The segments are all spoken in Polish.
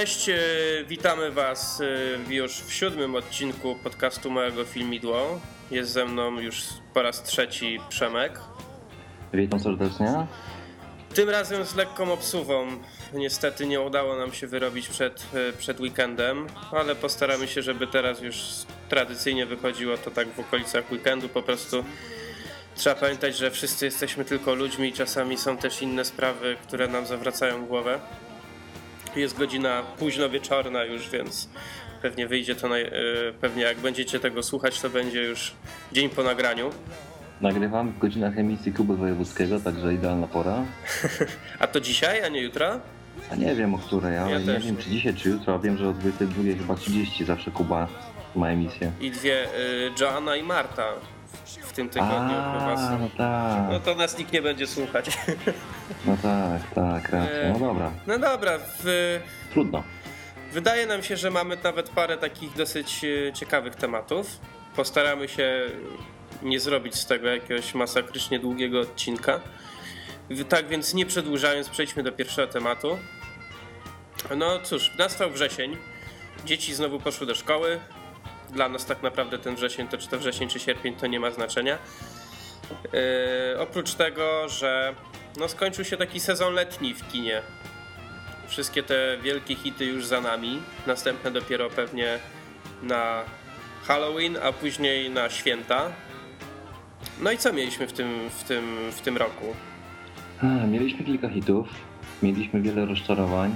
Cześć, e, witamy Was e, już w siódmym odcinku podcastu Małego Filmidło. Jest ze mną już po raz trzeci Przemek. Witam serdecznie. Tym razem z lekką obsuwą. Niestety nie udało nam się wyrobić przed, e, przed weekendem, ale postaramy się, żeby teraz już tradycyjnie wychodziło to tak w okolicach weekendu. Po prostu trzeba pamiętać, że wszyscy jesteśmy tylko ludźmi i czasami są też inne sprawy, które nam zawracają głowę. Jest godzina późno wieczorna już, więc pewnie wyjdzie to, naj... e, pewnie jak będziecie tego słuchać, to będzie już dzień po nagraniu. Nagrywam w godzinach emisji Kuby Wojewódzkiego, także idealna pora. A to dzisiaj, a nie jutro? A nie wiem o której, ale Ja nie też wiem czy dzisiaj, czy jutro, wiem, że o 22 chyba 30 zawsze Kuba ma emisję. I dwie, y, Joanna i Marta w tym tygodniu chyba A, są. no tak, No to nas nikt nie będzie słuchać. no tak, tak, racja. No dobra, No dobra, w, trudno. wydaje nam się, że mamy nawet parę takich dosyć y, ciekawych tematów. Postaramy się nie zrobić z tego jakiegoś masakrycznie długiego odcinka. Tak więc nie przedłużając, przejdźmy do pierwszego tematu. No cóż, nastał wrzesień. Dzieci znowu poszły do szkoły. Dla nas tak naprawdę ten wrzesień, to czy to wrzesień, czy sierpień, to nie ma znaczenia. Yy, oprócz tego, że no skończył się taki sezon letni w kinie. Wszystkie te wielkie hity już za nami. Następne dopiero pewnie na Halloween, a później na święta. No i co mieliśmy w tym, w tym, w tym roku? A, Mieliśmy kilka hitów, mieliśmy wiele rozczarowań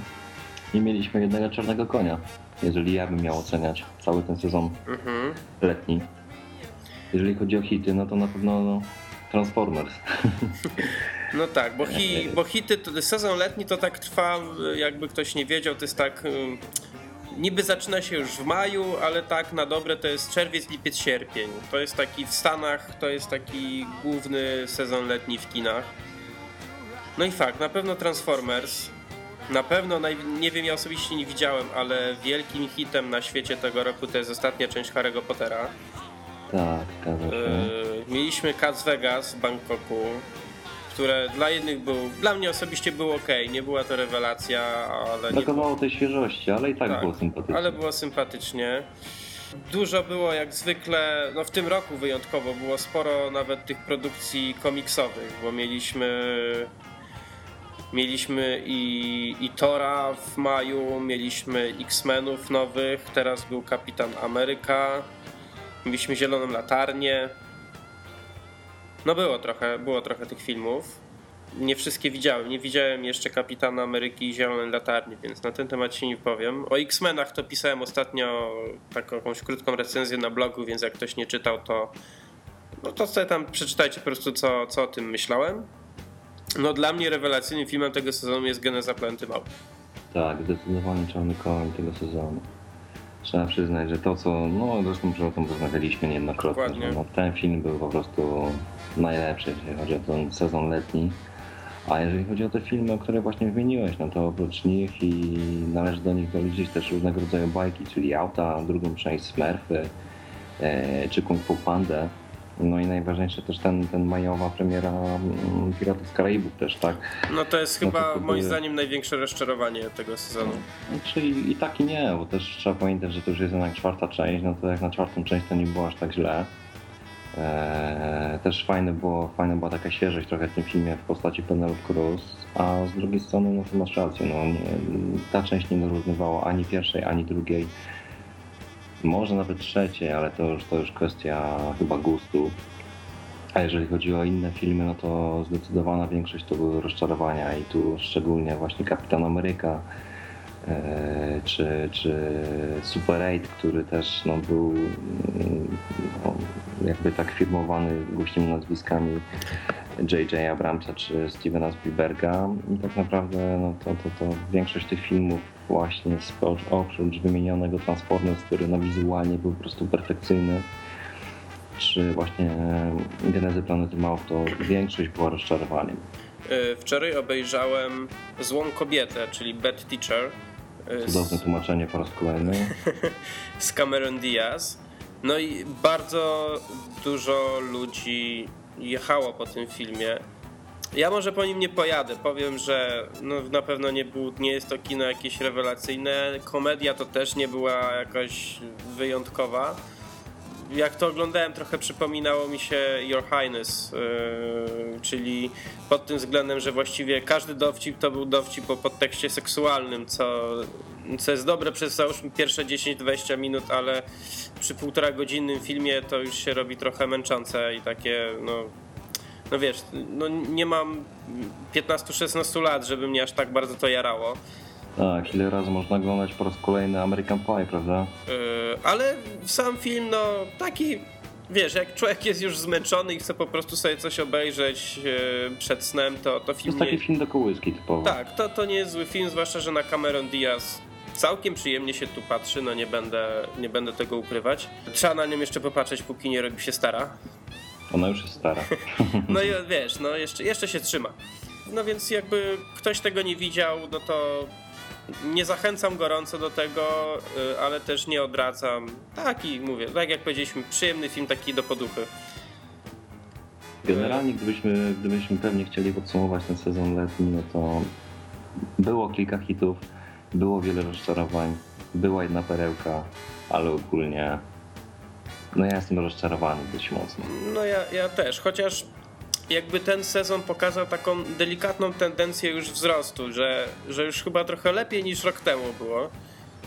i mieliśmy jednego czarnego konia, jeżeli ja bym miał oceniać cały ten sezon Mhm. letni. Jeżeli chodzi o hity, no to na pewno no, Transformers. No tak, bo, hi, bo hity, to, sezon letni to tak trwa, jakby ktoś nie wiedział, to jest tak. Niby zaczyna się już w maju, ale tak na dobre to jest czerwiec, lipiec, sierpień. To jest taki w Stanach, to jest taki główny sezon letni w kinach. No i fakt, na pewno Transformers. Na pewno, nie wiem, ja osobiście nie widziałem, ale wielkim hitem na świecie tego roku to jest ostatnia część Harry'ego Pottera. Tak. Yy, mieliśmy Cats Vegas w Bangkoku, które dla jednych był, dla mnie osobiście był ok, nie była to rewelacja, ale nie było, Brakowało tej świeżości, ale i tak, Tak, było sympatycznie. ale było sympatycznie. Dużo było jak zwykle, no w tym roku wyjątkowo było sporo nawet tych produkcji komiksowych, bo mieliśmy mieliśmy i, i Tora w maju, mieliśmy X-Menów nowych, teraz był Kapitan Ameryka, mieliśmy Zieloną Latarnię. No było trochę, było trochę tych filmów. Nie wszystkie widziałem. Nie widziałem jeszcze Kapitana Ameryki i Zielonej Latarni, więc na ten temat się nie powiem. O X-Menach to pisałem ostatnio taką jakąś krótką recenzję na blogu, więc jak ktoś nie czytał, to no to sobie tam przeczytajcie po prostu co, co o tym myślałem. No dla mnie rewelacyjnym filmem tego sezonu jest Geneza Planety Małp. Tak, zdecydowanie czarny koń tego sezonu. Trzeba przyznać, że to co, no zresztą o tym rozmawialiśmy niejednokrotnie, Dokładnie. że no, ten film był po prostu najlepszy, jeżeli chodzi o ten sezon letni. A jeżeli chodzi o te filmy, o które właśnie wymieniłeś, no to oprócz nich i należy do nich doliczyć też różnego rodzaju bajki, czyli Auta, drugą część Smurfy, e, czy Kung Fu Pandę. No i najważniejsze też ten, ten majowa premiera mm, Piratów z Karaibów też, tak? No to jest No chyba to moim zdaniem największe rozczarowanie tego sezonu. Znaczy i, i tak i nie, bo też trzeba pamiętać, że to już jest jednak czwarta część, no to jak na czwartą część to nie było aż tak źle. Eee, też fajne było, fajna była taka świeżość trochę w tym filmie w postaci Penelope Cruz, a z drugiej strony no to masz rację, no nie, ta część nie dorównywała ani pierwszej, ani drugiej. Może nawet trzeciej, ale to już, to już kwestia chyba gustu. A jeżeli chodzi o inne filmy, no to zdecydowana większość to były rozczarowania i tu szczególnie właśnie Kapitan Ameryka e, czy, czy Super 8, który też no, był no, jakby tak firmowany głośnymi nazwiskami J.J. Abramsa czy Stevena Spielberga i tak naprawdę no to, to, to większość tych filmów właśnie oprócz wymienionego Transformers, który no wizualnie był po prostu perfekcyjny czy właśnie Genezy Planety Małp, to większość była rozczarowaniem. E, wczoraj obejrzałem Złą Kobietę, czyli Bad Teacher. E, Cudowne tłumaczenie po raz kolejny. z Cameron Diaz. No i bardzo dużo ludzi jechało po tym filmie. Ja może po nim nie pojadę. Powiem, że no, na pewno nie, był, nie jest to kino jakieś rewelacyjne. Komedia to też nie była jakaś wyjątkowa jak to oglądałem, trochę przypominało mi się Your Highness, yy, czyli pod tym względem, że właściwie każdy dowcip to był dowcip o podtekście seksualnym, co, co jest dobre przez załóżmy pierwsze 10-20 minut, ale przy półtora godzinnym filmie to już się robi trochę męczące i takie, no, no wiesz, no nie mam 15-16 lat, żeby mnie aż tak bardzo to jarało. Tak, ile razy można oglądać po raz kolejny American Pie, prawda? Yy, ale sam film, no taki, wiesz, jak człowiek jest już zmęczony i chce po prostu sobie coś obejrzeć yy, przed snem, to, to film... To jest taki nie... film do kołyski typowo. Tak, to, to nie jest zły film, zwłaszcza, że na Cameron Diaz całkiem przyjemnie się tu patrzy, no nie będę, nie będę tego ukrywać. Trzeba na nią jeszcze popatrzeć, póki nie robi się stara. Ona już jest stara. no i wiesz, no jeszcze, jeszcze się trzyma. No więc jakby ktoś tego nie widział, no to nie zachęcam gorąco do tego, y, ale też nie odradzam. Taki, mówię, tak jak powiedzieliśmy, przyjemny film taki do poduchy. Generalnie gdybyśmy, gdybyśmy pewnie chcieli podsumować ten sezon letni, no to było kilka hitów, było wiele rozczarowań, była jedna perełka, ale ogólnie no ja jestem rozczarowany dość mocno. No ja, ja też, chociaż jakby ten sezon pokazał taką delikatną tendencję już wzrostu, że, że już chyba trochę lepiej niż rok temu było.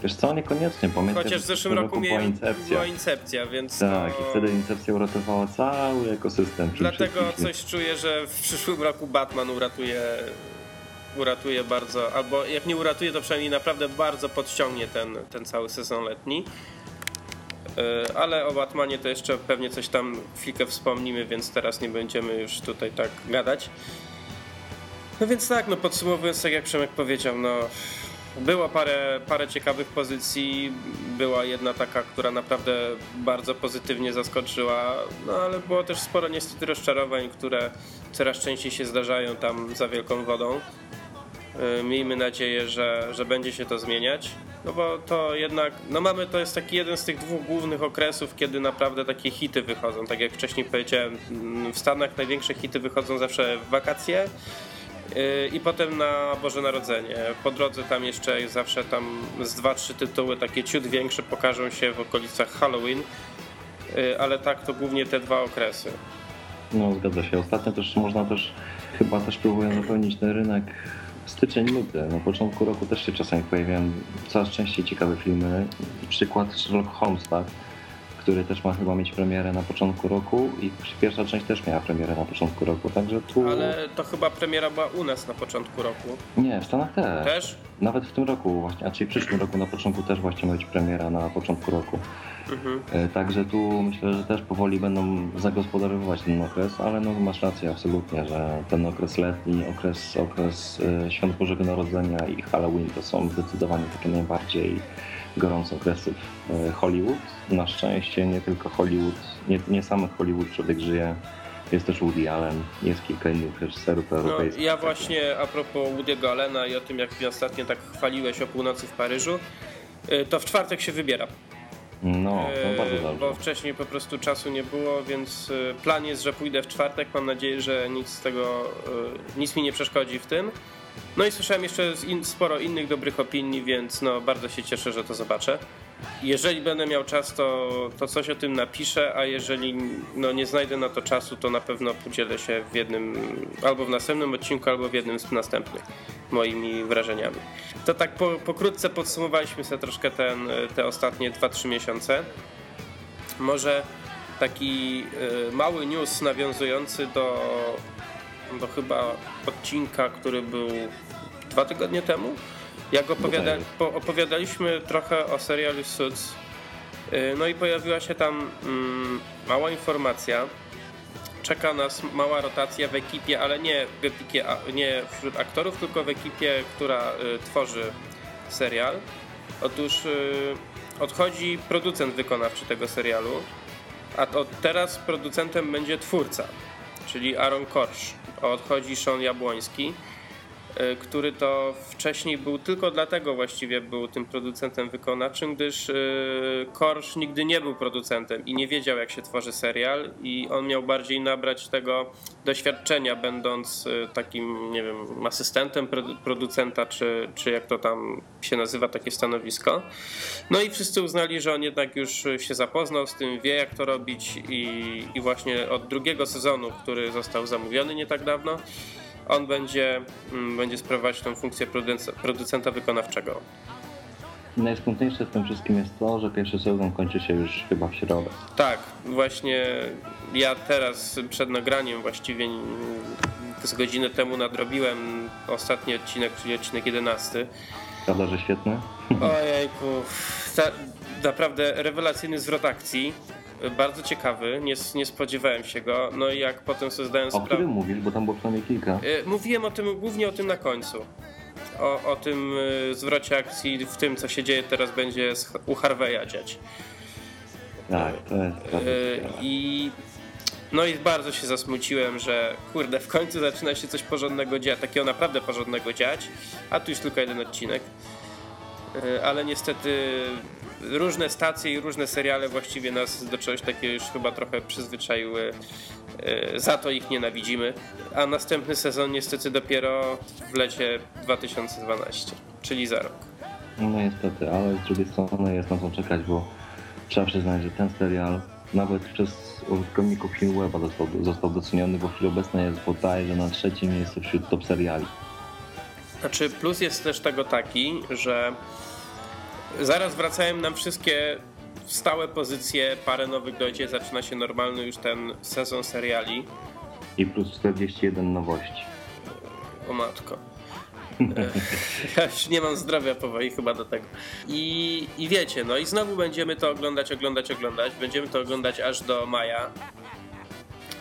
Wiesz co, niekoniecznie, pamiętam. Chociaż w zeszłym roku, roku była incepcja. Była incepcja, więc Tak, to... i wtedy incepcja uratowała cały ekosystem. Dlatego coś czuję, że w przyszłym roku Batman uratuje uratuje bardzo, albo jak nie uratuje, to przynajmniej naprawdę bardzo podciągnie ten, ten cały sezon letni. E, ale o Batmanie to jeszcze pewnie coś tam chwilkę wspomnimy, więc teraz nie będziemy już tutaj tak gadać. No więc tak, no podsumowując, tak jak Przemek powiedział, no było parę, parę ciekawych pozycji, była jedna taka, która naprawdę bardzo pozytywnie zaskoczyła, no ale było też sporo niestety rozczarowań, które coraz częściej się zdarzają tam za wielką wodą. E, miejmy nadzieję, że, że będzie się to zmieniać. No bo to jednak, no mamy, to jest taki jeden z tych dwóch głównych okresów, kiedy naprawdę takie hity wychodzą. Tak jak wcześniej powiedziałem, w Stanach największe hity wychodzą zawsze w wakacje yy, i potem na Boże Narodzenie. Po drodze tam jeszcze zawsze tam z dwa, trzy tytuły takie ciut większe pokażą się w okolicach Halloween, yy, ale tak to głównie te dwa okresy. No zgadza się. Ostatnio też można też chyba też próbują zapełnić ten rynek styczeń, luty. Na początku roku też się czasami pojawiają coraz częściej ciekawe filmy. Przykład Sherlock Holmes, tak? który też ma chyba mieć premierę na początku roku i pierwsza część też miała premierę na początku roku, także tu... Ale to chyba premiera była u nas na początku roku. Nie, w Stanach też. Też? Nawet w tym roku właśnie, a czyli w przyszłym roku na początku też właśnie ma być premiera na początku roku. Mhm. E, także tu myślę, że też powoli będą zagospodarowywać ten okres, ale no masz rację absolutnie, że ten okres letni, okres, okres e, Świąt Bożego Narodzenia i Halloween to są zdecydowanie takie najbardziej gorące okresy w e, Hollywood. Na szczęście nie tylko Hollywood, nie, nie samy Hollywood człowiek żyje, jest też Woody Allen, jest kilka innych reżyserów europejskich. No, ja właśnie a propos Woody'ego Allena i o tym, jak mnie ostatnio tak chwaliłeś o północy w Paryżu, to w czwartek się wybiera. No, no bardzo dobrze. Bo wcześniej po prostu czasu nie było, więc y, plan jest, że pójdę w czwartek. Mam nadzieję, że nic z tego, y, nic mi nie przeszkodzi w tym. No i słyszałem jeszcze sporo innych dobrych opinii, więc no bardzo się cieszę, że to zobaczę. Jeżeli będę miał czas, to, to coś o tym napiszę, a jeżeli no, nie znajdę na to czasu, to na pewno podzielę się w jednym, albo w następnym odcinku, albo w jednym z następnych moimi wrażeniami. To tak po, pokrótce podsumowaliśmy sobie troszkę ten, te ostatnie 2-3 miesiące. Może taki y, mały news nawiązujący do, do chyba odcinka, który był dwa tygodnie temu. Jak opowiada, opowiadaliśmy trochę o serialu Suits, y, no i pojawiła się tam mm, mała informacja, czeka nas mała rotacja w ekipie, ale nie, w ekipie, nie wśród aktorów, tylko w ekipie, która y, tworzy serial. Otóż y, odchodzi producent wykonawczy tego serialu, a od teraz producentem będzie twórca, czyli Aaron Korsz. Odchodzi Sean Jabłoński. E, który to wcześniej był tylko dlatego właściwie był tym producentem wykonawczym, gdyż e, Korsz nigdy nie był producentem i nie wiedział jak się tworzy serial i on miał bardziej nabrać tego doświadczenia będąc e, takim, nie wiem, asystentem producenta czy, czy jak to tam się nazywa takie stanowisko. No i wszyscy uznali, że on jednak już się zapoznał z tym, wie jak to robić i, i właśnie od drugiego sezonu, który został zamówiony nie tak dawno, on będzie, mm, będzie sprawować tą funkcję producenta wykonawczego. Najsmutniejsze w tym wszystkim jest to, że pierwszy sezon kończy się już chyba w środę. Tak, właśnie ja teraz przed nagraniem właściwie z godzinę temu nadrobiłem ostatni odcinek, czyli odcinek 11. Prawda, że świetny? Ojejku, ta, naprawdę rewelacyjny zwrot akcji bardzo ciekawy, nie, nie spodziewałem się go, no i jak potem sobie zdałem sprawę... O którym mówisz, bo tam było przynajmniej kilka. E, mówiłem o tym, głównie o tym na końcu. O, o tym e, zwrocie akcji, w tym co się dzieje teraz będzie u Harveya dziać. Tak, to jest e, I no i bardzo się zasmuciłem, że kurde, w końcu zaczyna się coś porządnego dziać, takiego naprawdę porządnego dziać, a tu już tylko jeden odcinek. Ale niestety różne stacje i różne seriale właściwie nas do czegoś takiego już chyba trochę przyzwyczaiły. E, za to ich nienawidzimy. A następny sezon niestety dopiero w lecie 2012, czyli za rok. No niestety, ale z drugiej strony jest na co czekać, bo trzeba przyznać, że ten serial nawet przez użytkowników Filmweba został, został doceniony, bo w chwili obecnej jest bodajże na trzecim miejscu wśród top seriali. Znaczy plus jest też tego taki, że Zaraz wracają nam wszystkie stałe pozycje, parę nowych dojdzie, zaczyna się normalny już ten sezon seriali. I plus 41 nowości. O matko. ja już nie mam zdrowia powoli chyba do tego. I, I wiecie, no i znowu będziemy to oglądać, oglądać, oglądać. Będziemy to oglądać aż do maja.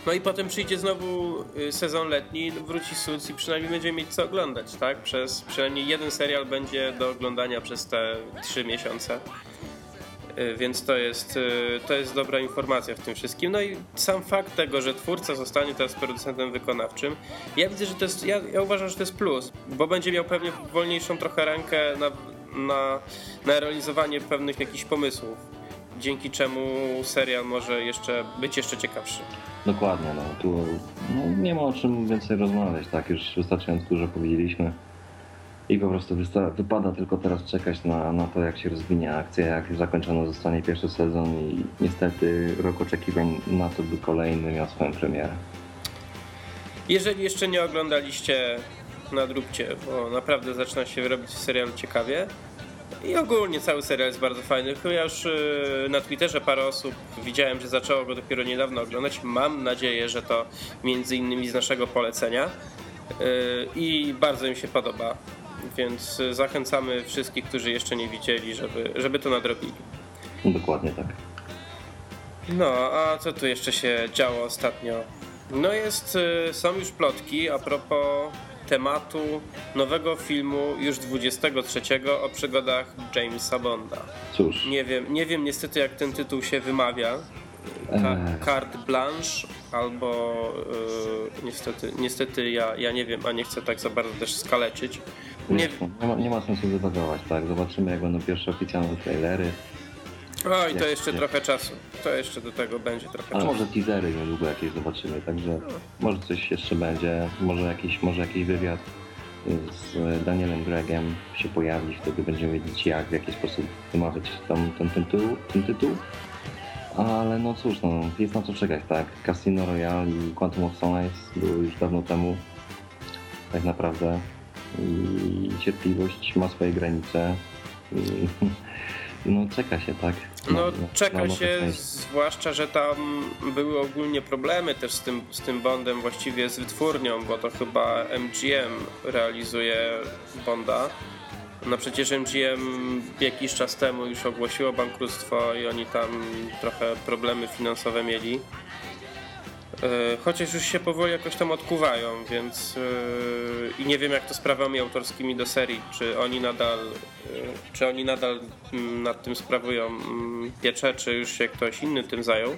No i potem przyjdzie znowu y, sezon letni, wróci Suits i przynajmniej będziemy mieć co oglądać, tak? Przez przynajmniej jeden serial będzie do oglądania przez te trzy miesiące. Y, więc to jest, y, to jest dobra informacja w tym wszystkim. No i sam fakt tego, że twórca zostanie teraz producentem wykonawczym, ja widzę, że to jest, ja, ja uważam, że to jest plus, bo będzie miał pewnie wolniejszą trochę rękę na, na, na realizowanie pewnych jakichś pomysłów dzięki czemu serial może jeszcze być jeszcze ciekawszy. Dokładnie, no tu no, nie ma o czym więcej rozmawiać, tak, już wystarczająco dużo powiedzieliśmy i po prostu wypada tylko teraz czekać na, na to, jak się rozwinie akcja, jak zakończony zostanie pierwszy sezon i niestety rok oczekiwań na to, by kolejny miał swoją premierę. Jeżeli jeszcze nie oglądaliście, nadróbcie, bo naprawdę zaczyna się robić serial ciekawie. I ogólnie cały serial jest bardzo fajny. Ja już y, na Twitterze parę osób widziałem, że zaczęło go dopiero niedawno oglądać. Mam nadzieję, że to między innymi z naszego polecenia. Y, I bardzo im się podoba. Więc zachęcamy wszystkich, którzy jeszcze nie widzieli, żeby, żeby to nadrobili. Dokładnie tak. No, a co tu jeszcze się działo ostatnio? No jest, y, są już plotki a propos tematu nowego filmu już 23 o przygodach Jamesa Bonda. Cóż. Nie wiem, nie wiem niestety jak ten tytuł się wymawia. Ka. Carte Blanche albo yy, niestety, niestety ja, ja nie wiem, a nie chcę tak za bardzo też skaleczyć. Nie, nie, ma, nie ma sensu dywagować, tak? Zobaczymy jak będą pierwsze oficjalne trailery. Oj, to jeszcze jak... trochę czasu. To jeszcze do tego będzie trochę Ale czasu. może teasery niedługo jakieś zobaczymy, także no. może coś jeszcze będzie, może jakiś, może jakiś wywiad z Danielem Gregiem się pojawi, wtedy będziemy wiedzieć jak, w jaki sposób wymawiać tam ten, ten, tytuł, ten tytuł. Ale no cóż, no, jest na co czekać, tak? Casino Royale i Quantum of Solace były już dawno temu, tak naprawdę. I cierpliwość ma swoje granice. I no czeka się, tak? No czeka się, zwłaszcza, że tam były ogólnie problemy też z tym, z tym Bondem, właściwie z wytwórnią, bo to chyba MGM realizuje Bonda. No przecież MGM jakiś czas temu już ogłosiło bankructwo i oni tam trochę problemy finansowe mieli. E, chociaż już się powoli jakoś tam odkuwają, więc e, i nie wiem jak to z prawami autorskimi do serii, czy oni nadal, e, czy oni nadal mm, nad tym sprawują mm, pieczę, czy już się ktoś inny tym zajął.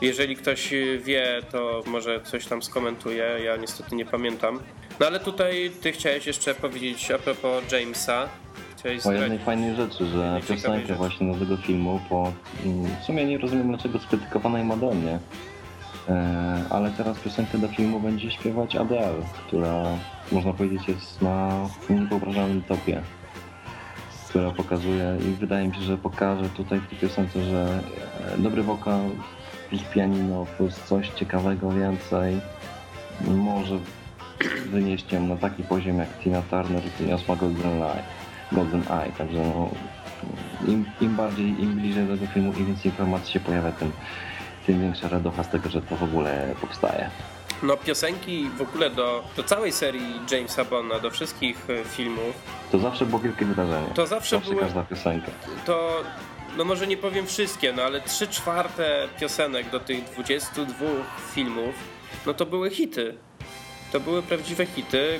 Jeżeli ktoś wie, to może coś tam skomentuje, ja niestety nie pamiętam. No ale tutaj ty chciałeś jeszcze powiedzieć a propos Jamesa. Chciałeś O jednej fajnej rzeczy, że piosenkę właśnie nowego filmu, po mm, w sumie nie rozumiem dlaczego skrytykowanej Madonnie, e, ale teraz piosenkę do filmu będzie śpiewać Adele, która można powiedzieć jest na niewyobrażalnym topie, która pokazuje i wydaje mi się, że pokaże tutaj w tej piosence, że e, dobry wokal plus pianino plus coś ciekawego więcej może wynieść ją na taki poziom jak Tina Turner wyniosła Golden Eye. Golden Eye, także no, im, im bardziej, im bliżej do tego filmu, im więcej informacji się pojawia, tym, tym większa radocha z tego, że to w ogóle powstaje. No piosenki w ogóle do, do całej serii Jamesa Bonda, do wszystkich e, filmów, To zawsze było wielkie wydarzenie. To zawsze były- każda piosenka. to no może nie powiem wszystkie, no ale 3 czwarte piosenek do tych 22 filmów, no to były hity. To były prawdziwe hity,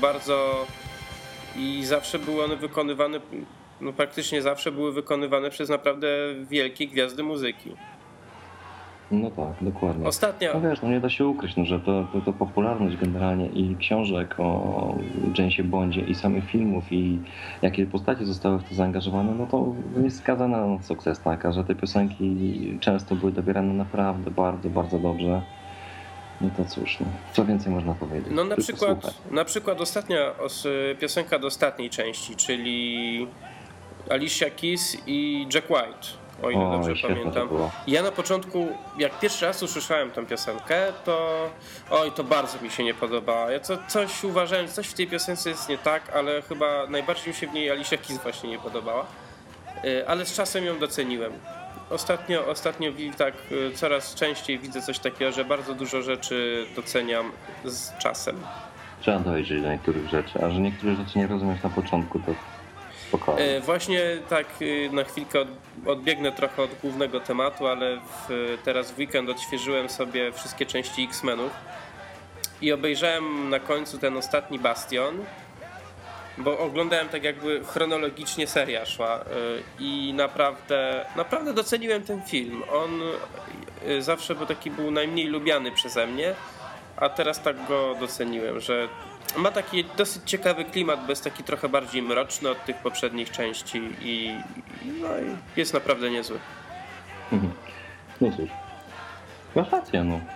bardzo i zawsze były one wykonywane, no praktycznie zawsze były wykonywane przez naprawdę wielkie gwiazdy muzyki. No tak, dokładnie. Ostatnia, No wiesz, no nie da się ukryć, no, że to, to, to popularność generalnie i książek o Jamesie Bondzie i samych filmów i jakie postacie zostały w to zaangażowane, no to jest skazana na sukces taka, że te piosenki często były dobierane naprawdę bardzo, bardzo dobrze. No to cóż, no, co więcej można powiedzieć? no na Tylko przykład, na przykład ostatnia os, piosenka do ostatniej części, czyli Alicia Keys i Jack White, o ile Oj, dobrze pamiętam. Ja na początku, jak pierwszy raz usłyszałem tę piosenkę, to oj, to bardzo mi się nie podobała. Ja co, coś uważałem, coś w tej piosence jest nie tak, ale chyba najbardziej mi się w niej Alicia Keys właśnie nie podobała. Y, Ale z czasem ją doceniłem. Ostatnio, ostatnio tak y, coraz częściej widzę coś takiego, że bardzo dużo rzeczy doceniam z czasem. Trzeba dojrzeć do niektórych rzeczy, a że niektórych rzeczy nie rozumiesz na początku, to spokojnie. E, Właśnie tak y, na chwilkę od, odbiegnę trochę od głównego tematu, ale w, teraz w weekend odświeżyłem sobie wszystkie części X-Menów i obejrzałem na końcu ten ostatni Bastion, bo oglądałem tak jakby chronologicznie seria szła y, i naprawdę, naprawdę doceniłem ten film. On zawsze był taki był najmniej lubiany przeze mnie, a teraz tak go doceniłem, że ma taki dosyć ciekawy klimat, bo jest taki trochę bardziej mroczny od tych poprzednich części i, no i jest naprawdę niezły. No cóż, masz rację, no.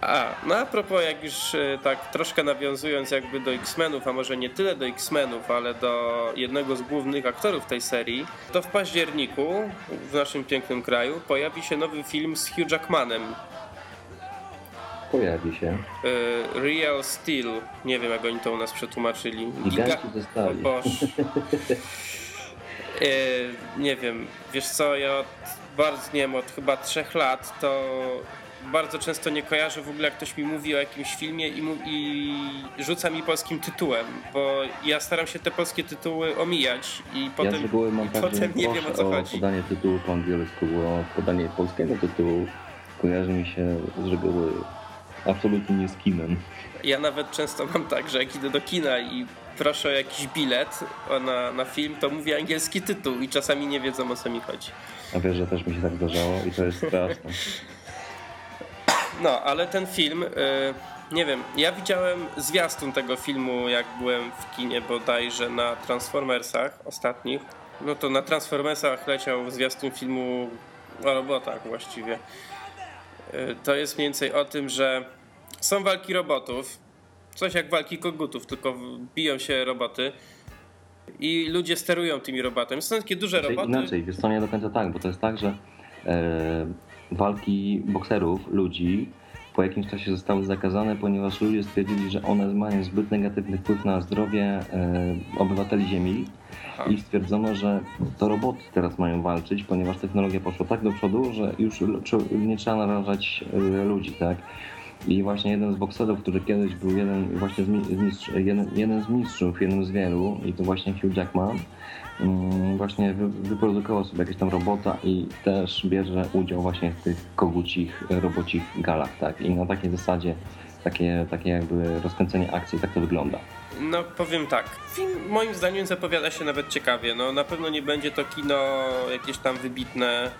A, no a propos, jak już e, tak troszkę nawiązując jakby do X-Menów, a może nie tyle do X-Menów, ale do jednego z głównych aktorów tej serii, to w październiku w naszym pięknym kraju pojawi się nowy film z Hugh Jackmanem. Pojawi się. e, Real Steel. Nie wiem, jak oni to u nas przetłumaczyli. Giganci ze O stali. Boże. E, nie wiem, wiesz co, ja od bardzo, nie wiem, od chyba trzech lat to bardzo często nie kojarzę w ogóle, jak ktoś mi mówi o jakimś filmie i, mu, i rzuca mi polskim tytułem, bo ja staram się te polskie tytuły omijać i ja potem, mam i tak, potem nie wiem o co o chodzi. podanie tytułu po angielsku, bo podanie polskiego tytułu kojarzy mi się z reguły absolutnie nie z kinem. Ja nawet często mam tak, że jak idę do kina i proszę o jakiś bilet na, na film, to mówię angielski tytuł i czasami nie wiedzą o co mi chodzi. A wiesz, że też mi się tak zdarzało i to jest straszne. No, ale ten film, y, nie wiem, ja widziałem zwiastun tego filmu, jak byłem w kinie bodajże na Transformersach ostatnich. No to na Transformersach leciał zwiastun filmu o robotach właściwie. Y, To jest mniej więcej o tym, że są walki robotów, coś jak walki kogutów, tylko biją się roboty i ludzie sterują tymi robotami. Są takie duże Znaczy, roboty. Inaczej, wiesz co, nie do końca tak, bo to jest tak, że e, walki bokserów, ludzi po jakimś czasie zostały zakazane, ponieważ ludzie stwierdzili, że one mają zbyt negatywny wpływ na zdrowie e, obywateli Ziemi Aha. i stwierdzono, że to roboty teraz mają walczyć, ponieważ technologia poszła tak do przodu, że już nie trzeba narażać e, ludzi, tak? I właśnie jeden z bokserów, który kiedyś był jeden właśnie z, mi- z mistrz, jeden, jeden z mistrzów, jeden z wielu, i to właśnie Hugh Jackman, mm, właśnie wy, wyprodukował sobie jakieś tam robota i też bierze udział właśnie w tych kogucich, robocich galach, tak? I na takiej zasadzie takie, takie jakby rozkręcenie akcji, tak to wygląda. No powiem tak, film moim zdaniem zapowiada się nawet ciekawie. No na pewno nie będzie to kino jakieś tam wybitne,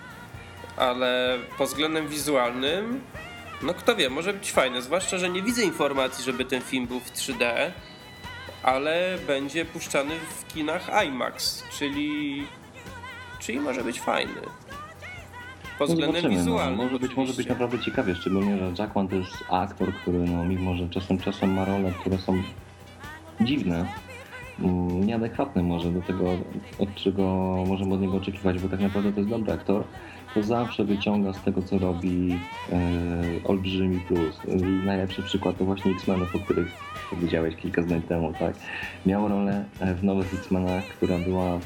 ale pod względem wizualnym, no kto wie, może być fajne. Zwłaszcza, że nie widzę informacji, żeby ten film był w 3D, ale będzie puszczany w kinach IMAX, czyli, czyli może być fajny. Pod No względem zobaczymy, wizualnym. No, może, być, może być naprawdę ciekawie, szczególnie, że Jackman to jest aktor, który no, mimo, że czasem czasem ma role, które są dziwne, mm, nieadekwatne może do tego, od czego możemy od niego oczekiwać, bo tak naprawdę to jest dobry aktor, to zawsze wyciąga z tego, co robi e, olbrzymi plus. I najlepszy przykład to właśnie X-Menów, o których powiedziałeś kilka zdań temu, tak? Miał rolę e, w nowych X-Menach, która była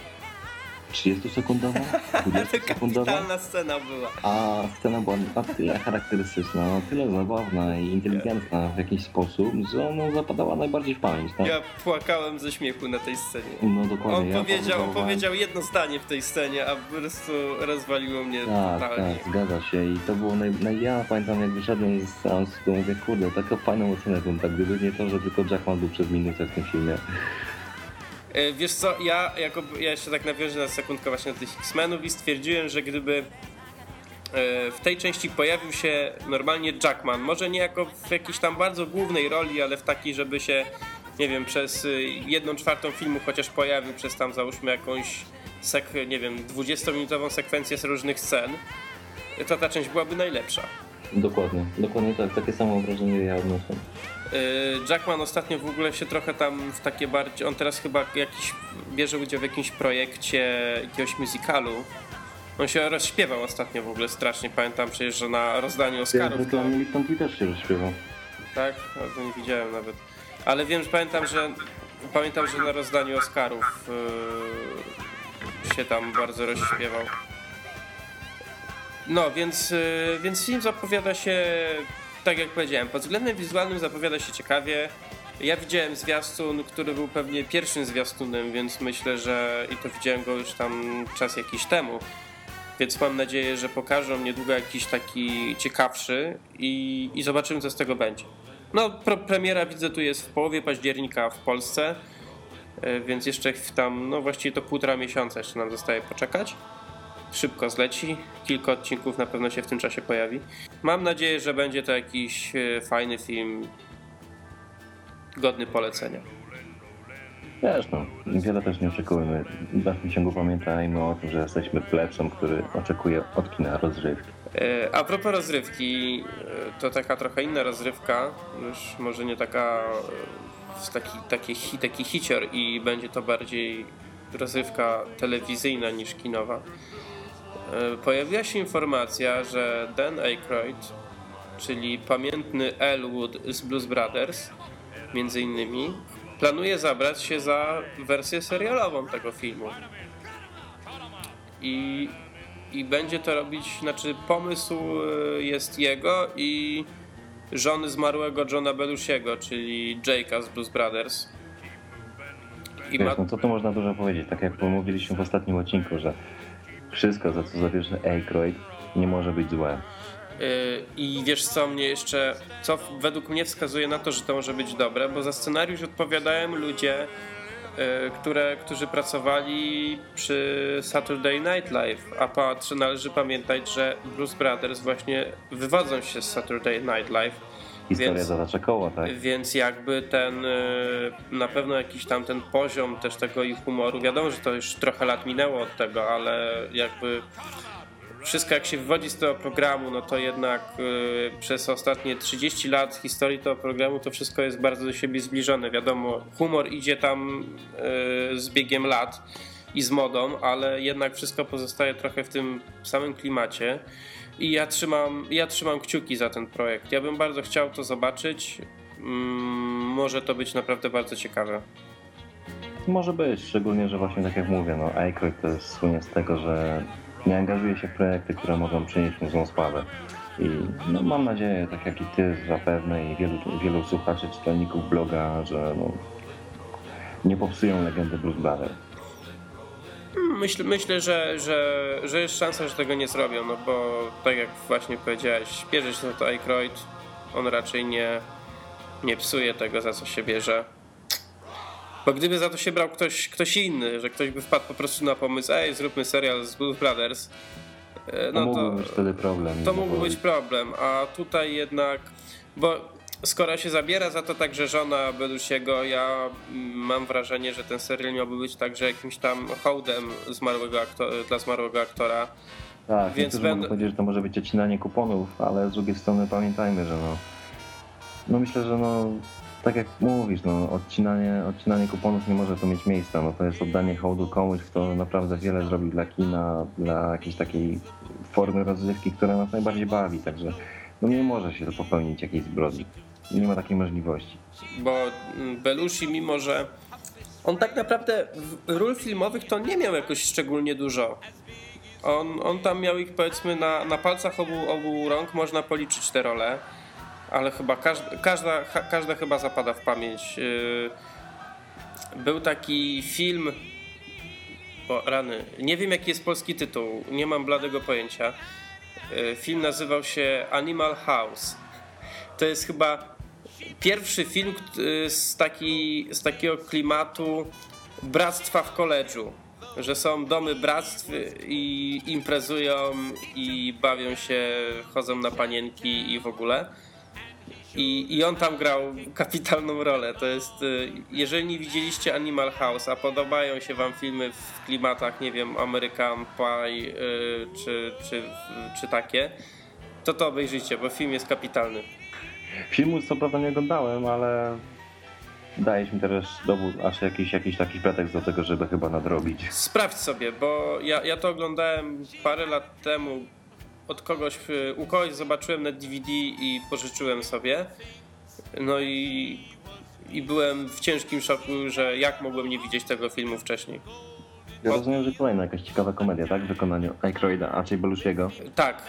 30-sekundowa, 20-sekundowa. Kapitalna scena była. A scena była na tyle charakterystyczna, na tyle zabawna i inteligentna w jakiś sposób, że ona zapadała najbardziej w pamięć, tak? Ja płakałem ze śmiechu na tej scenie. No dokładnie. On ja powiedział, powodowałem- powiedział jedno zdanie w tej scenie, a po prostu rozwaliło mnie Tak, totalnie. tak, zgadza się i to było naj... naj... Ja pamiętam jak wyszedłem z seansu, to mówię, kurde, taką fajną ocenę bym tak, gdyby nie to, że tylko Jackman był przez minutę w tym filmie. E, Wiesz co, ja, jako, ja jeszcze tak nawiążę na sekundkę właśnie do tych X-Menów i stwierdziłem, że gdyby e, w tej części pojawił się normalnie Jackman, może nie jako w jakiejś tam bardzo głównej roli, ale w takiej, żeby się, nie wiem, przez y, jedną czwartą filmu chociaż pojawił, przez tam załóżmy jakąś, sek- nie wiem, 20-minutową sekwencję z różnych scen, to ta część byłaby najlepsza. Dokładnie, dokładnie tak, takie samo wrażenie ja odniosłem. Y, Jackman ostatnio w ogóle się trochę tam w takie bardziej. On teraz chyba jakiś bierze udział w jakimś projekcie jakiegoś musicalu. On się rozśpiewał ostatnio w ogóle strasznie. Pamiętam przecież, że na rozdaniu Ja Oscarów. To, reklamie Lipton Tea też się rozśpiewał. tak? To nie widziałem nawet. Ale wiem, że pamiętam, że pamiętam, że na rozdaniu Oscarów y, się tam bardzo rozśpiewał. No, więc, y, więc film zapowiada się, tak jak powiedziałem, pod względem wizualnym zapowiada się ciekawie. Ja widziałem zwiastun, który był pewnie pierwszym zwiastunem, więc myślę, że i to widziałem go już tam czas jakiś temu. Więc mam nadzieję, że pokażą niedługo jakiś taki ciekawszy i, i zobaczymy, co z tego będzie. No, premiera widzę tu jest w połowie października w Polsce, y, więc jeszcze tam, no właściwie to półtora miesiąca jeszcze nam zostaje poczekać szybko zleci. Kilka odcinków na pewno się w tym czasie pojawi. Mam nadzieję, że będzie to jakiś e, fajny film godny polecenia. Wiesz no, wiele też nie oczekujemy. W dalszym ciągu pamiętajmy o tym, że jesteśmy plebsem, który oczekuje od kina rozrywki. E, A propos rozrywki, e, to taka trochę inna rozrywka, już może nie taka taki, taki, taki hicior i będzie to bardziej rozrywka telewizyjna niż kinowa. E, Pojawiła się informacja, że Dan Aykroyd, czyli pamiętny Elwood z Blues Brothers, między innymi, planuje zabrać się za wersję serialową tego filmu. I, i będzie to robić, znaczy pomysł e, jest jego i żony zmarłego Johna Belushiego, czyli Jake'a z Blues Brothers. I ma, Wiesz, no co tu można dużo powiedzieć, tak jak mówiliśmy w ostatnim odcinku, że wszystko, za co zabierze Aykroyd, nie może być złe. Yy, I wiesz co mnie jeszcze, co według mnie wskazuje na to, że to może być dobre, bo za scenariusz odpowiadają ludzie, yy, które, którzy pracowali przy Saturday Night Live, a patrz, należy pamiętać, że Blues Brothers właśnie wywodzą się z Saturday Night Live, Historia Więc- zatacza koło, tak? więc jakby ten, yy, na pewno jakiś tam ten poziom też tego ich humoru, wiadomo, że to już trochę lat minęło od tego, ale jakby wszystko jak się wywodzi z tego programu, no to jednak y, przez ostatnie 30 lat historii tego programu to wszystko jest bardzo do siebie zbliżone. Wiadomo, humor idzie tam y, z biegiem lat i z modą, ale jednak wszystko pozostaje trochę w tym samym klimacie. I ja trzymam, ja trzymam kciuki za ten projekt. Ja bym bardzo chciał to zobaczyć. Mm, może to być naprawdę bardzo ciekawe. Może być, szczególnie, że właśnie tak jak mówię, no Aykroyd to jest słynie z tego, że nie angażuje się w projekty, które mogą przynieść mu złą sławę. I no, mam nadzieję, tak jak i ty zapewne i wielu, wielu słuchaczy, czytelników bloga, że no, nie popsują legendy Blues Brothers. Myślę, myślę że, że, że jest szansa, że tego nie zrobią, no bo tak jak właśnie powiedziałeś, bierze się za to Aykroyd, on raczej nie, nie psuje tego, za co się bierze. Bo gdyby za to się brał ktoś, ktoś inny, że ktoś by wpadł po prostu na pomysł, ej, zróbmy serial z Blues Brothers, e, No to to, mógłby być wtedy problem. to mógłby być problem, a tutaj jednak, bo skoro się zabiera za to także żona Belusiego, ja mam wrażenie, że ten serial miałby być także jakimś tam hołdem zmarłego dla zmarłego aktora. Tak, Więc więc będę- powiedzieć, że to może być odcinanie kuponów, ale z drugiej strony pamiętajmy, że no, no myślę, że no, tak jak mówisz, no, odcinanie, odcinanie kuponów nie może tu mieć miejsca, no to jest oddanie hołdu komuś, kto naprawdę wiele zrobił dla kina, dla jakiejś takiej formy rozrywki, która nas najbardziej bawi, także no nie może się to popełnić jakiejś zbrodni. Nie ma takiej możliwości. bo mm, Belushi, mimo że on tak naprawdę ról filmowych to nie miał jakoś szczególnie dużo. On, on tam miał ich powiedzmy na, na palcach obu, obu rąk, można policzyć te role, ale chyba każda, każda, każda chyba zapada w pamięć. Yy, Był taki film, o rany, nie wiem jaki jest polski tytuł, nie mam bladego pojęcia. Yy, Film nazywał się Animal House. To jest chyba pierwszy film kt- z, taki, z takiego klimatu bractwa w koledżu. Że są domy bractw i imprezują i bawią się, chodzą na panienki i w ogóle. I, I on tam grał kapitalną rolę. To jest, y, jeżeli nie widzieliście Animal House, a podobają się wam filmy w klimatach, nie wiem, American Pie y, czy, czy, czy takie, to to obejrzyjcie, bo film jest kapitalny. Filmu co prawda nie oglądałem, ale dajesz mi teraz dowód, aż jakiś, jakiś taki pretekst do tego, żeby chyba nadrobić. Sprawdź sobie, bo ja, ja to oglądałem parę lat temu od kogoś, u kogoś zobaczyłem na DVD i pożyczyłem sobie. No i, i byłem w ciężkim szoku, że jak mogłem nie widzieć tego filmu wcześniej. Ja rozumiem, że kolejna jakaś ciekawa komedia, tak? W wykonaniu Aykroyda, a raczej Belushiego. Tak,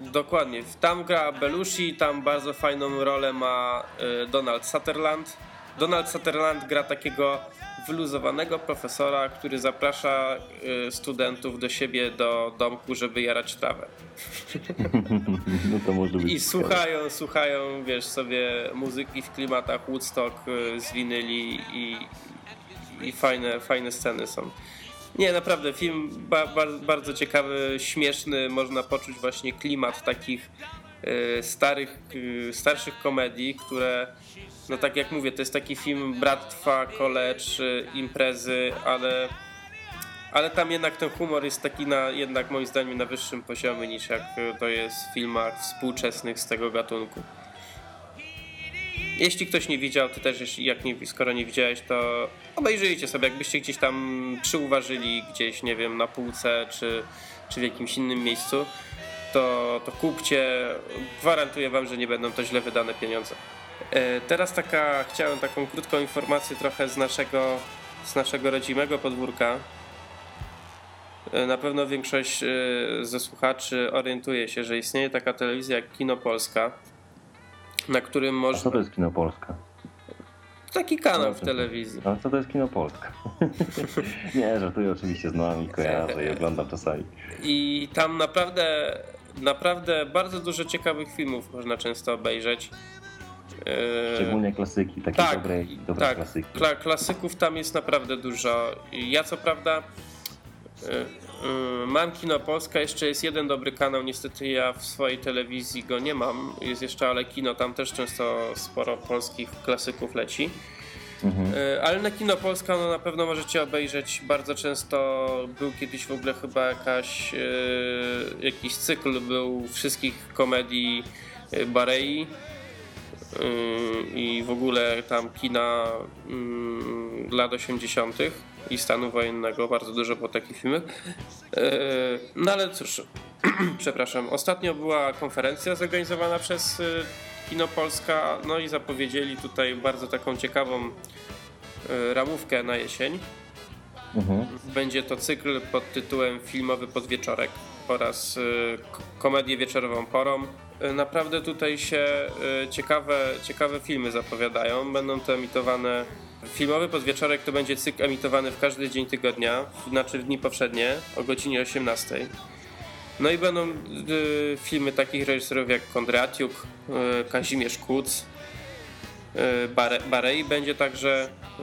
dokładnie. Tam gra Belushi, tam bardzo fajną rolę ma y, Donald Sutherland. Donald Sutherland gra takiego wyluzowanego profesora, który zaprasza y, studentów do siebie do domku, żeby jarać trawę. No to może być I ciekawe. słuchają, słuchają, wiesz, sobie muzyki w klimatach Woodstock y, z winyli i, i fajne, fajne sceny są. Nie, naprawdę, film ba, ba, bardzo ciekawy, śmieszny, można poczuć właśnie klimat takich y, starych, y, starszych komedii, które, no tak jak mówię, to jest taki film bractwa, college, y, imprezy, ale ale tam jednak ten humor jest taki na, jednak moim zdaniem na wyższym poziomie niż jak to jest w filmach współczesnych z tego gatunku. Jeśli ktoś nie widział, to też jak nie, skoro nie widziałeś, to obejrzyjcie sobie, jakbyście gdzieś tam przyuważyli gdzieś, nie wiem, na półce czy, czy w jakimś innym miejscu, to, to kupcie. Gwarantuję wam, że nie będą to źle wydane pieniądze. E, Teraz taka, chciałem taką krótką informację trochę z naszego, z naszego rodzimego podwórka. E, Na pewno większość e, ze słuchaczy orientuje się, że istnieje taka telewizja jak Kino Polska, na którym można... co to jest Kino Polska? Taki kanał No, w telewizji. A co to jest Kino Polska? nie, żartuję oczywiście znam i kojarzę i oglądam czasami. I tam naprawdę, naprawdę bardzo dużo ciekawych filmów można często obejrzeć. E, Szczególnie klasyki, takie tak, dobre, dobre tak. klasyki. Kla klasyków tam jest naprawdę dużo. Ja co prawda y, y, mam Kino Polska, jeszcze jest jeden dobry kanał, niestety ja w swojej telewizji go nie mam. Jest jeszcze Ale Kino, tam też często sporo polskich klasyków leci. Mhm. Y, Ale na Kino Polska no, na pewno możecie obejrzeć. Bardzo często był kiedyś w ogóle chyba jakaś, y, jakiś cykl był wszystkich komedii y, Barei y, i w ogóle tam kina mm, lat 80. i stanu wojennego. Bardzo dużo było takich filmów. Y, No ale cóż, przepraszam. Ostatnio była konferencja zorganizowana przez y, Kino Polska, no i zapowiedzieli tutaj bardzo taką ciekawą y, ramówkę na jesień. Mhm. Będzie to cykl pod tytułem Filmowy Podwieczorek oraz komedię wieczorową porą. Naprawdę tutaj się ciekawe, ciekawe filmy zapowiadają. Będą to emitowane Filmowy podwieczorek to będzie cykl emitowany w każdy dzień tygodnia, znaczy w dni powszednie o godzinie 18. No i będą y, filmy takich reżyserów jak Kondratiuk, y, Kazimierz Kuc, Barei będzie także y,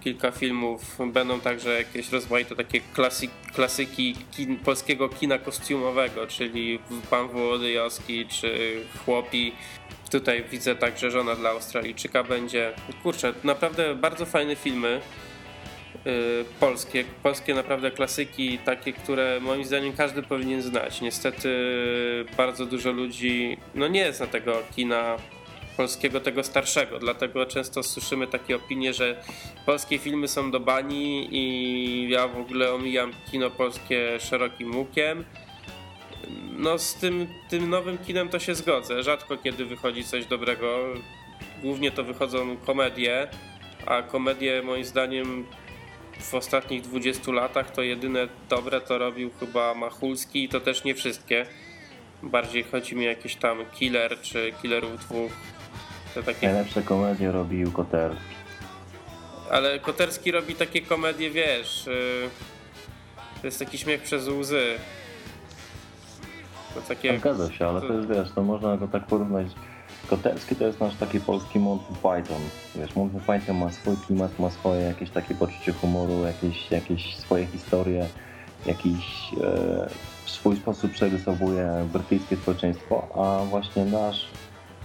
kilka filmów, będą także jakieś rozmaite takie klasyk, klasyki kin, polskiego kina kostiumowego, czyli Pan Wołodyjowski czy Chłopi. Tutaj widzę także Żona dla Australijczyka będzie. Kurczę, naprawdę bardzo fajne filmy. Y, polskie, polskie naprawdę klasyki, takie, które moim zdaniem każdy powinien znać. Niestety bardzo dużo ludzi no nie zna tego kina polskiego, tego starszego, dlatego często słyszymy takie opinie, że polskie filmy są do bani i ja w ogóle omijam kino polskie szerokim łukiem. No z tym, tym nowym kinem to się zgodzę. Rzadko kiedy wychodzi coś dobrego. Głównie to wychodzą komedie, a komedie moim zdaniem w ostatnich 20 latach to jedyne dobre to robił chyba Machulski i to też nie wszystkie. Bardziej chodzi mi o jakieś tam Killer czy Killerów dwóch. To takie... Najlepsze komedie robił Koterski. Ale Koterski robi takie komedie, wiesz, yy, to jest taki śmiech przez łzy. To takie... Zgadza się, ale to jest, wiesz, to można go tak porównać. Koterski to jest nasz taki polski Monty Python. Wiesz, Monty Python ma swój klimat, ma swoje jakieś takie poczucie humoru, jakieś, jakieś swoje historie, jakiś e, w swój sposób przerysowuje brytyjskie społeczeństwo, a właśnie nasz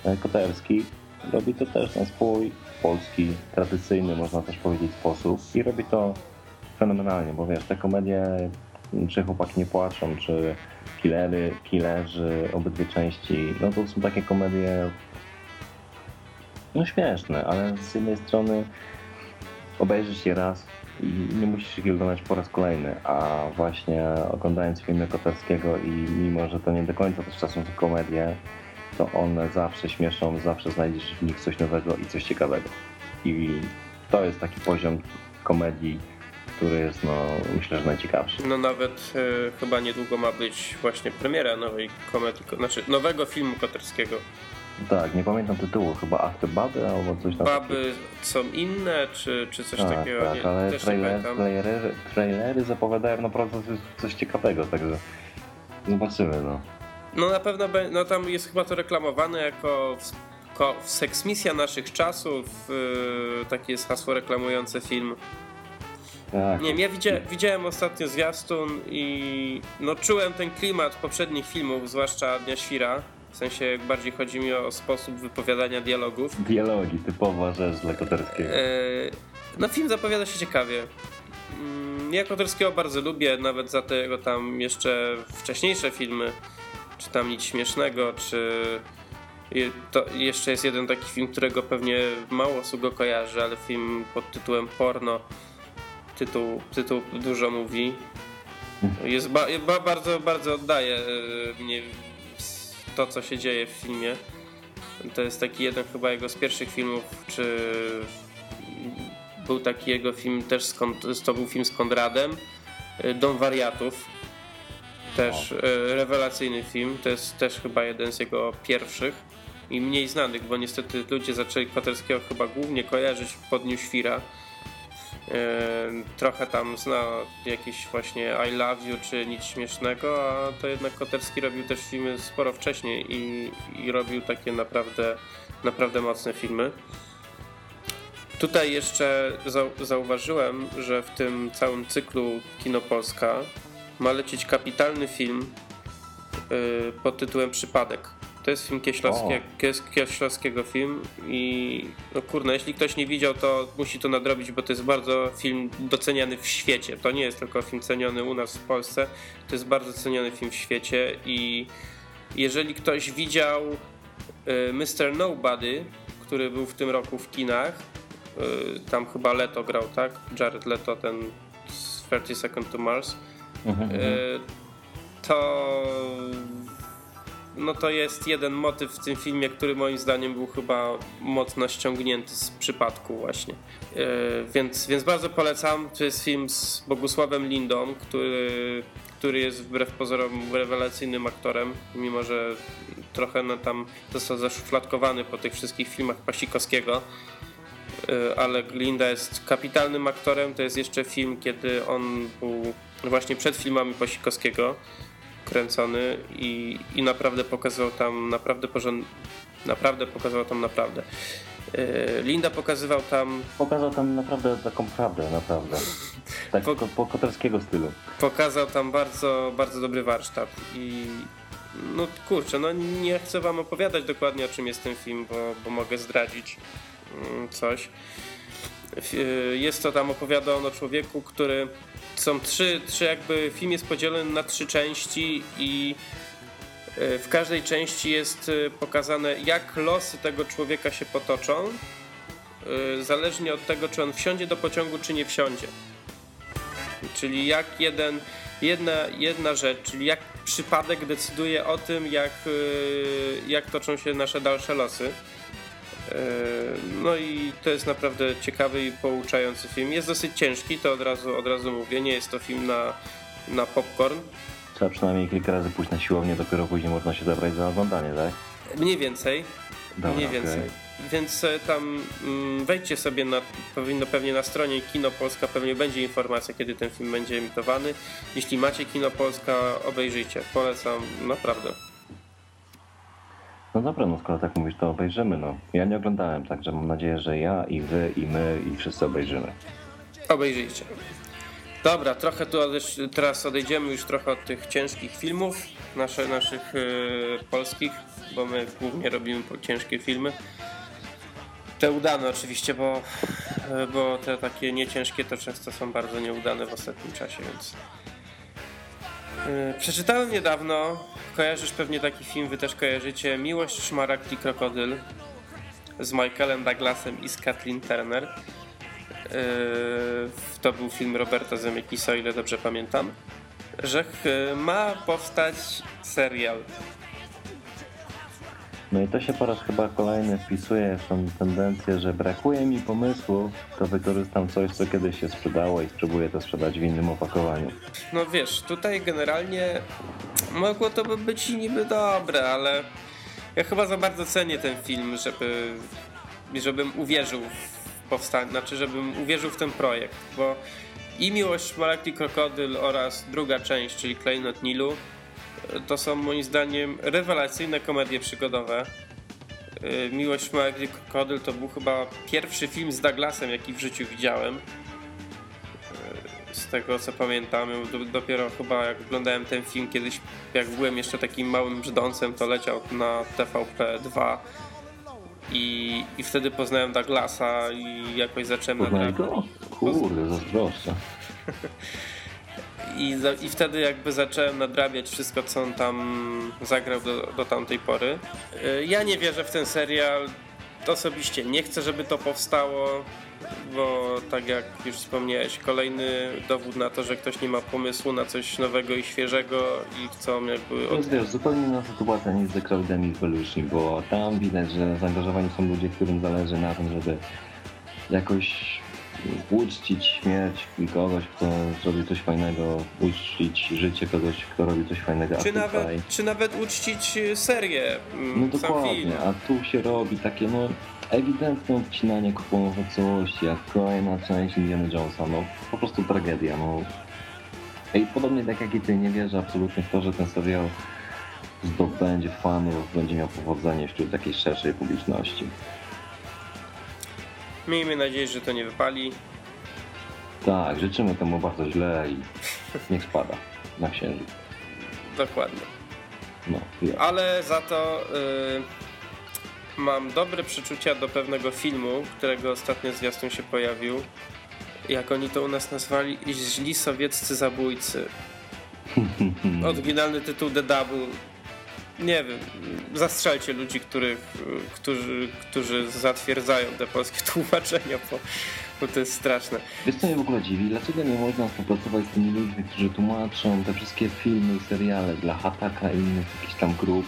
e, Koterski robi to też na swój polski, tradycyjny, można też powiedzieć, sposób. I robi to fenomenalnie, bo wiesz, te komedie, czy chłopaki nie płaczą, czy killery, killerzy, obydwie części, no to są takie komedie no śmieszne, ale z jednej strony obejrzysz je raz i nie musisz ich oglądać po raz kolejny, a właśnie oglądając filmy Koterskiego i mimo, że to nie do końca też czasem są komedie, to one zawsze śmieszą, zawsze znajdziesz w nich coś nowego i coś ciekawego. I to jest taki poziom komedii, który jest, no, myślę, że najciekawszy. No nawet y, chyba niedługo ma być właśnie premiera nowej komedii, znaczy nowego filmu Koterskiego. Tak, nie pamiętam tytułu, chyba Ach Baby albo coś tam. Baby są inne, czy, czy coś tak, takiego? Tak, nie, ale trailer, trailery, trailery zapowiadają naprawdę coś, coś ciekawego, także zobaczymy, no. No na pewno, no tam jest chyba to reklamowane jako seksmisja naszych czasów, yy, takie jest hasło reklamujące film. Tak, Nie wiem, ja widzia- widziałem ostatnio zwiastun i no czułem ten klimat poprzednich filmów, zwłaszcza Dnia Świra. W sensie bardziej chodzi mi o sposób wypowiadania dialogów. Dialogi, typowa rzecz dla Koterskiego. Eee, No film zapowiada się ciekawie. Mm, Ja Koterskiego bardzo lubię, nawet za te jego tam jeszcze wcześniejsze filmy, czy tam Nic Śmiesznego, czy to jeszcze jest jeden taki film, którego pewnie mało osób go kojarzy, ale film pod tytułem Porno. Tytuł, tytuł dużo mówi. Jest ba, ba, bardzo, bardzo oddaje e, mnie to, co się dzieje w filmie. To jest taki jeden chyba jego z pierwszych filmów, czy był taki jego film też, z, to był film z Konradem, y, Dom Wariatów. Też y, rewelacyjny film, to jest też chyba jeden z jego pierwszych i mniej znanych, bo niestety ludzie zaczęli Koterskiego chyba głównie kojarzyć po Dniu Świra. Y, Trochę tam zna jakiś właśnie I Love You czy Nic Śmiesznego, a to jednak Koterski robił też filmy sporo wcześniej i, i robił takie naprawdę, naprawdę mocne filmy. Tutaj jeszcze zau- zauważyłem, że w tym całym cyklu Kino Polska ma lecieć kapitalny film yy, pod tytułem Przypadek. To jest film Kieślowskie, Kieślowskiego film i no kurna, jeśli ktoś nie widział, to musi to nadrobić, bo to jest bardzo film doceniany w świecie. To nie jest tylko film ceniony u nas w Polsce, to jest bardzo ceniony film w świecie i jeżeli ktoś widział y, Mr. Nobody, który był w tym roku w kinach, y, tam chyba Leto grał, tak? Jared Leto, ten z 30 Second to Mars, Mhm, mhm. y, to no to jest jeden motyw w tym filmie, który moim zdaniem był chyba mocno ściągnięty z przypadku właśnie. Yy, więc, więc bardzo polecam. To jest film z Bogusławem Lindą, który, który jest wbrew pozorom rewelacyjnym aktorem, mimo że trochę no, tam został zaszufladkowany po tych wszystkich filmach Pasikowskiego. y, ale Glinda jest kapitalnym aktorem. To jest jeszcze film, kiedy on był właśnie przed filmami Posikowskiego kręcony i, i naprawdę pokazał tam naprawdę porząd... naprawdę pokazał tam naprawdę. Y, Linda pokazywał tam Pokazał tam naprawdę taką prawdę, naprawdę. Tak Po- po, koterskiego stylu. pokazał tam bardzo, bardzo dobry warsztat i no kurczę, no nie chcę wam opowiadać dokładnie o czym jest ten film, bo, bo mogę zdradzić mm, coś. F- y, Jest to tam opowiada on o człowieku, który są trzy, trzy jakby film jest podzielony na trzy części i y, w każdej części jest y, pokazane jak losy tego człowieka się potoczą y, zależnie od tego czy on wsiądzie do pociągu czy nie wsiądzie. Czyli jak jeden, jedna, jedna rzecz, czyli jak przypadek decyduje o tym, jak, jak toczą się nasze dalsze losy. Y, No i to jest naprawdę ciekawy i pouczający film. Jest dosyć ciężki, to od razu, od razu mówię. Nie jest to film na, na popcorn. Trzeba przynajmniej kilka razy pójść na siłownię, dopiero później można się zabrać za oglądanie, tak? Mniej więcej. Dobra, mniej więcej. Więc e, tam mm, wejdźcie sobie na, powinno pewnie na stronie Kino Polska pewnie będzie informacja, kiedy ten film będzie emitowany. Jeśli macie Kino Polska, obejrzyjcie. Polecam naprawdę. No dobra, no skoro tak mówisz, to obejrzymy, no. Ja nie oglądałem, także mam nadzieję, że ja i wy i my i wszyscy obejrzymy. Obejrzyjcie. Dobra, trochę tu odejść, teraz odejdziemy już trochę od tych ciężkich filmów, nasze, naszych yy, polskich, bo my głównie robimy po- ciężkie filmy. Te udane oczywiście, bo, yy, bo te takie nieciężkie to często są bardzo nieudane w ostatnim czasie, więc... Yy, przeczytałem niedawno, kojarzysz pewnie taki film, wy też kojarzycie, Miłość, Szmaragd i Krokodyl z Michaelem Douglasem i z Kathleen Turner. Yy, to był film Roberta Zemeckisa, o ile dobrze pamiętam, że ch- ma powstać serial. No i to się po raz chyba kolejny wpisuje w tą tendencję, że brakuje mi pomysłu, to wykorzystam coś, co kiedyś się sprzedało i spróbuję to sprzedać w innym opakowaniu. No wiesz, tutaj generalnie mogło to by być niby dobre, ale ja chyba za bardzo cenię ten film, żeby żebym uwierzył w powstanie, znaczy żebym uwierzył w ten projekt, bo i Miłość, Szmaragd i Krokodyl oraz druga część, czyli Klejnot Nilu, to są moim zdaniem rewelacyjne komedie przygodowe. Y, Miłość, i Krokodyl to był chyba pierwszy film z Douglasem, jaki w życiu widziałem z tego co pamiętam, do- dopiero chyba jak oglądałem ten film kiedyś, jak byłem jeszcze takim małym brzdącem, to leciał na TVP2 i, i wtedy poznałem Douglasa i jakoś zacząłem nadrabiać. go? Kurde, zazdroszczę. I, I wtedy jakby zacząłem nadrabiać wszystko, co on tam zagrał do, do tamtej pory. Y, Ja nie wierzę w ten serial. Osobiście nie chcę, żeby to powstało, bo tak jak już wspomniałeś, kolejny dowód na to, że ktoś nie ma pomysłu na coś nowego i świeżego i chcą jakby... Od... wiesz, zupełnie inna sytuacja niż The Crowdem i Belushi, bo tam widać, że zaangażowani są ludzie, którym zależy na tym, żeby jakoś uczcić śmierć kogoś, kto zrobi coś fajnego, uczcić życie kogoś, kto robi coś fajnego, Czy tutaj... nawet, czy nawet uczcić y, serię, mm, No film. dokładnie, a tu się robi takie no ewidentne odcinanie kuponów od całości, jak kolejna część Indiana Jonesa, no po prostu tragedia, no. I podobnie tak jak i ty, nie wierzę absolutnie w to, że ten serial zdobędzie fanów, będzie miał powodzenie wśród takiej szerszej publiczności. Miejmy nadzieję, że to nie wypali. Tak, życzymy temu bardzo źle i niech spada na księżyc. Dokładnie. No, ja. Ale za to y, mam dobre przeczucia do pewnego filmu, którego ostatnio zwiastun się pojawił. Jak oni to u nas nazwali? Źli sowieccy zabójcy. Oryginalny tytuł The Double. Nie wiem, zastrzelcie ludzi, których, którzy, którzy zatwierdzają te polskie tłumaczenia, bo, bo to jest straszne. Wiesz co mnie w ogóle dziwi? Dlaczego nie można współpracować z tymi ludźmi, którzy tłumaczą te wszystkie filmy i seriale dla Hataka i innych jakichś tam grup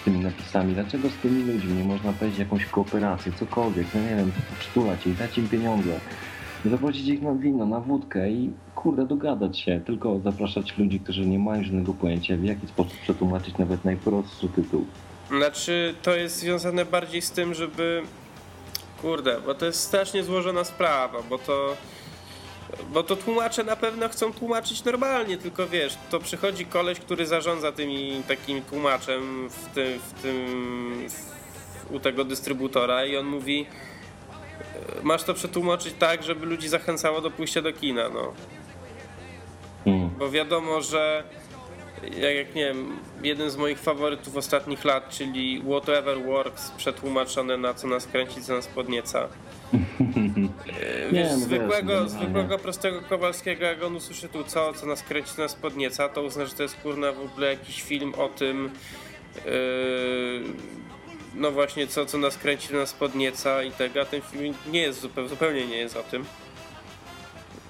z tymi napisami? Dlaczego z tymi ludźmi nie można powiedzieć jakąś kooperację, cokolwiek, no nie wiem, przytulać ich, dać im pieniądze, zaprosić ich na wino, na wódkę i kurde, dogadać się, tylko zapraszać ludzi, którzy nie mają żadnego pojęcia, w jaki sposób przetłumaczyć nawet najprostszy tytuł. Znaczy, to jest związane bardziej z tym, żeby Kurde, bo to jest strasznie złożona sprawa, bo to. Bo to tłumacze na pewno chcą tłumaczyć normalnie, tylko wiesz, to przychodzi koleś, który zarządza tymi takim tłumaczem w tym, w tym w, u tego dystrybutora i on mówi e, masz to przetłumaczyć tak, żeby ludzi zachęcało do pójścia do kina, no. Bo wiadomo, że jak, nie wiem, jeden z moich faworytów ostatnich lat, czyli Whatever Works, przetłumaczone na co nas kręci, co nas podnieca. Nie, Wiesz, no wiesz, zwykłego, generalnie. zwykłego, prostego Kowalskiego, jak on usłyszy tu co, co nas kręci, co nas podnieca, to uzna, że to jest kurna w ogóle jakiś film o tym, yy, no właśnie, co, co nas kręci, co nas podnieca i tego, a ten film nie jest zupełnie, zupełnie nie jest o tym.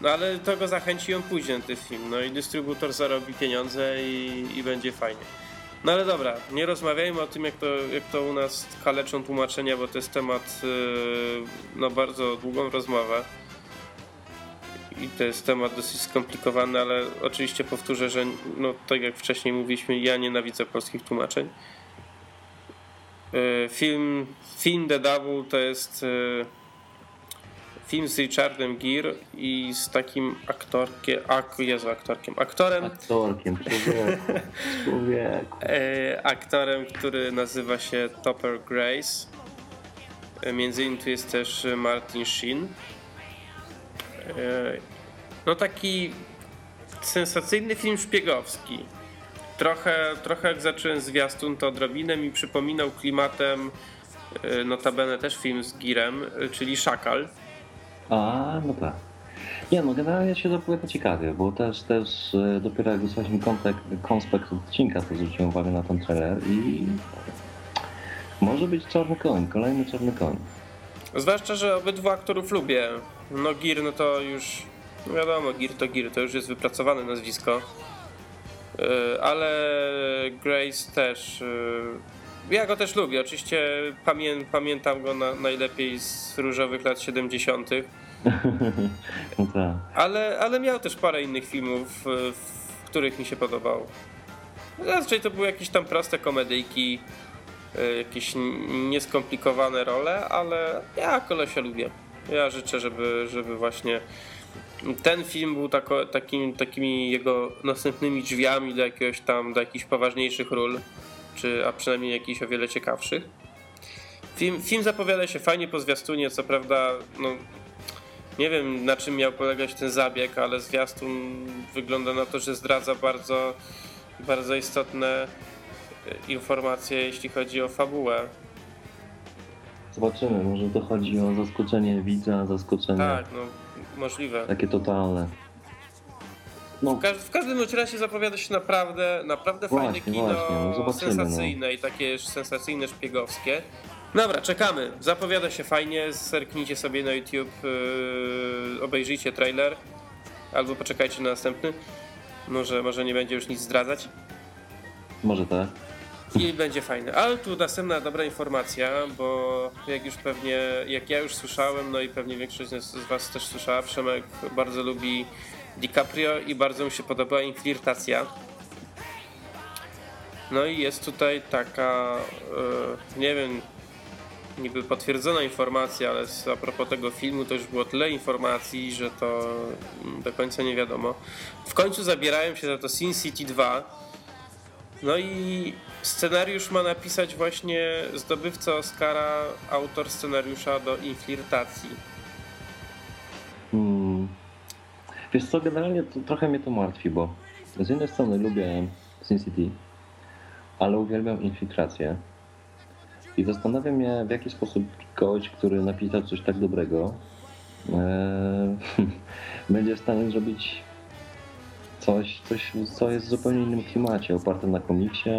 No ale to go zachęci on na ten film, no i dystrybutor zarobi pieniądze i, i będzie fajnie. No ale dobra, nie rozmawiajmy o tym, jak to, jak to u nas kaleczą tłumaczenia, bo to jest temat yy, na bardzo długą rozmowę. I to jest temat dosyć skomplikowany, ale oczywiście powtórzę, że no, tak jak wcześniej mówiliśmy, ja nienawidzę polskich tłumaczeń. Yy, Film, film The Double to jest yy, film z Richardem Gere i z takim aktorkiem, ak, Jezu, aktorkiem, aktorem, Aktorkiem, człowieku. człowieku. E, aktorem, który nazywa się Topper Grace. E, Między innymi tu jest też Martin Sheen. E, No taki sensacyjny film szpiegowski. Trochę, trochę jak zacząłem zwiastun, to odrobinę mi przypominał klimatem notabene też film z Girem, czyli Szakal. A, no tak. Nie no, generalnie się zapowiada ciekawie, bo też, też e, dopiero jak wysłaliśmy kontek, konspekt odcinka, to zwróciłem uwagę na ten trailer i może być czarny koń, kolejny czarny koń. Zwłaszcza, że obydwu aktorów lubię. No Gir, no to już no wiadomo, Gir to Gir, to już jest wypracowane nazwisko. Yy, Ale Grace też. Ja go też lubię. Oczywiście pamię pamiętam go na, najlepiej z różowych lat 70., No tak. ale, ale miał też parę innych filmów, w których mi się podobał. Zazwyczaj to były jakieś tam proste komedyjki, yy, jakieś nieskomplikowane role, ale ja kolesia lubię. Ja życzę, żeby, żeby właśnie ten film był tako, takim, takimi jego następnymi drzwiami do jakiegoś tam, do jakichś poważniejszych ról, czy, a przynajmniej jakichś o wiele ciekawszych. Film, film zapowiada się fajnie po zwiastunie, co prawda, no, nie wiem na czym miał polegać ten zabieg, ale zwiastun wygląda na to, że zdradza bardzo, bardzo istotne e, informacje, jeśli chodzi o fabułę. Zobaczymy, może to chodzi o zaskoczenie widza, zaskoczenie Tak, no możliwe. takie totalne. No, W, każ- w każdym bądź razie zapowiada się naprawdę, naprawdę fajne Właśnie, kino, właśnie, no sensacyjne i takie sensacyjne szpiegowskie. Dobra, czekamy. Zapowiada się fajnie, zerknijcie sobie na YouTube, yy, obejrzyjcie trailer, albo poczekajcie na następny. Może, może nie będzie już nic zdradzać. może tak. I będzie fajne. Ale tu następna dobra informacja, bo jak już pewnie, jak ja już słyszałem, no i pewnie większość z was też słyszała, Przemek bardzo lubi DiCaprio i bardzo mu się podoba inflirtacja. No i jest tutaj taka, e, nie wiem, niby potwierdzona informacja, ale a propos tego filmu to już było tyle informacji, że to mm, do końca nie wiadomo. W końcu zabierają się za to Sin City 2. No i scenariusz ma napisać właśnie zdobywca Oscara, autor scenariusza do inflirtacji. Hmm. Wiesz co, generalnie to, trochę mnie to martwi, bo z jednej strony lubię Sin City, ale uwielbiam infiltrację. I zastanawiam się, w jaki sposób gość, który napisał coś tak dobrego, e, będzie w stanie zrobić coś, coś, co jest w zupełnie innym klimacie, oparte na komiksie.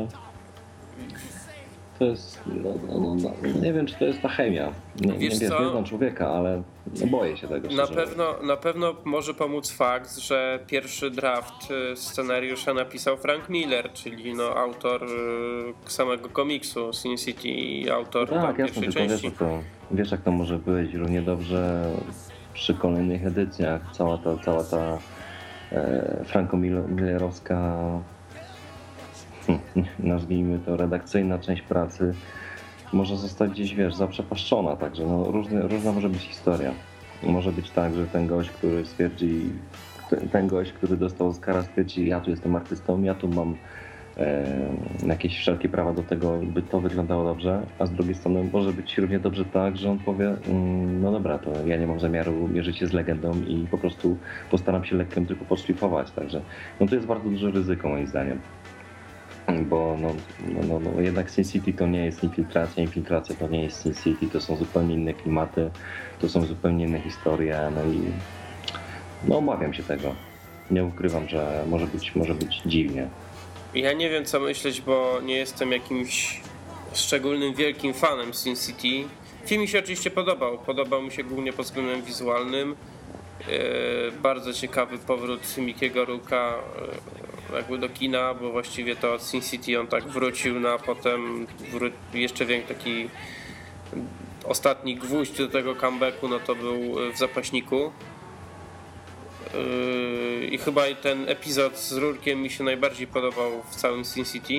To jest, no, no, no, no, nie wiem, czy to jest ta chemia. Nie, Wiesz wiesz, nie znam człowieka, ale no, boję się tego. Na pewno, na pewno może pomóc fakt, że pierwszy draft y, scenariusza napisał Frank Miller, czyli no autor y, samego komiksu Sin City i autor Tak, jasne, pierwszej tylko wiesz, części. jak to, wiesz jak to może być, równie dobrze przy kolejnych edycjach cała ta, cała ta e, franco-millerowska hm, nazwijmy to redakcyjna część pracy może zostać gdzieś, wiesz, zaprzepaszczona, także no, różne, różna może być historia. Może być tak, że ten gość, który stwierdzi, ten, gość, który dostał Oscara stwierdzi, ja tu jestem artystą, ja tu mam e, jakieś wszelkie prawa do tego, by to wyglądało dobrze, a z drugiej strony może być równie dobrze tak, że on powie, mm, no dobra, to ja nie mam zamiaru mierzyć się z legendą i po prostu postaram się lekkiem tylko podszlifować, także no to jest bardzo duże ryzyko moim zdaniem. Bo no, no, no, no, jednak Sin City to nie jest infiltracja, infiltracja to nie jest Sin City, to są zupełnie inne klimaty, to są zupełnie inne historie, no i no obawiam się tego. Nie ukrywam, że może być, może być dziwnie. Ja nie wiem co myśleć, bo nie jestem jakimś szczególnym wielkim fanem Sin City. Film mi się oczywiście podobał. Podobał mi się głównie pod względem wizualnym. Yy, bardzo ciekawy powrót Mikiego Ruka yy, jakby do kina, bo właściwie to od Sin City on tak wrócił, no a potem wró- jeszcze większy taki ostatni gwóźdź do tego comebacku, no to był w zapaśniku. Yy, I chyba ten epizod z Rurkiem mi się najbardziej podobał w całym Sin City.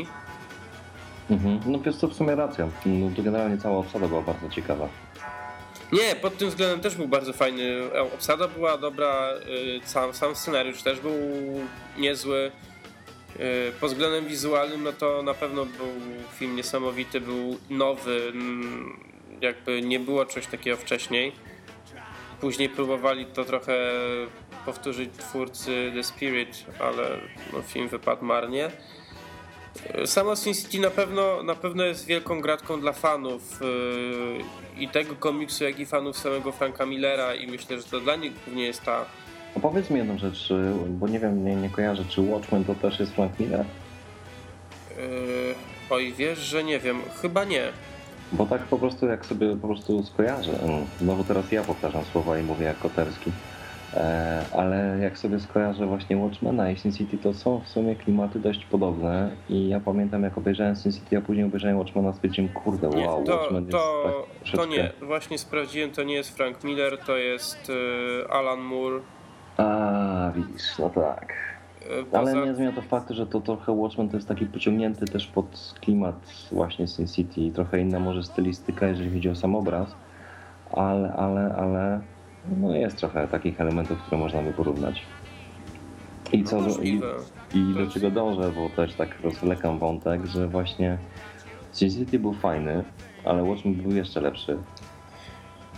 Mhm. No wiesz co, w sumie racja. No, to generalnie cała obsada była bardzo ciekawa. Nie, pod tym względem też był bardzo fajny. E, Obsada była dobra, sam, sam scenariusz też był niezły. Yy, Pod względem wizualnym, no to na pewno był film niesamowity, był nowy, jakby nie było czegoś takiego wcześniej. Później próbowali to trochę powtórzyć twórcy The Spirit, ale no, film wypadł marnie. Samo Sin City na pewno, na pewno jest wielką gratką dla fanów yy, i tego komiksu, jak i fanów samego Franka Millera i myślę, że to dla nich głównie jest ta... Opowiedz mi jedną rzecz, y, bo nie wiem, nie, nie kojarzę, czy Watchmen to też jest Frank Miller? Yy, oj, wiesz, że nie wiem, chyba nie. Bo tak po prostu jak sobie po prostu skojarzę, mm, znowu teraz ja powtarzam słowa i mówię jak Koterski, e, ale jak sobie skojarzę właśnie Watchmena i Sin City, to są w sumie klimaty dość podobne i ja pamiętam jak obejrzałem Sin City, a później obejrzałem Watchmena, stwierdziłem, kurde, Nie, wow, to, Watchmen to, jest tak to nie, właśnie sprawdziłem, to nie jest Frank Miller, to jest yy, Alan Moore. A, widzisz, no tak. Ale poza- nie zmienia to faktu, że to trochę Watchmen to jest taki pociągnięty też pod klimat właśnie Sin City, trochę inna może stylistyka, jeżeli chodzi o sam obraz, ale, ale, ale no jest trochę takich elementów, które można by porównać. I co, i, Możliwe. i do czego dążę, bo też tak rozwlekam wątek, że właśnie Sin City był fajny, ale Watchmen był jeszcze lepszy.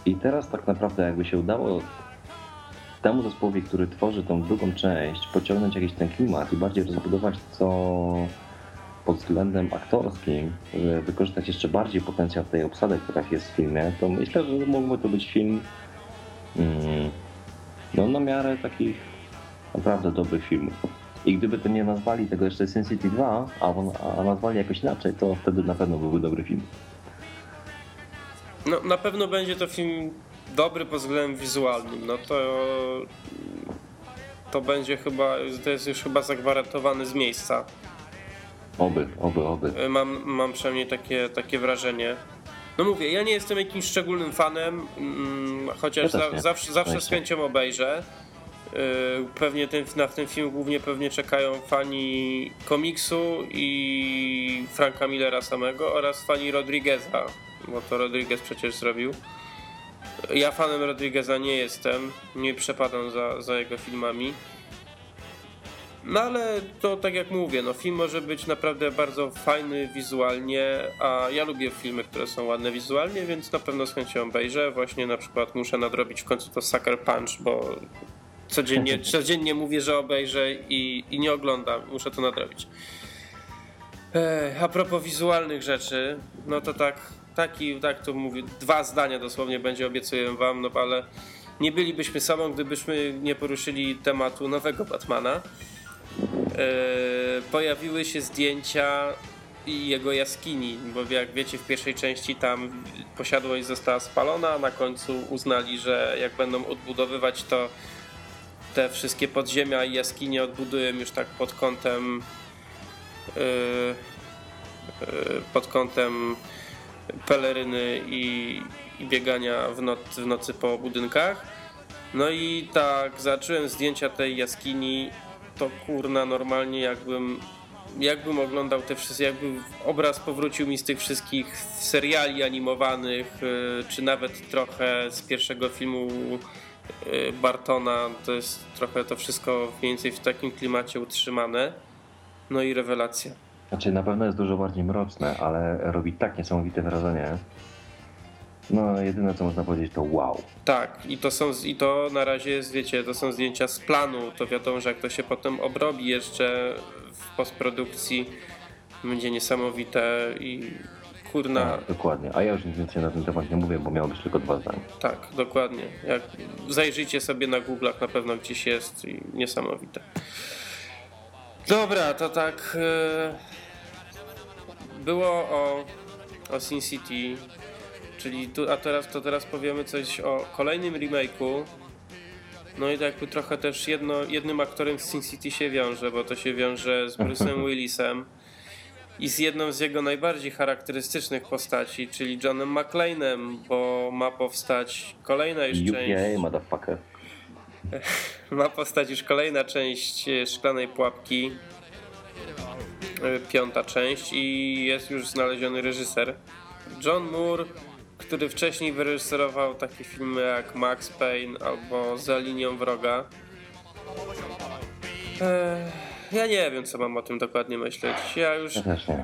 I teraz tak naprawdę jakby się udało temu zespołowi, który tworzy tą drugą część, pociągnąć jakiś ten klimat i bardziej rozbudować to pod względem aktorskim, wykorzystać jeszcze bardziej potencjał tej obsady, która jest w filmie, to myślę, że mógłby to być film mm, no, na miarę takich naprawdę dobrych filmów. I gdyby to nie nazwali tego jeszcze Sin City 2, a, on, a nazwali jakoś inaczej, to wtedy na pewno byłby dobry film. No, na pewno będzie to film dobry pod względem wizualnym. No to to będzie chyba, to jest już chyba zagwarantowane z miejsca. Oby, oby, oby. Mam, mam przynajmniej takie, takie wrażenie. No mówię, ja nie jestem jakimś szczególnym fanem, mm, chociaż Ja za, zawsze, zawsze z chęcią obejrzę. Yy, Pewnie ten, na ten film głównie pewnie czekają fani komiksu i Franka Millera samego oraz fani Rodrigueza, bo to Rodriguez przecież zrobił. Ja fanem Rodrigueza nie jestem, nie przepadam za, za jego filmami. No ale to tak jak mówię, no film może być naprawdę bardzo fajny wizualnie, a ja lubię filmy, które są ładne wizualnie, więc na pewno z chęcią obejrzę. Właśnie na przykład muszę nadrobić w końcu to Sucker Punch, bo codziennie, codziennie mówię, że obejrzę i, i nie oglądam. Muszę to nadrobić. Ech, a propos wizualnych rzeczy, no to tak, taki, tak to mówię, dwa zdania dosłownie będzie, obiecuję wam, no ale nie bylibyśmy sobą, gdybyśmy nie poruszyli tematu nowego Batmana. E, pojawiły się zdjęcia jego jaskini, bo jak wiecie w pierwszej części tam posiadłość została spalona, a na końcu uznali, że jak będą odbudowywać to te wszystkie podziemia i jaskinie odbudują już tak pod kątem e, pod kątem peleryny i, i biegania w, noc, w nocy po budynkach. No i tak, zacząłem zdjęcia tej jaskini, to kurna normalnie jakbym jakbym oglądał te wszystkie, jakby obraz powrócił mi z tych wszystkich seriali animowanych, y, czy nawet trochę z pierwszego filmu y, Bartona, to jest trochę to wszystko mniej więcej w takim klimacie utrzymane. No i rewelacja. Znaczy na pewno jest dużo bardziej mroczne, ale robi tak niesamowite wrażenie. No jedyne co można powiedzieć to wow. Tak, i to są i to na razie jest, wiecie, to są zdjęcia z planu. To wiadomo, że jak to się potem obrobi jeszcze w postprodukcji będzie niesamowite i kurna. Tak, dokładnie. A ja już nic więcej na ten temat nie mówię, bo miało być tylko dwa zdania. Tak, dokładnie. Jak zajrzyjcie sobie na Google'ach, na pewno gdzieś jest i niesamowite. Dobra, to tak. e, Było o, o Sin City, czyli tu, a teraz to teraz powiemy coś o kolejnym remake'u. No i jakby trochę też jedno, jednym aktorem z Sin City się wiąże, bo to się wiąże z Bruce'em Willisem i z jedną z jego najbardziej charakterystycznych postaci, czyli Johnem McClane'em, bo ma powstać kolejna już część. UPA, motherfucker. Ma powstać już kolejna część e, Szklanej Pułapki. E, Piąta część i jest już znaleziony reżyser. John Moore, który wcześniej wyreżyserował takie filmy jak Max Payne albo Za linią wroga. E, Ja nie wiem, co mam o tym dokładnie myśleć. Ja już.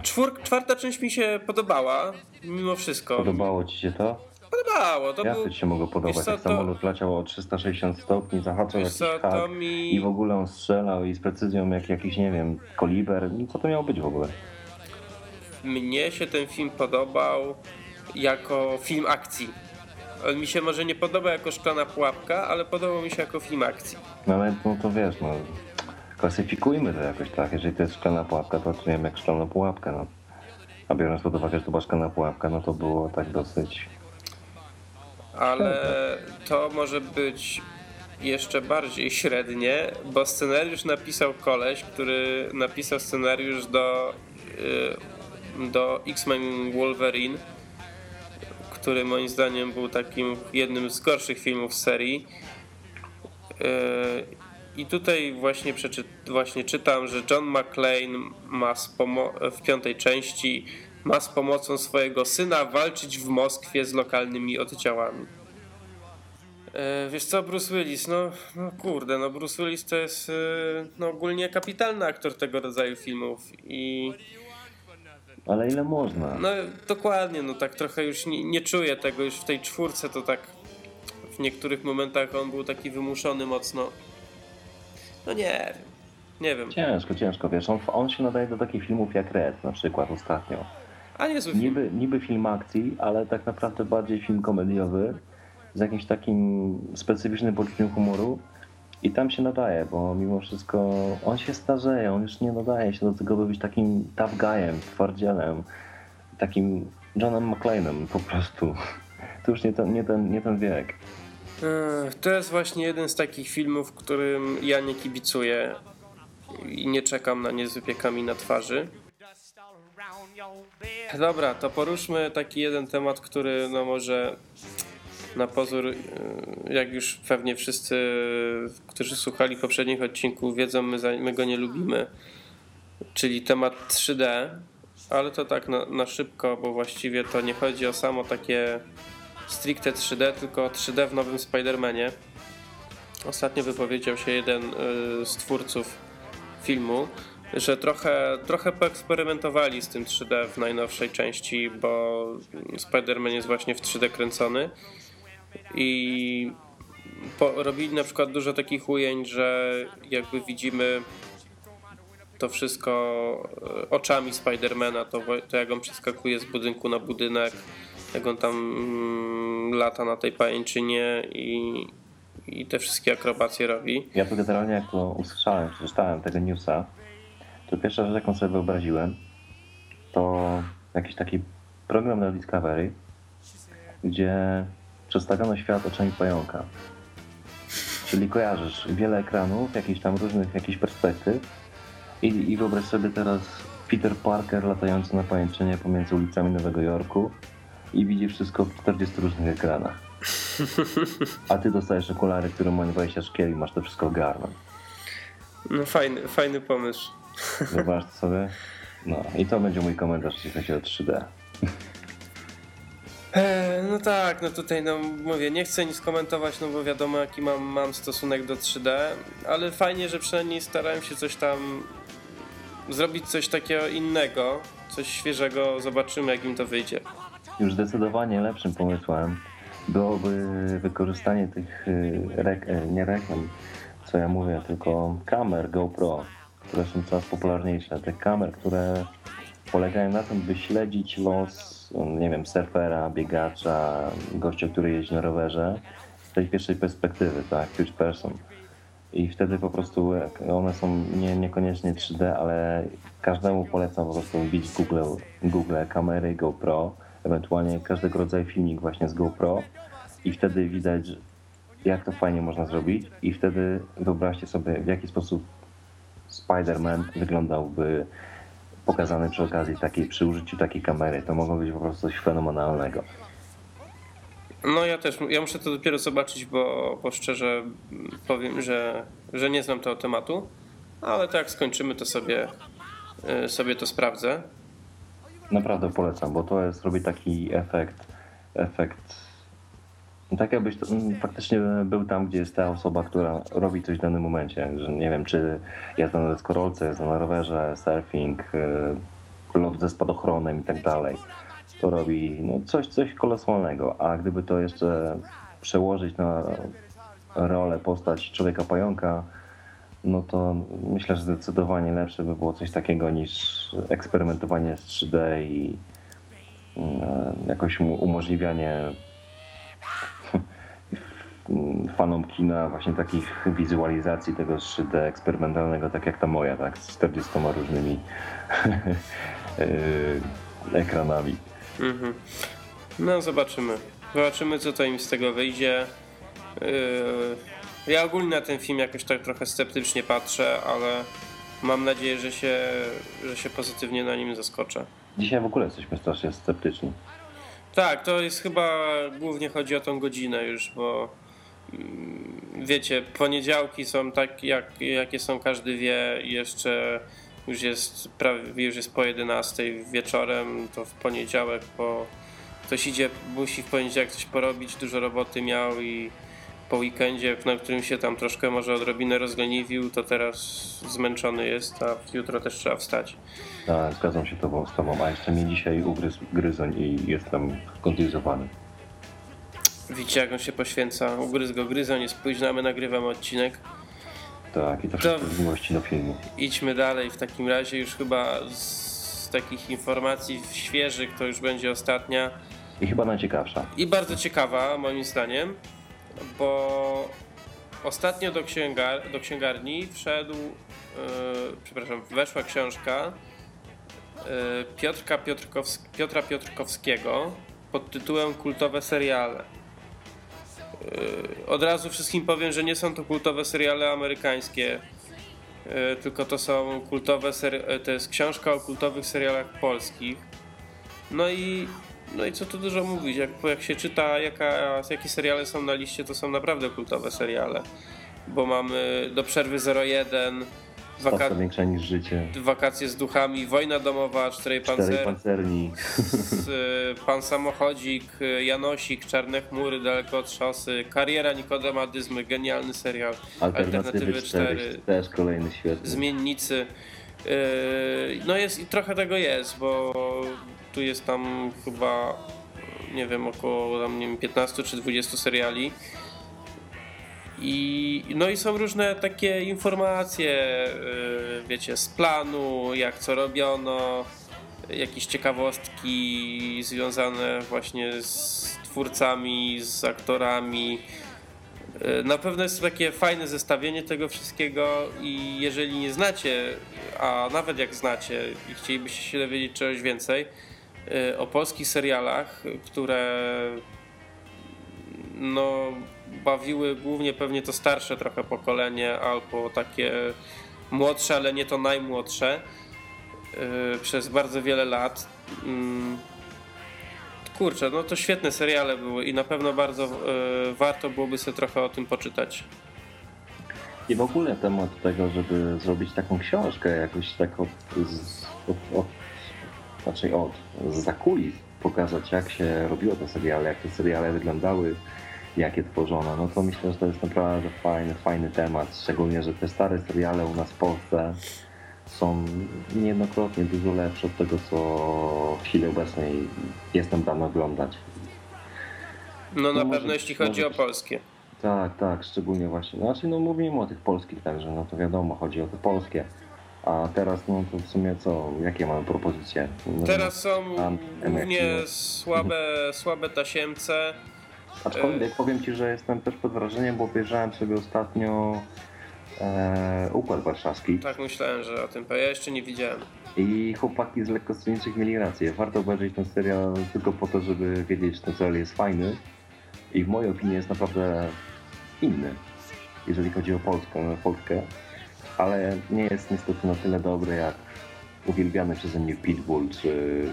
Czwór, czwarta część mi się podobała, mimo wszystko. Podobało ci się to? Podobało. To Jak był, ci się mogło podobać? wiesz co, Jak to- samolot leciał o 360 stopni, zahaczał Wiesz jakiś co, to hak mi- i w ogóle on strzelał i z precyzją jak jakiś, nie wiem, koliber. No co to miało być w ogóle? Mnie się ten film podobał jako film akcji. On mi się może nie podoba jako szklana pułapka, ale podobał mi się jako film akcji. No ale no to wiesz, no klasyfikujmy to jakoś tak. Jeżeli to jest szklana pułapka, to czujemy jak szklaną pułapkę, no. A biorąc pod uwagę, że to była szklana pułapka, no to było tak dosyć... Ale to może być jeszcze bardziej średnie, bo scenariusz napisał koleś, który napisał scenariusz do, y, do X-Men Wolverine, który moim zdaniem był takim jednym z gorszych filmów serii. Y, I tutaj właśnie, przeczy, właśnie czytam, że John McClane ma w piątej części ma z pomocą swojego syna walczyć w Moskwie z lokalnymi oddziałami. E, wiesz co, Bruce Willis, no, no kurde, no Bruce Willis to jest e, no, ogólnie kapitalny aktor tego rodzaju filmów i Ale ile można? no dokładnie, no tak trochę już nie, nie czuję tego już w tej czwórce, to tak w niektórych momentach on był taki wymuszony mocno. No nie wiem, nie wiem, Ciężko, ciężko, wiesz, on, on się nadaje do takich filmów jak Red na przykład ostatnio. A niezły film. Niby, niby film akcji, ale tak naprawdę bardziej film komediowy z jakimś takim specyficznym poczuciem humoru i tam się nadaje, bo mimo wszystko on się starzeje, on już nie nadaje się do tego, by być takim tough guyem, twardzielem, takim Johnem McClane'em po prostu. To już nie ten, nie ten, nie ten wiek. To jest właśnie jeden z takich filmów, którym ja nie kibicuję i nie czekam na nie z wypiekami na twarzy. Dobra, to poruszmy taki jeden temat, który no może na pozór, yy, jak już pewnie wszyscy, którzy słuchali poprzednich odcinków wiedzą, my, my go nie lubimy, czyli temat 3D, ale to tak na, na szybko, bo właściwie to nie chodzi o samo takie stricte 3D, tylko 3D w nowym Spider-Manie. Ostatnio wypowiedział się jeden y, z twórców filmu, że trochę, trochę poeksperymentowali z tym 3D w najnowszej części, bo Spider-Man jest właśnie w 3D kręcony i po, robili na przykład dużo takich ujęć, że jakby widzimy to wszystko e, oczami Spidermana, to, to jak on przeskakuje z budynku na budynek, jak on tam mm, lata na tej pajęczynie i, i te wszystkie akrobacje robi. Ja to generalnie jak usłyszałem, przeczytałem tego newsa, to pierwsza rzecz jaką sobie wyobraziłem, to jakiś taki program na Discovery, gdzie przedstawiono świat oczami pająka. Czyli kojarzysz wiele ekranów, jakichś tam różnych jakichś perspektyw i, i wyobraź sobie teraz Peter Parker latający na pajęczynie pomiędzy ulicami Nowego Jorku i widzi wszystko w 40 różnych ekranach. A ty dostajesz okulary, które mają 20 szkiel i masz to wszystko ogarnąć. No fajny, fajny pomysł. Zobacz sobie. No i to będzie mój komentarz, jeśli chodzi o 3D. E, no tak, no tutaj no mówię, nie chcę nic komentować, no bo wiadomo jaki mam, mam stosunek do 3D, ale fajnie, że przynajmniej starałem się coś tam zrobić coś takiego innego, coś świeżego, zobaczymy jak im to wyjdzie. Już zdecydowanie lepszym pomysłem byłoby wykorzystanie tych y, rek- e, nie reklam, co ja mówię, tylko kamer GoPro, które są coraz popularniejsze. Tych kamer, które polegają na tym, by śledzić los, nie wiem, surfera, biegacza, gościa, który jeździ na rowerze z tej pierwszej perspektywy, tak, first person. I wtedy po prostu one są nie, niekoniecznie 3D, ale każdemu polecam po prostu wbić w Google, Google kamery GoPro, ewentualnie każdego rodzaju filmik właśnie z GoPro i wtedy widać, jak to fajnie można zrobić i wtedy wyobraźcie sobie, w jaki sposób Spider-Man wyglądałby pokazany przy okazji takiej, przy użyciu takiej kamery. To mogło być po prostu coś fenomenalnego. No ja też, ja muszę to dopiero zobaczyć, bo, bo szczerze powiem, że, że nie znam tego tematu, ale tak jak skończymy, to sobie, y, sobie to sprawdzę. Naprawdę polecam, bo to jest, robi taki efekt, efekt, tak jakbyś to, mm, faktycznie był tam, gdzie jest ta osoba, która robi coś w danym momencie, że nie wiem, czy jazda na deskorolce, jazda na rowerze, surfing, y, lot ze spadochronem i tak dalej. To robi no, coś, coś kolosalnego, a gdyby to jeszcze przełożyć na rolę, postać człowieka pająka, no to myślę, że zdecydowanie lepsze by było coś takiego niż eksperymentowanie z 3D i e, jakoś umożliwianie fanom kina właśnie takich wizualizacji tego 3D eksperymentalnego, tak jak ta moja, tak, z 40 różnymi e, ekranami. Mhm. No zobaczymy. Zobaczymy co to im z tego wyjdzie. Yy, ja ogólnie na ten film jakoś tak trochę sceptycznie patrzę, ale mam nadzieję, że się, że się pozytywnie na nim zaskoczę. Dzisiaj w ogóle jesteśmy strasznie sceptyczni. Tak, to jest chyba głównie chodzi o tą godzinę już, bo mm, wiecie, poniedziałki są tak, jak, jakie są, każdy wie jeszcze już jest prawie już jest po 11 wieczorem, to w poniedziałek po ktoś idzie, musi w poniedziałek coś porobić, dużo roboty miał i po weekendzie, na którym się tam troszkę może odrobinę rozleniwił, to teraz zmęczony jest, a jutro też trzeba wstać. Tak, zgadzam się tobą, z tobą, a jeszcze mnie dzisiaj ugryzł gryzoń i jestem kontuzjowany. Widzicie jak on się poświęca, ugryzł go gryzoń, jest późno, my nagrywamy odcinek. Tak, i to wszystko z miłości do filmu. Idźmy dalej, w takim razie już chyba z takich informacji świeżych to już będzie ostatnia. I chyba najciekawsza. I bardzo ciekawa moim zdaniem bo ostatnio do, księgar do księgarni wszedł, yy, przepraszam, weszła książka yy, Piotrka Piotrkows Piotra Piotrkowskiego pod tytułem Kultowe seriale. Yy, od razu wszystkim powiem, że nie są to kultowe seriale amerykańskie, tylko to są kultowe to jest książka o kultowych serialach polskich. No i no i co tu dużo mówić, jak, jak się czyta jaka, jakie seriale są na liście, to są naprawdę kultowe seriale. Bo mamy do przerwy 01, waka- większa niż życie. Wakacje z duchami, Wojna domowa, Czterej, pancer- pancerni. Z, pan Samochodzik, Janosik, Czarne chmury, Daleko od szosy, Kariera Nikodema Dyzmy, genialny serial. Alternatywy, Alternatywy 4, 4, też kolejny świetny. Zmiennicy. Yy, no jest i trochę tego jest, bo tu jest tam chyba, nie wiem, około tam, nie wiem, 15 czy 20 seriali. I, no i są różne takie informacje, yy, wiecie, z planu, jak co robiono, jakieś ciekawostki związane właśnie z twórcami, z aktorami. Yy, na pewno jest to takie fajne zestawienie tego wszystkiego i jeżeli nie znacie, a nawet jak znacie i chcielibyście się dowiedzieć czegoś więcej, Y, o polskich serialach, które no, bawiły głównie pewnie to starsze trochę pokolenie albo takie młodsze, ale nie to najmłodsze y, przez bardzo wiele lat. Mm, kurczę, no to świetne seriale były i na pewno bardzo y, warto byłoby sobie trochę o tym poczytać. I w ogóle temat tego, żeby zrobić taką książkę jakoś tak od, z, od, od znaczy od za kulis pokazać jak się robiło te seriale, jak te seriale wyglądały, jak je tworzono, no to myślę, że to jest naprawdę fajny, fajny temat, szczególnie, że te stare seriale u nas w Polsce są niejednokrotnie dużo lepsze od tego, co w chwili obecnej jestem dany oglądać. No na No pewno jeśli chodzi może- o polskie. Tak, tak, szczególnie właśnie. No, znaczy, no mówimy o tych polskich także, no to wiadomo, chodzi o te polskie. A teraz, no to w sumie co, jakie mamy propozycje? No, Teraz są głównie słabe, słabe tasiemce. Aczkolwiek powiem Ci, że jestem też pod wrażeniem, bo obejrzałem sobie ostatnio e, Układ Warszawski Tak myślałem, że o tym powiem. Ja jeszcze nie widziałem. i chłopaki z lekkostronniczych mieli rację. Warto obejrzeć ten serial tylko po to, żeby wiedzieć, że ten serial jest fajny i w mojej opinii jest naprawdę inny, jeżeli chodzi o Polskę, Polskę ale nie jest niestety na tyle dobry jak uwielbiany przeze mnie Pitbull, czy,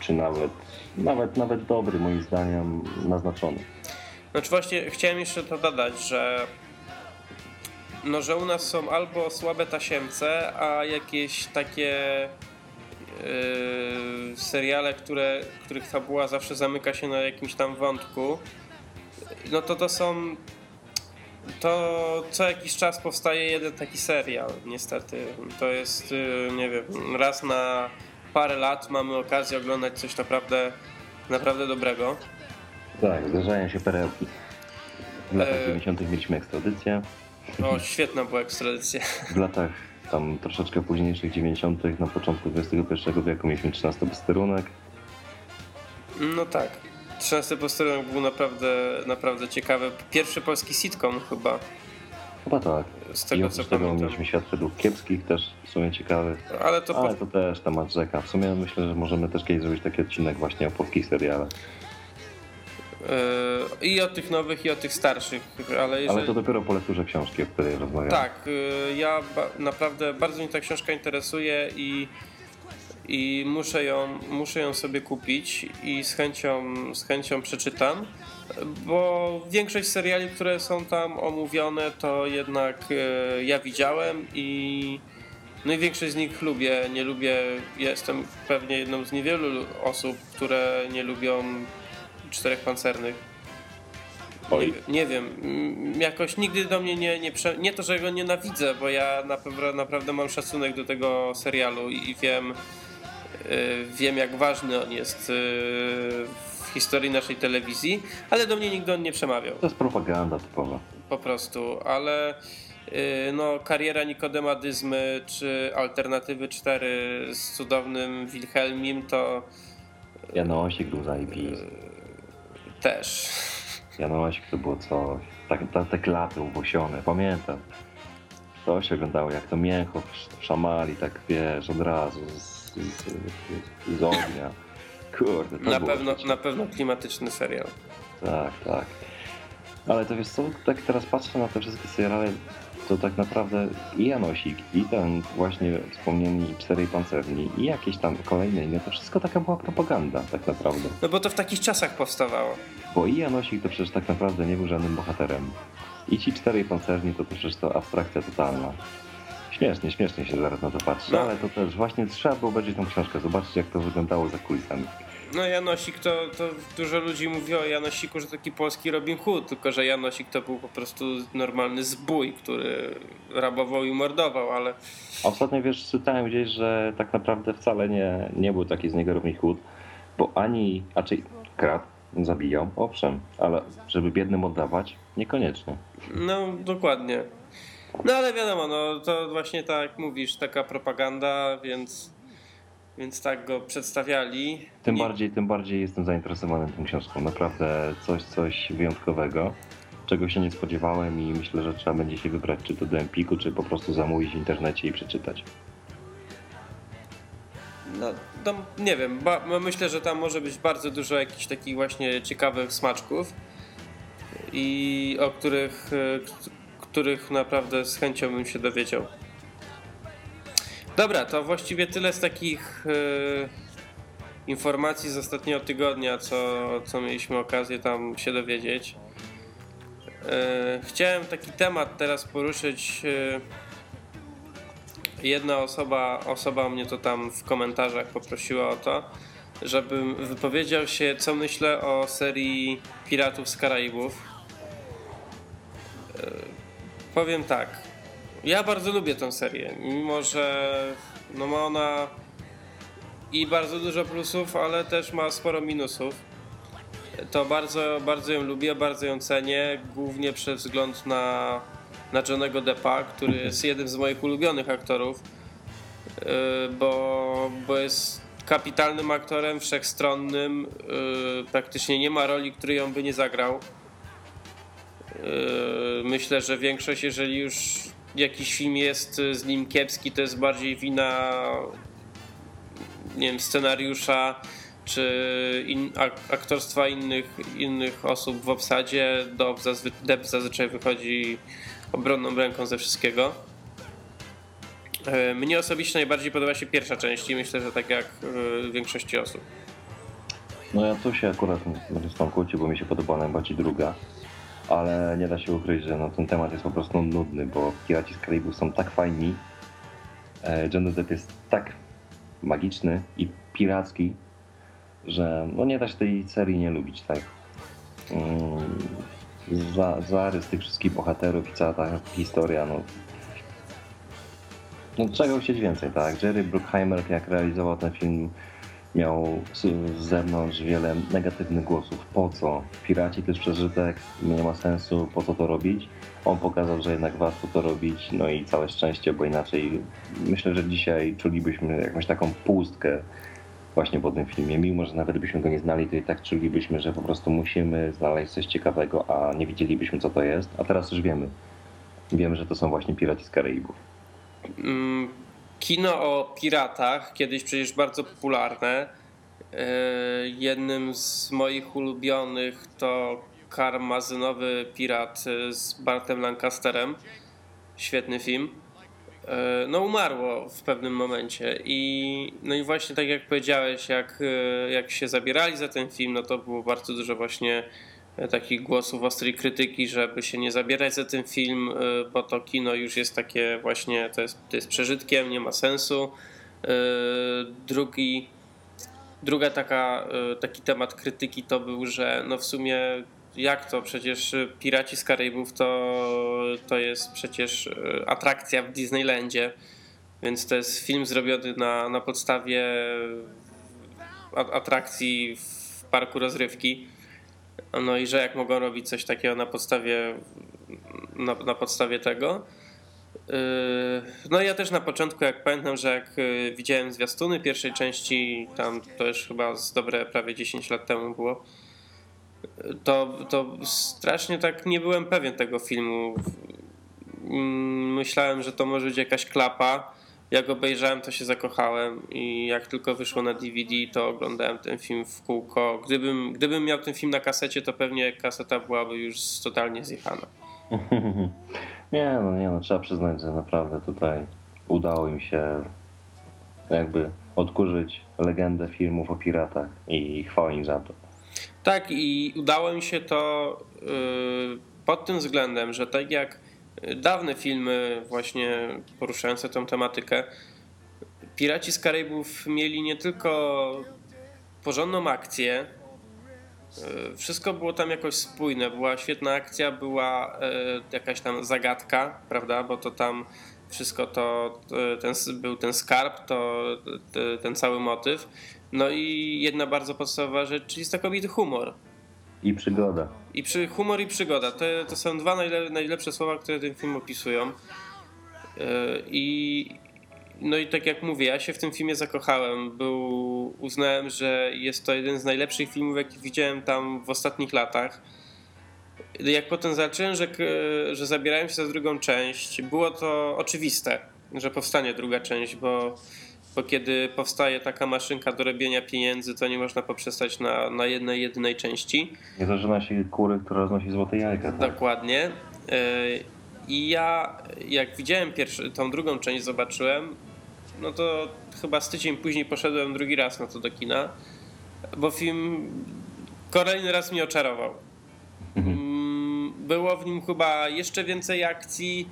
czy nawet, nawet, nawet dobry moim zdaniem naznaczony. Znaczy właśnie chciałem jeszcze to dodać, że no, że u nas są albo słabe tasiemce, a jakieś takie yy, seriale, które, których fabuła zawsze zamyka się na jakimś tam wątku, no to to są to co jakiś czas powstaje jeden taki serial, niestety. To jest, yy, nie wiem, raz na parę lat mamy okazję oglądać coś naprawdę, naprawdę dobrego. Tak, zdarzają się perełki. W latach E. 90. mieliśmy ekstradycję, O, świetna była ekstradycja. w latach tam troszeczkę późniejszych 90. na początku XXI wieku mieliśmy 13 posterunek. No tak. 13 posterunek był naprawdę, naprawdę ciekawy. Pierwszy polski sitcom chyba, Chyba tak. z I tego co oprócz tego pamiętam. mieliśmy świat według kiepskich też w sumie ciekawy. Ale to po, Ale to też temat rzeka. W sumie myślę, że możemy też kiedyś zrobić taki odcinek właśnie o polskich serialach. yy, i o tych nowych, i o tych starszych, ale jeżeli... Ale to dopiero po lekturze książki, o której rozmawiamy. Tak, yy, ja ba- naprawdę bardzo mnie ta książka interesuje i, i muszę, ją, muszę ją sobie kupić i z chęcią, z chęcią przeczytam, bo większość seriali, które są tam omówione, to jednak yy, ja widziałem i no i większość z nich lubię. Nie lubię, jestem pewnie jedną z niewielu osób, które nie lubią czterech pancernych. Nie, nie wiem, jakoś nigdy do mnie nie, nie, prze... nie to, że go nienawidzę, bo ja naprawdę, naprawdę mam szacunek do tego serialu i wiem, wiem jak ważny on jest y, w historii naszej telewizji, ale do mnie nigdy on nie przemawiał, To jest propaganda typowa. po prostu, ale y, no, kariera Nikodema Dyzmy czy Alternatywy 4 z cudownym Wilhelmim to Janosik był zajebisty. też. Janosik to było coś. Tak, ta, te klaty uwłosione, pamiętam. To się oglądało, jak to mięcho w szamali, tak wiesz, od razu z, z, z, ognia. Kurde, to Na pewno, coś. na pewno klimatyczny serial. Tak, tak. Ale to wiesz co, tak teraz patrzę na te wszystkie seriale, to tak naprawdę i Janosik, i ten właśnie wspomnieni Czterej Pancerni, i jakieś tam kolejne inne, to wszystko taka była propaganda tak naprawdę. No bo to w takich czasach powstawało. Bo i Janosik to przecież tak naprawdę nie był żadnym bohaterem. I ci Czterej Pancerni to przecież to abstrakcja totalna. Śmiesznie, śmiesznie się zaraz na to patrzy, No. ale to też właśnie trzeba było obejrzeć tą książkę, zobaczyć jak to wyglądało za kulisami. No Janosik to, to dużo ludzi mówi o Janosiku, że taki polski Robin Hood, tylko że Janosik to był po prostu normalny zbój, który rabował i mordował, ale ostatnio wiesz, czytałem gdzieś, że tak naprawdę wcale nie, nie był taki z niego Robin Hood, bo ani, raczej kradł, zabijał, owszem, ale żeby biednym oddawać, niekoniecznie. no dokładnie. No ale wiadomo, no to właśnie tak jak mówisz, taka propaganda, więc, więc tak go przedstawiali. Tym Nie- bardziej, tym bardziej jestem zainteresowany tą książką. Naprawdę coś, coś wyjątkowego, czego się nie spodziewałem i myślę, że trzeba będzie się wybrać czy to do Empiku, czy po prostu zamówić w internecie i przeczytać. No, tam, nie wiem, no myślę, że tam może być bardzo dużo jakichś takich właśnie ciekawych smaczków i o których, e, których naprawdę z chęcią bym się dowiedział. Dobra, to właściwie tyle z takich e, informacji z ostatniego tygodnia, co, co mieliśmy okazję tam się dowiedzieć. E, chciałem taki temat teraz poruszyć. E, jedna osoba, osoba mnie to tam w komentarzach poprosiła o to, żebym wypowiedział się, co myślę o serii Piratów z Karaibów. Powiem tak. Ja bardzo lubię tę serię, mimo że no ma ona i bardzo dużo plusów, ale też ma sporo minusów. To bardzo, bardzo ją lubię, bardzo ją cenię, głównie przez wzgląd na, na Johnego Deppa, który jest jednym z moich ulubionych aktorów, yy, bo, bo jest kapitalnym aktorem, wszechstronnym, yy, praktycznie nie ma roli, której on by nie zagrał. Yy, myślę, że większość, jeżeli już jakiś film jest z nim kiepski, to jest bardziej wina nie wiem, scenariusza czy in, aktorstwa innych, innych osób w obsadzie. Dob zazwy, Deb zazwyczaj wychodzi obronną ręką ze wszystkiego. E, mnie osobiście najbardziej podoba się pierwsza część i myślę, że tak jak e, większości osób. No ja tu się akurat z kłócił, bo mi się podobała najbardziej druga, ale nie da się ukryć, że no, ten temat jest po prostu nudny, bo Piraci z Karaibów są tak fajni, e, John Depp jest tak magiczny i piracki, że no nie da się tej serii nie lubić, tak. Mm, za, zarys tych wszystkich bohaterów i cała ta historia, no no czego chcieć więcej, tak? Jerry Bruckheimer, jak realizował ten film, miał z zewnątrz wiele negatywnych głosów. Po co? Piraci to jest przeżytek, nie ma sensu, po co to robić? On pokazał, że jednak warto to robić, no i całe szczęście, bo inaczej myślę, że dzisiaj czulibyśmy jakąś taką pustkę właśnie po tym filmie. Mimo, że nawet byśmy go nie znali, to i tak czulibyśmy, że po prostu musimy znaleźć coś ciekawego, a nie widzielibyśmy, co to jest. A teraz już wiemy. Wiemy, że to są właśnie Piraci z Karaibów. Mm, kino o piratach, kiedyś przecież bardzo popularne. E, jednym z moich ulubionych to Karmazynowy Pirat z Bartem Lancasterem. Świetny film. E, no umarło w pewnym momencie i no i właśnie tak jak powiedziałeś, jak, e, jak się zabierali za ten film, no to było bardzo dużo właśnie e, takich głosów ostrej krytyki, żeby się nie zabierać za ten film, bo to kino już jest takie właśnie, to jest, to jest przeżytkiem, nie ma sensu. Drugi, druga taka, taki temat krytyki to był, że no w sumie jak to? Przecież Piraci z Karaibów to, to jest przecież atrakcja w Disneylandzie, więc to jest film zrobiony na, na podstawie atrakcji w parku rozrywki. No i że jak mogą robić coś takiego na podstawie, na, na podstawie tego. E, no ja też na początku, jak pamiętam, że jak e, widziałem zwiastuny pierwszej części, tam to już chyba z dobre prawie 10 lat temu było, to, to strasznie tak nie byłem pewien tego filmu. Mm, myślałem, że to może być jakaś klapa. Jak obejrzałem, to się zakochałem i jak tylko wyszło na DVD, to oglądałem ten film w kółko. Gdybym, gdybym miał ten film na kasecie, to pewnie kaseta byłaby już totalnie zjechana. nie, no nie, no trzeba przyznać, że naprawdę tutaj udało im się jakby odkurzyć legendę filmów o piratach i chwała im za to. Tak, i udało mi się to y, pod tym względem, że tak jak dawne filmy właśnie poruszające tą tematykę, Piraci z Karaibów mieli nie tylko porządną akcję, y, wszystko było tam jakoś spójne, była świetna akcja, była y, jakaś tam zagadka, prawda, bo to tam wszystko to, ten, był ten skarb, to ten cały motyw. No i jedna bardzo podstawowa rzecz, czyli znakomity humor. I przygoda. I przy, humor i przygoda. To, to są dwa najle, najlepsze słowa, które ten film opisują. Yy, I no i tak jak mówię, ja się w tym filmie zakochałem. Był, uznałem, że jest to jeden z najlepszych filmów, jaki widziałem tam w ostatnich latach. Jak potem zacząłem, że, że zabierałem się za drugą część, było to oczywiste, że powstanie druga część, bo bo kiedy powstaje taka maszynka do robienia pieniędzy, to nie można poprzestać na, na jednej, jedynej części. Nie zaczyna się kury, która roznosi złote jajka. Tak? Dokładnie. E, I ja, jak widziałem pierwszy, tą drugą część, zobaczyłem, no to chyba z tydzień później poszedłem drugi raz na to do kina, bo film kolejny raz mnie oczarował. Mhm. Mm, było w nim chyba jeszcze więcej akcji,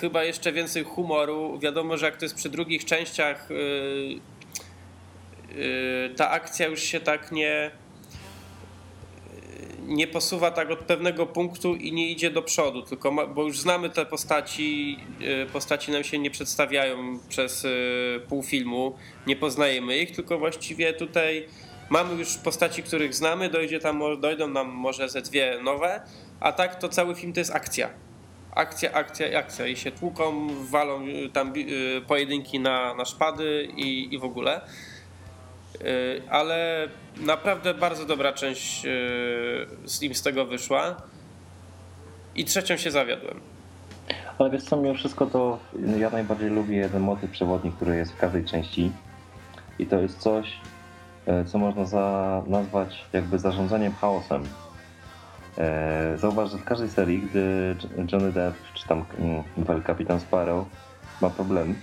chyba jeszcze więcej humoru. Wiadomo, że jak to jest przy drugich częściach, yy, yy, ta akcja już się tak nie nie posuwa tak od pewnego punktu i nie idzie do przodu, tylko ma, bo już znamy te postaci, postaci nam się nie przedstawiają przez pół filmu, nie poznajemy ich, tylko właściwie tutaj mamy już postaci, których znamy, dojdzie tam, dojdą nam może ze dwie nowe, a tak to cały film to jest akcja. Akcja, akcja, akcja i się tłuką, walą y, tam pojedynki na, na szpady i, i w ogóle. Y, ale naprawdę bardzo dobra część y, z nim z tego wyszła i trzecią się zawiodłem. Ale wiesz co, mimo wszystko to ja najbardziej lubię jeden motyw przewodni, który jest w każdej części i to jest coś, e, co można za, nazwać jakby zarządzaniem chaosem. E, zauważ, że w każdej serii, gdy Johnny Depp czy tam mm, Kapitan Sparrow ma problem,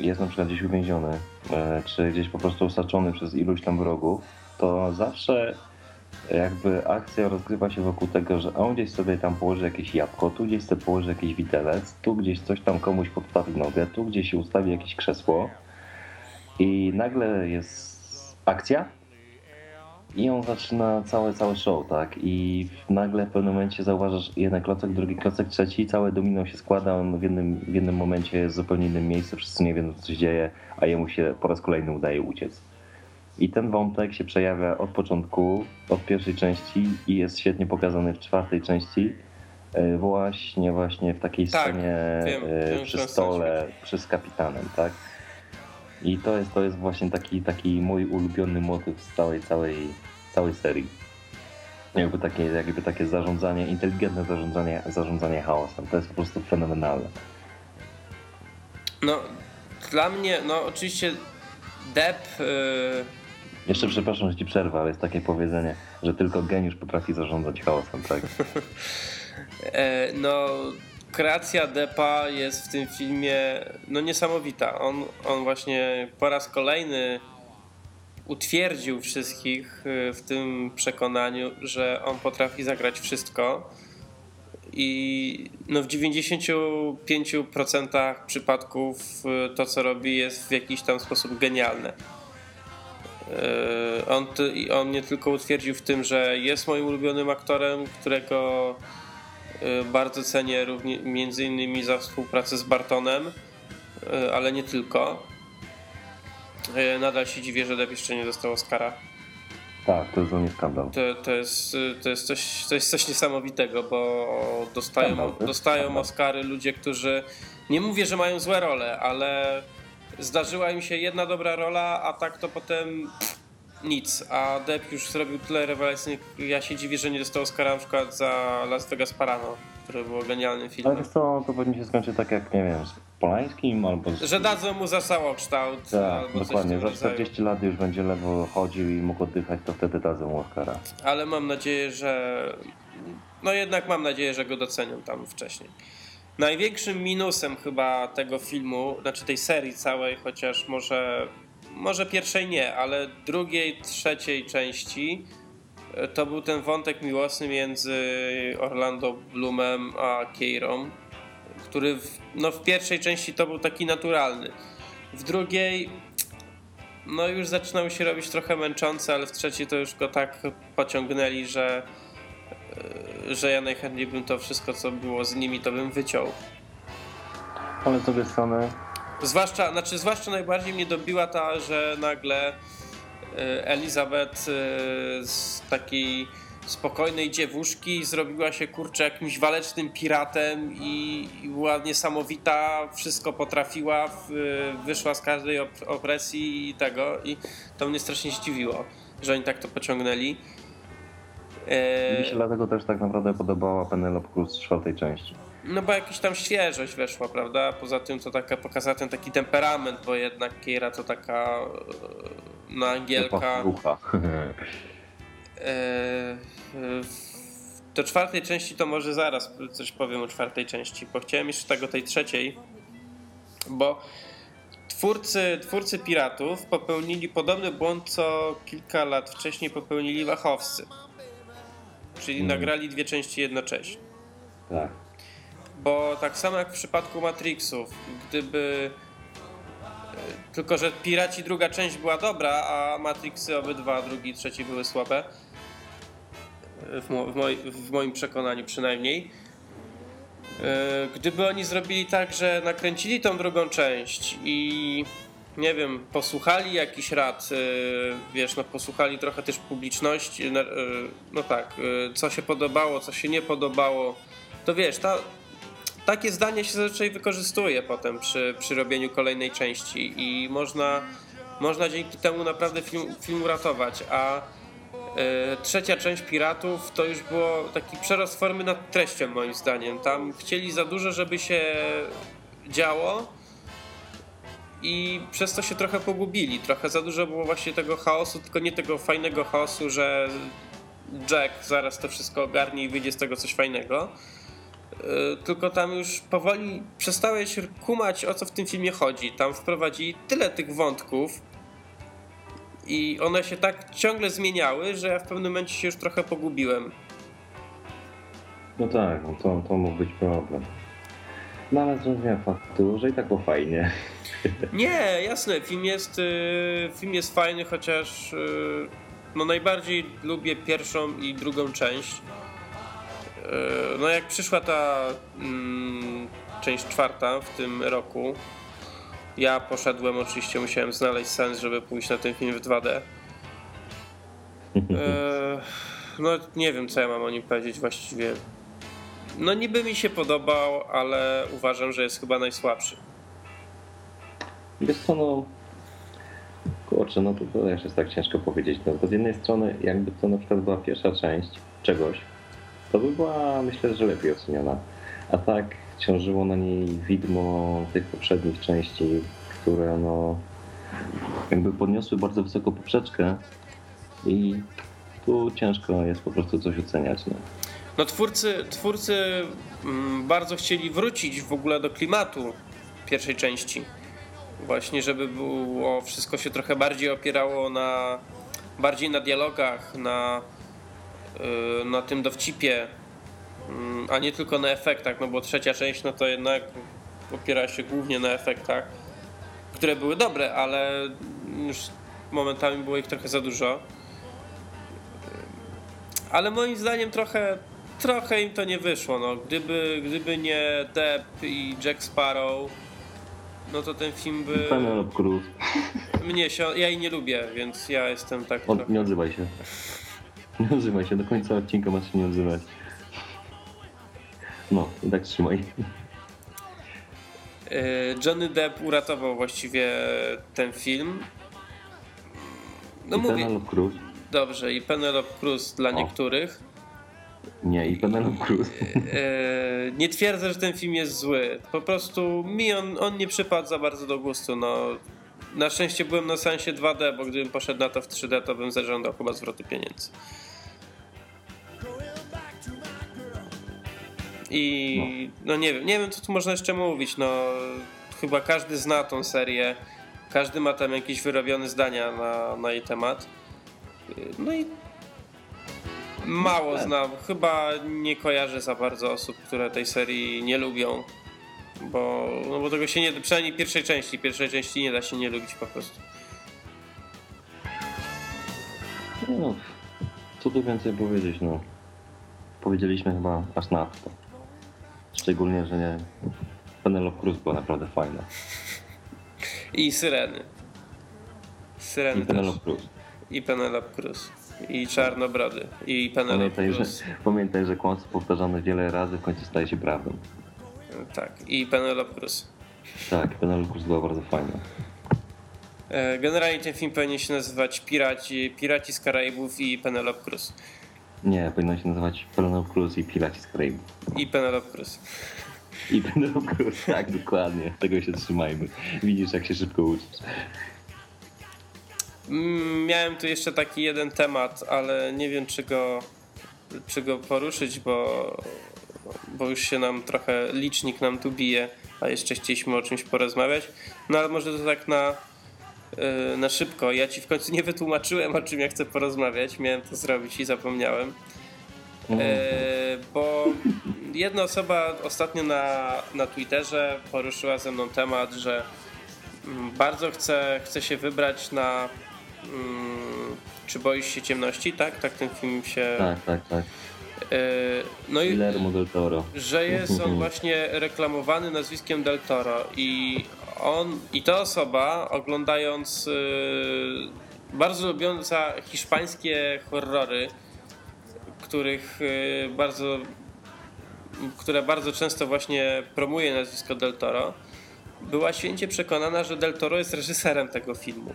jest na przykład gdzieś uwięziony, e, czy gdzieś po prostu osaczony przez iluś tam wrogów, to zawsze jakby akcja rozgrywa się wokół tego, że on gdzieś sobie tam położy jakieś jabłko, tu gdzieś sobie położy jakiś widelec, tu gdzieś coś tam komuś podstawi nogę, tu gdzieś się ustawi jakieś krzesło i nagle jest akcja i on zaczyna całe, całe show, tak? I nagle w pewnym momencie zauważasz jeden klocek, drugi klocek, trzeci, całe domino się składa, on w jednym, w jednym momencie jest w zupełnie innym miejscu, wszyscy nie wiedzą co się dzieje, a jemu się po raz kolejny udaje uciec. I ten wątek się przejawia od początku, od pierwszej części i jest świetnie pokazany w czwartej części, e, właśnie właśnie w takiej tak, scenie wiem, przy stole, przy z kapitanem, tak? I to jest, to jest właśnie taki, taki mój ulubiony motyw z całej, całej, całej serii. Jakby takie, jakby takie zarządzanie, inteligentne zarządzanie, zarządzanie chaosem. To jest po prostu fenomenalne. No, dla mnie, no oczywiście Depp... Yy... Jeszcze przepraszam, że ci przerwę, ale jest takie powiedzenie, że tylko geniusz potrafi zarządzać chaosem, tak? E, no, kreacja Depa jest w tym filmie no niesamowita. On, on właśnie po raz kolejny utwierdził wszystkich y, w tym przekonaniu, że on potrafi zagrać wszystko. I no w 95% przypadków y, to, co robi, jest w jakiś tam sposób genialne. Y, on, on mnie tylko utwierdził w tym, że jest moim ulubionym aktorem, którego bardzo cenię również, między innymi za współpracę z Bartonem, y, ale nie tylko. Y, nadal się dziwię, że Depp jeszcze nie dostał Oscara. Tak, to jest dla mnie skandal. To, to, jest, to, jest, coś, to jest coś niesamowitego, bo dostają, dostają Oscary ludzie, którzy nie mówię, że mają złe role, ale zdarzyła im się jedna dobra rola, a tak to potem nic, a Depp już zrobił tyle rewelacyjnych. Ja się dziwię, że nie dostał Oscara na przykład za Las Vegas Parano, które było genialnym filmem. Ale co, to pewnie się skończy tak jak, nie wiem, z Polańskim albo z... Że dadzą mu za całokształt. Tak, dokładnie. Za 40 lat już będzie lewo chodził i mógł oddychać, to wtedy dadzą mu Oscara. Ale mam nadzieję, że... No jednak mam nadzieję, że go docenią tam wcześniej. Największym minusem chyba tego filmu, znaczy tej serii całej, chociaż może może pierwszej nie, ale drugiej, trzeciej części e, to był ten wątek miłosny między Orlando Bloomem a Keirą, który w, no w pierwszej części to był taki naturalny. W drugiej no już zaczynał się robić trochę męczący, ale w trzeciej to już go tak pociągnęli, że, e, że ja najchętniej bym to wszystko, co było z nimi, to bym wyciął. Ale z drugiej strony Zwłaszcza, znaczy zwłaszcza najbardziej mnie dobiła ta, że nagle e, Elizabeth e, z takiej spokojnej dziewuszki zrobiła się kurczę jakimś walecznym piratem i, i była niesamowita, wszystko potrafiła, wyszła z każdej opresji i tego i to mnie strasznie zdziwiło, że oni tak to pociągnęli. E... Mi się dlatego też tak naprawdę podobała Penelope Cruz z czwartej części. No bo jakaś tam świeżość weszła, prawda? Poza tym to taka pokazała ten taki temperament, bo jednak Kiera to taka e, na Angielka. Rucha. E, do czwartej części to może zaraz coś powiem o czwartej części, bo chciałem jeszcze tego tej trzeciej, bo twórcy, twórcy Piratów popełnili podobny błąd, co kilka lat wcześniej popełnili Wachowscy czyli Mhm. nagrali dwie części jednocześnie. Tak. Bo tak samo jak w przypadku Matrixów, gdyby. e, Tylko, że Piraci druga część była dobra, a Matrixy obydwa, drugi i trzeci były słabe. E, W, mo- w, moj, w moim przekonaniu przynajmniej. E, Gdyby oni zrobili tak, że nakręcili tą drugą część i nie wiem, posłuchali jakiś rad, wiesz, no posłuchali trochę też publiczności, no, tak, co się podobało, co się nie podobało, to wiesz, ta, takie zdanie się zazwyczaj wykorzystuje potem przy, przy robieniu kolejnej części i można, można dzięki temu naprawdę film, film uratować, a e, trzecia część Piratów to już było taki przerost formy nad treścią moim zdaniem. Tam chcieli za dużo, żeby się działo i przez to się trochę pogubili. Trochę za dużo było właśnie tego chaosu, tylko nie tego fajnego chaosu, że Jack zaraz to wszystko ogarnie i wyjdzie z tego coś fajnego. Yy, Tylko tam już powoli przestałeś kumać o co w tym filmie chodzi. Tam wprowadzili tyle tych wątków i one się tak ciągle zmieniały, że ja w pewnym momencie się już trochę pogubiłem. No tak, no to, to mógł być problem. No ale zrozumiałem faktu, że i tak było fajnie. Nie, jasne, film jest, yy, film jest fajny, chociaż yy, no najbardziej lubię pierwszą i drugą część. Yy, no jak przyszła ta mm, część czwarta w tym roku, ja poszedłem, oczywiście musiałem znaleźć sens, żeby pójść na ten film w 2D. Yy, no nie wiem, co ja mam o nim powiedzieć właściwie. No niby mi się podobał, ale uważam, że jest chyba najsłabszy. Wiesz co, no... Kurczę, no to, to jeszcze jest tak ciężko powiedzieć. No, bo z jednej strony, jakby to na przykład była pierwsza część czegoś, to by była, myślę, że lepiej oceniona. A tak ciążyło na niej widmo tych poprzednich części, które no jakby podniosły bardzo wysoko poprzeczkę i tu ciężko jest po prostu coś oceniać. No. No twórcy, twórcy mm, bardzo chcieli wrócić w ogóle do klimatu pierwszej części. Właśnie, żeby było wszystko się trochę bardziej opierało na bardziej na dialogach, na, na tym dowcipie, mm, a nie tylko na efektach, no bo trzecia część no to jednak opiera się głównie na efektach, które były dobre, ale już momentami było ich trochę za dużo. Ale moim zdaniem trochę, trochę im to nie wyszło. No. Gdyby, gdyby nie Depp i Jack Sparrow, no to ten film by Penelope Cruz, mnie się. Ja jej nie lubię, więc ja jestem tak. o, trochę- nie odzywaj się. Nie odzywaj się, do końca odcinka masz się nie odzywać. No, i tak trzymaj. E, Johnny Depp uratował właściwie ten film. No I mówię, Penelope Cruz. dobrze, i Penelope Cruz dla O. niektórych. Nie, i Penelope Cruz. E, nie twierdzę, że ten film jest zły. Po prostu mi on, on nie przypadł za bardzo do gustu. No. Na szczęście byłem na sensie 2D, bo gdybym poszedł na to w 3D, to bym zażądał chyba zwrotu pieniędzy. I no nie wiem, nie wiem co tu można jeszcze mówić. No, chyba każdy zna tą serię. Każdy ma tam jakieś wyrobione zdania na, na jej temat. No i mało znam. Chyba nie kojarzę za bardzo osób, które tej serii nie lubią. Bo, no bo tego się nie przynajmniej pierwszej części. Pierwszej części nie da się nie lubić po prostu. No, co tu więcej powiedzieć, no. Powiedzieliśmy chyba aż nadto. Szczególnie, że nie. Penelope Cruz była naprawdę fajna. I Syreny. Syreny I. Penelope Cruz. I Penelope Cruz. I Czarnobrody. I Penelope Pamiętaj że, Cruz. pamiętaj, że kłamstwo powtarzane wiele razy w końcu staje się prawdą. Tak. I Penelope Cruz. Tak, Penelope Cruz była bardzo fajna. E, Generalnie ten film powinien się nazywać Piraci, Piraci z Karaibów i Penelope Cruz. Nie, powinno się nazywać Penelope Cruz i Pilaci z Karaibów. I Penelope Cruz. I Penelope Cruz, tak, dokładnie. Tego się trzymajmy. Widzisz, jak się szybko uczysz. Mm, Miałem tu jeszcze taki jeden temat, ale nie wiem czy go, czy go poruszyć, bo, bo już się nam trochę licznik nam tu bije, a jeszcze chcieliśmy o czymś porozmawiać. No ale może to tak na, na szybko. Ja ci w końcu nie wytłumaczyłem o czym ja chcę porozmawiać. Miałem to zrobić i zapomniałem. E, bo jedna osoba ostatnio na, na Twitterze poruszyła ze mną temat, że mm, bardzo chce, chce się wybrać na mm, Czy boisz się ciemności, tak? Tak ten film się... Tak, tak, tak. E, no i Guillermo del Toro. że jest on właśnie reklamowany nazwiskiem Del Toro i on i ta osoba oglądając y, bardzo lubiąca hiszpańskie horrory, których y, bardzo które bardzo często właśnie promuje nazwisko Del Toro, była święcie przekonana, że Del Toro jest reżyserem tego filmu.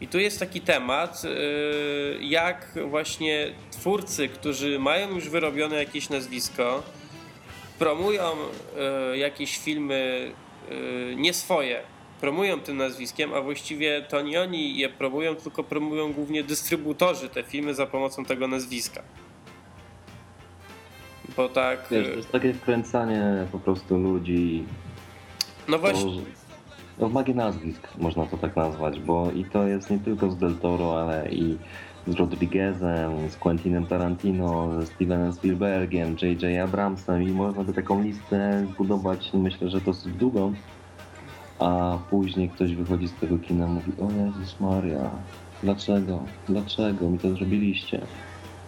I tu jest taki temat, y, jak właśnie twórcy, którzy mają już wyrobione jakieś nazwisko, promują y, jakieś filmy y, nie swoje, promują tym nazwiskiem, a właściwie to nie oni je promują, tylko promują głównie dystrybutorzy te filmy za pomocą tego nazwiska. Bo tak. Wiesz, to jest takie wkręcanie po prostu ludzi No właśnie. No w magię nazwisk można to tak nazwać, bo i to jest nie tylko z Del Toro, ale i z Rodriguezem, z Quentinem Tarantino, ze Stevenem Spielbergiem, J.J. Abramsem i można by taką listę zbudować, myślę, że dosyć długą, a później ktoś wychodzi z tego kina i mówi, o Jezus Maria, dlaczego, dlaczego mi to zrobiliście?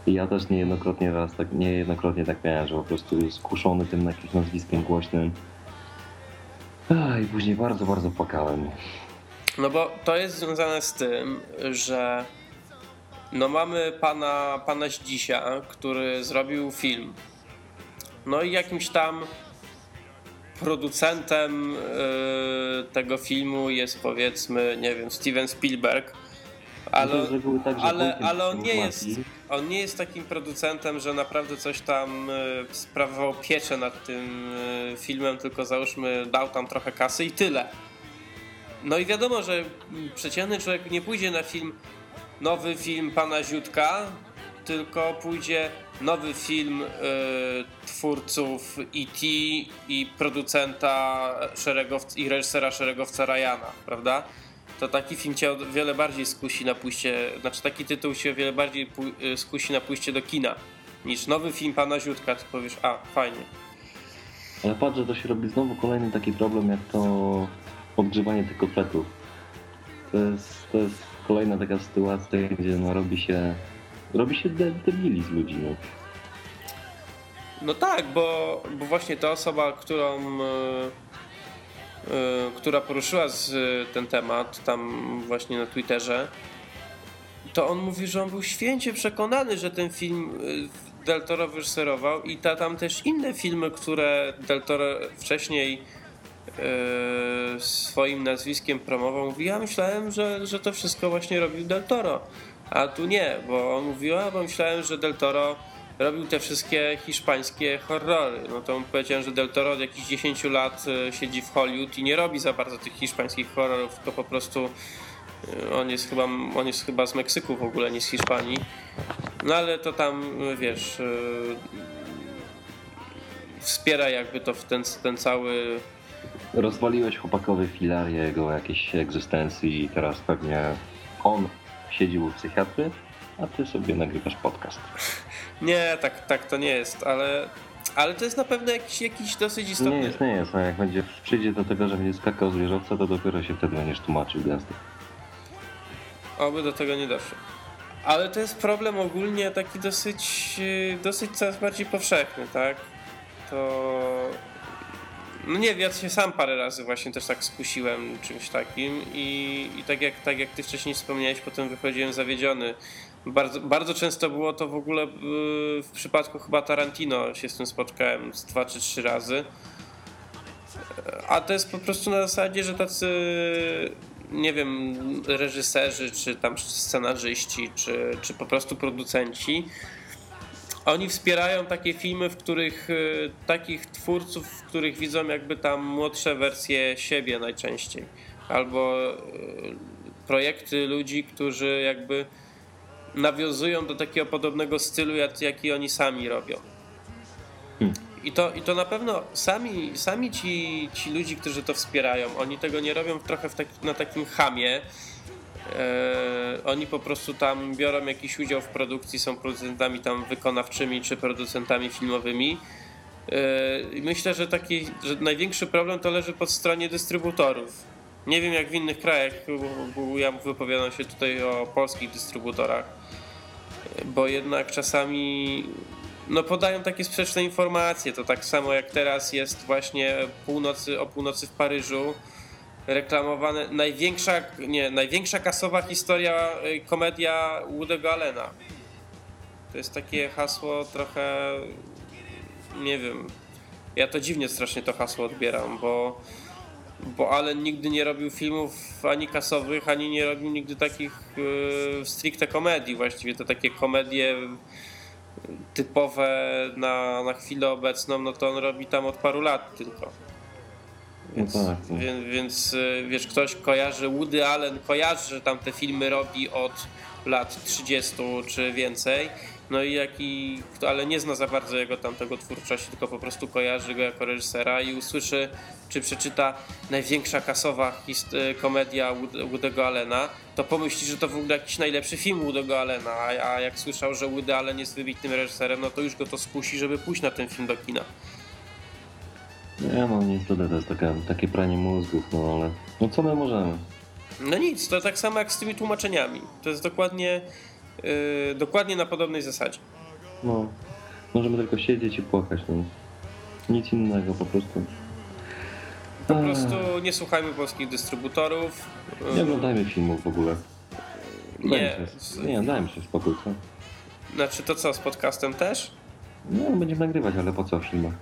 I ja też niejednokrotnie raz tak, niejednokrotnie tak miałem, że po prostu skuszony tym jakimś nazwiskiem głośnym Ach, I później bardzo, bardzo płakałem. No bo to jest związane z tym, że no mamy pana, pana Zdzisia, który zrobił film. No i jakimś tam producentem yy, tego filmu jest powiedzmy, nie wiem, Steven Spielberg. Ale, No tak, że ale, ale on nie jest, on nie jest takim producentem, że naprawdę coś tam y, sprawował pieczę nad tym y, filmem, tylko załóżmy dał tam trochę kasy i tyle. No i wiadomo, że przeciętny człowiek nie pójdzie na film, nowy film pana Ziutka, tylko pójdzie nowy film y, twórców E.T. i producenta i reżysera szeregowca Ryana, prawda? To taki film cię o wiele bardziej skusi na pójście, znaczy taki tytuł się o wiele bardziej y, skusi na pójście do kina niż nowy film pana Ziutka, ty powiesz, a fajnie. Ale patrz, że to się robi znowu kolejny taki problem, jak to odgrzewanie tych kotletów. To jest, to jest kolejna taka sytuacja, gdzie no robi się robi się de- debili z ludzi. No. No tak, bo, bo właśnie ta osoba, którą, e, która poruszyła z, ten temat tam właśnie na Twitterze, to on mówi, że on był święcie przekonany, że ten film e, Del Toro wyreżyserował i ta, tam też inne filmy, które Del Toro wcześniej e, swoim nazwiskiem promował, mówi, ja myślałem, że, że to wszystko właśnie robił Del Toro. A tu nie, bo on mówił, a bo myślałem, że Del Toro robił te wszystkie hiszpańskie horrory. No to powiedziałem, że Del Toro od jakichś 10 lat e, siedzi w Hollywood i nie robi za bardzo tych hiszpańskich horrorów, tylko po prostu e, on jest chyba, on jest chyba z Meksyku w ogóle, nie z Hiszpanii. No ale to tam, e, wiesz, wspiera jakby to w ten, ten cały Rozwaliłeś chłopakowi filarię jego jakiejś egzystencji i teraz pewnie on siedził u psychiatry, a ty sobie nagrywasz podcast. Nie, tak, tak to nie jest, ale, ale to jest na pewno jakiś, jakiś dosyć istotny. Nie jest, nie jest, a jak będzie przyjdzie do tego, że będzie skakał z wieżowca, to dopiero się wtedy będziesz tłumaczył gęsto. Oby do tego nie doszło. Ale to jest problem ogólnie taki dosyć, yy, dosyć coraz bardziej powszechny, tak? To. No nie wiem, ja się sam parę razy właśnie też tak skusiłem czymś takim i, i tak, jak, tak jak ty wcześniej wspomniałeś, potem wychodziłem zawiedziony. Bardzo, bardzo często było to w ogóle yy, w przypadku chyba Tarantino się z tym spotkałem z dwa czy trzy razy. A to jest po prostu na zasadzie, że tacy, nie wiem, reżyserzy, czy tam scenarzyści, czy, czy po prostu producenci, oni wspierają takie filmy, w których y, takich twórców, w których widzą jakby tam młodsze wersje siebie najczęściej. Albo y, projekty ludzi, którzy jakby nawiązują do takiego podobnego stylu, jak, jaki oni sami robią. I to, I to na pewno sami, sami ci, ci ludzie, którzy to wspierają, oni tego nie robią trochę w tak, na takim chamie, E, oni po prostu tam biorą jakiś udział w produkcji, są producentami tam wykonawczymi czy producentami filmowymi. E, myślę, że taki że największy problem to leży po stronie dystrybutorów. Nie wiem jak w innych krajach, bo, ja wypowiadam się tutaj o polskich dystrybutorach, bo jednak czasami no podają takie sprzeczne informacje. To tak samo jak teraz jest właśnie północy, o północy w Paryżu reklamowane największa, nie, największa kasowa historia, y, komedia Woody'ego Allena. To jest takie hasło trochę, nie wiem, ja to dziwnie strasznie to hasło odbieram, bo, bo Allen nigdy nie robił filmów ani kasowych, ani nie robił nigdy takich yy, stricte komedii. Właściwie to takie komedie typowe na, na chwilę obecną, no to on robi tam od paru lat tylko. Więc, no tak, no. Więc, więc, y, wiesz, ktoś kojarzy, Woody Allen kojarzy, że tam te filmy robi od lat 30 czy więcej. No i jaki, ale nie zna za bardzo jego tamtego twórczości, tylko po prostu kojarzy go jako reżysera i usłyszy, czy przeczyta największa kasowa y, komedia Woody'ego Allena, to pomyśli, że to w ogóle jakiś najlepszy film Woody'ego Allena, a, a jak słyszał, że Woody Allen jest wybitnym reżyserem, no to już go to skusi, żeby pójść na ten film do kina. Nie no, niestety to jest takie, takie pranie mózgów, no ale no co my możemy? No nic, to tak samo jak z tymi tłumaczeniami. To jest dokładnie, dokładnie na podobnej zasadzie. No, możemy tylko siedzieć i płakać, no. Nic innego po prostu. Po prostu nie słuchajmy polskich dystrybutorów. Nie oglądajmy filmów w ogóle. nie, się, nie, dajmy się spokój, co? Znaczy to co, z podcastem też? No, będziemy nagrywać, ale po co filmach?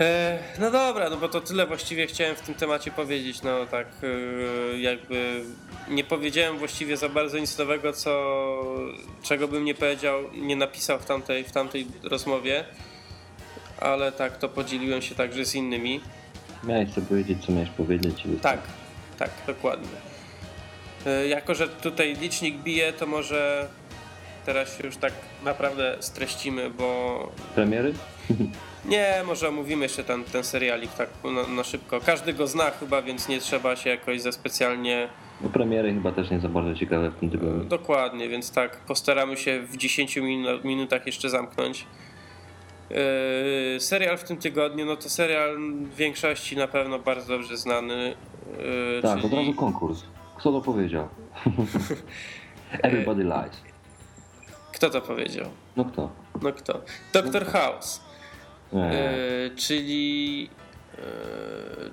E, no dobra, no bo to tyle właściwie chciałem w tym temacie powiedzieć. No tak, e, jakby nie powiedziałem właściwie za bardzo nic nowego, co, czego bym nie powiedział, nie napisał w tamtej, w tamtej rozmowie, ale tak, to podzieliłem się także z innymi. Miałeś co powiedzieć, co miałeś powiedzieć. Tak, tak, dokładnie. E, jako, że tutaj licznik bije, to może teraz się już tak naprawdę streścimy, bo... Premiery? Nie, może omówimy jeszcze ten, ten serialik tak na, na, szybko. Każdy go zna chyba, więc nie trzeba się jakoś za specjalnie... No premiery chyba też nie za bardzo ciekawe w tym tygodniu. Dokładnie, więc tak, postaramy się w 10 minutach jeszcze zamknąć. Yy, serial w tym tygodniu, no to serial w większości na pewno bardzo dobrze znany. Yy, tak, czyli... od razu konkurs. Kto to powiedział? Everybody lies. Kto to powiedział? No kto? No kto? Doktor House. E, czyli, e,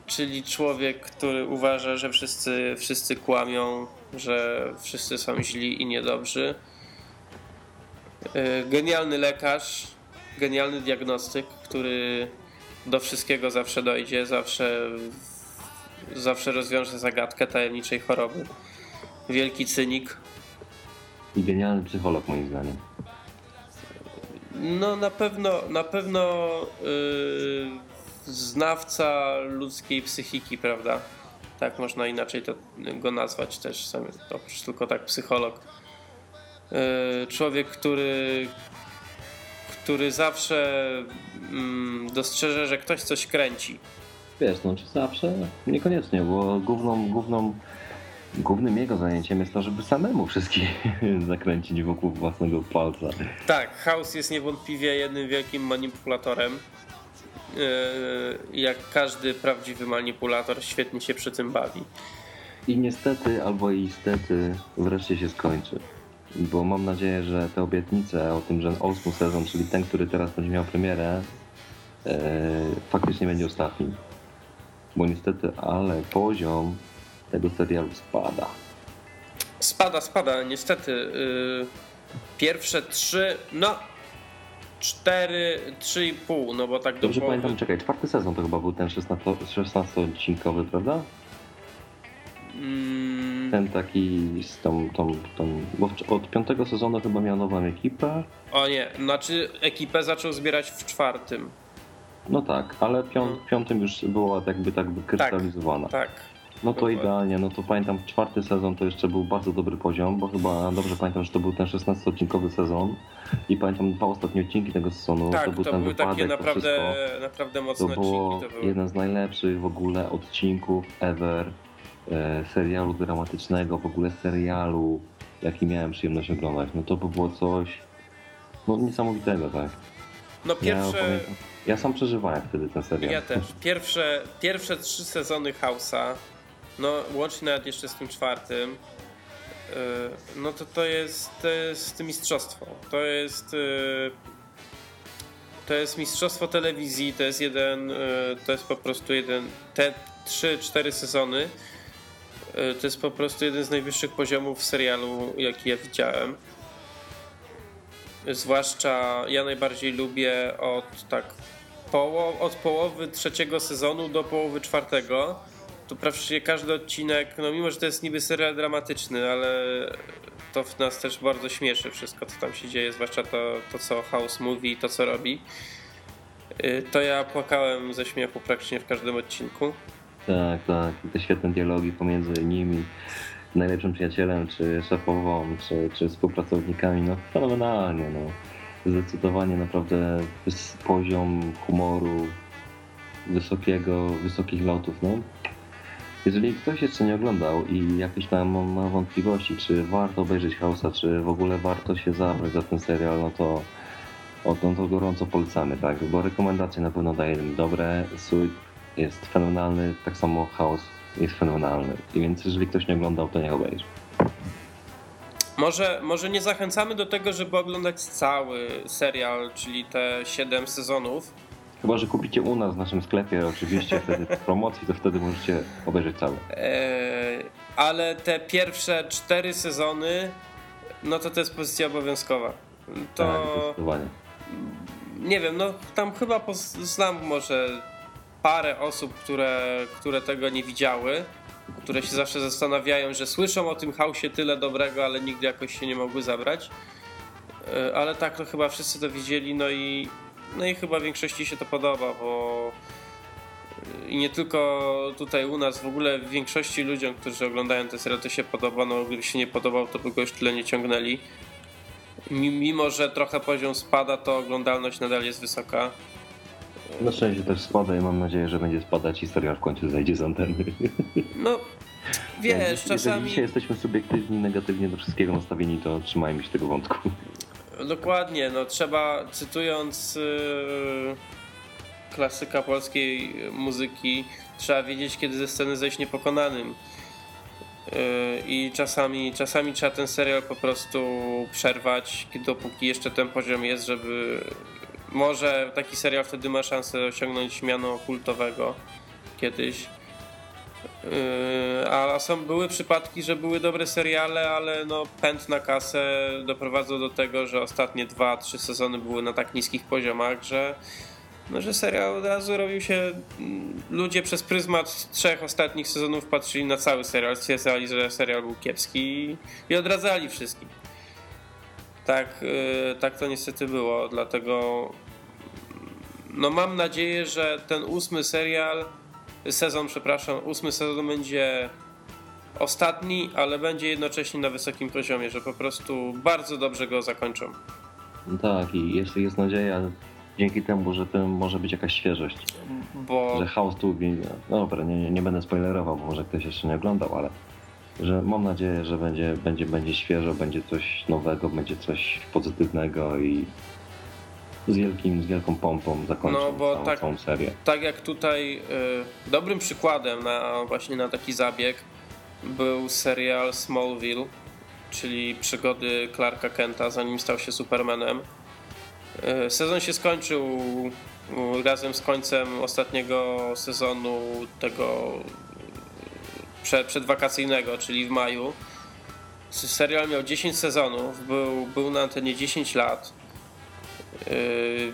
czyli człowiek, który uważa, że wszyscy, wszyscy kłamią, że wszyscy są źli i niedobrzy. E, genialny lekarz, genialny diagnostyk, który do wszystkiego zawsze dojdzie, zawsze, zawsze rozwiąże zagadkę tajemniczej choroby. Wielki cynik. I genialny psycholog moim zdaniem. No na pewno, na pewno yy, znawca ludzkiej psychiki, prawda? Tak można inaczej to, go nazwać też, sam, oprócz tylko tak psycholog. Yy, człowiek, który, który zawsze yy, dostrzeże, że ktoś coś kręci. Wiesz, no czy zawsze? Niekoniecznie, bo główną, główną Głównym jego zajęciem jest to, żeby samemu wszystkich zakręcić wokół własnego palca. Tak, House jest niewątpliwie jednym wielkim manipulatorem. Yy, jak każdy prawdziwy manipulator, świetnie się przy tym bawi. I niestety, albo i stety, wreszcie się skończy. Bo mam nadzieję, że te obietnice o tym, że ósmy sezon, czyli ten, który teraz będzie miał premierę, yy, faktycznie będzie ostatni. Bo niestety, ale poziom tego serialu spada. Spada, spada, niestety. Yy, pierwsze trzy, no cztery, trzy i pół, no bo tak Dobrze pamiętam, czekaj, czwarty sezon to chyba był ten 16-odcinkowy, prawda? Mm. Ten taki z tą, tą, tą, bo od piątego sezonu chyba miał nową ekipę. O nie, znaczy ekipę zaczął zbierać w czwartym. No tak, ale pią, hmm. piątym już była jakby tak wykrystalizowana. Tak, tak. No to idealnie, no to pamiętam czwarty sezon to jeszcze był bardzo dobry poziom, bo chyba dobrze pamiętam, że to był ten 16-odcinkowy sezon i pamiętam dwa ostatnie odcinki tego sezonu. Tak, to był to ten były wypadek, takie naprawdę, naprawdę mocne to było odcinki. To jeden z najlepszych w ogóle odcinków ever e, serialu dramatycznego, w ogóle serialu, jaki miałem przyjemność oglądać, no to by było coś no, niesamowitego, tak. No Ja, pierwsze, pamiętam, ja sam przeżywałem wtedy ten serial. ja też, pierwsze, pierwsze trzy sezony House'a, no łącznie nawet jeszcze z tym czwartym, yy, no to to jest, to jest mistrzostwo. To jest yy, to jest mistrzostwo telewizji, to jest jeden, yy, to jest po prostu jeden, te trzy, cztery sezony, to jest po prostu jeden z najwyższych poziomów serialu, jaki ja widziałem. Zwłaszcza ja najbardziej lubię od tak poło- od połowy trzeciego sezonu do połowy czwartego. To praktycznie każdy odcinek, no mimo że to jest niby serial dramatyczny, ale to w nas też bardzo śmieszy wszystko, co tam się dzieje, zwłaszcza to, to co House mówi, to co robi. Y, To ja płakałem ze śmiechu praktycznie w każdym odcinku. Tak, tak. Te świetne dialogi pomiędzy nimi, najlepszym przyjacielem, czy szefową, czy, czy współpracownikami, no fenomenalnie, no. Zdecydowanie naprawdę poziom humoru wysokiego, wysokich lotów, no. Jeżeli ktoś jeszcze nie oglądał i jakieś tam ma- wątpliwości, czy warto obejrzeć House'a, czy w ogóle warto się zabrać za ten serial, no to, o, no to gorąco polecamy, tak? Bo rekomendacje na pewno daje dobre, Suit jest fenomenalny, tak samo House jest fenomenalny. I więc jeżeli ktoś nie oglądał, to nie obejrzy. Może, może nie zachęcamy do tego, żeby oglądać cały serial, czyli te 7 sezonów. Chyba, że kupicie u nas w naszym sklepie, oczywiście wtedy w promocji, to wtedy możecie obejrzeć cały. Eee, ale te pierwsze cztery sezony, no to to jest pozycja obowiązkowa. Tak, To zdecydowanie. nie wiem, no tam chyba znam może parę osób, które, które tego nie widziały, które się zawsze zastanawiają, że słyszą o tym hausie tyle dobrego, ale nigdy jakoś się nie mogły zabrać. Eee, Ale tak, to chyba wszyscy to widzieli, no i, no i chyba większości się to podoba, bo i nie tylko tutaj u nas, w ogóle większości ludziom, którzy oglądają ten serial, to się podoba. No, gdyby się nie podobał, to by go już tyle nie ciągnęli. Mi- Mimo, że trochę poziom spada, to oglądalność nadal jest wysoka. Na szczęście też spada i mam nadzieję, że będzie spadać i serial w końcu zejdzie z anteny. No, wiesz, Jeżeli czasami. dzisiaj jesteśmy subiektywni, negatywnie do wszystkiego nastawieni, to trzymajmy się tego wątku. Dokładnie, no trzeba, cytując yy, klasyka polskiej muzyki, trzeba wiedzieć, kiedy ze sceny zejść niepokonanym. Yy, I czasami, czasami trzeba ten serial po prostu przerwać, dopóki jeszcze ten poziom jest, żeby. Może taki serial wtedy ma szansę osiągnąć miano kultowego kiedyś. Yy, A są, były przypadki, że były dobre seriale, ale no pęd na kasę doprowadzał do tego, że ostatnie dwa, trzy sezony były na tak niskich poziomach, że, no, że serial od razu robił się. mm, Ludzie przez pryzmat trzech ostatnich sezonów patrzyli na cały serial, stwierdzali, że serial był kiepski i odradzali wszystkim. Tak, yy, tak to niestety było, dlatego no mam nadzieję, że ten ósmy serial sezon, przepraszam, ósmy sezon będzie ostatni, ale będzie jednocześnie na wysokim poziomie, że po prostu bardzo dobrze go zakończą. No tak, i jest, jest nadzieja dzięki temu, że to może być jakaś świeżość. Bo Że House tu, no dobra, nie, nie, nie będę spoilerował, bo może ktoś jeszcze nie oglądał, ale że mam nadzieję, że będzie, będzie, będzie świeżo, będzie coś nowego, będzie coś pozytywnego i z, wielkim, z wielką pompą zakończą No, bo całą, tak- całą serię. tak jak tutaj y, dobrym przykładem na właśnie na taki zabieg był serial Smallville, czyli przygody Clarka Kenta, zanim stał się Supermanem. Y, sezon się skończył y, razem z końcem ostatniego sezonu tego y, prze, przedwakacyjnego, czyli w maju. Serial miał 10 sezonów, był, był na antenie 10 lat. Yy,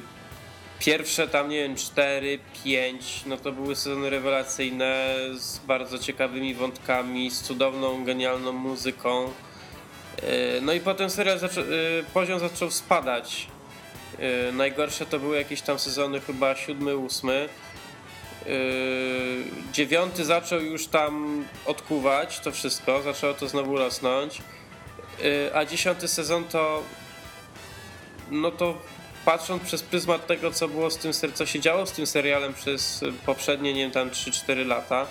Pierwsze tam, nie wiem, 4, 5, no to były sezony rewelacyjne z bardzo ciekawymi wątkami, z cudowną, genialną muzyką. Yy, No i potem serial zaczą, yy, poziom zaczął spadać. Najgorsze to były jakieś tam sezony chyba 7, 8. Yy, Dziewiąty zaczął już tam odkuwać to wszystko, zaczęło to znowu rosnąć. A dziesiąty sezon to no to patrząc przez pryzmat tego, co było z tym, co się działo z tym serialem przez poprzednie, nie wiem, tam 3-4 lata,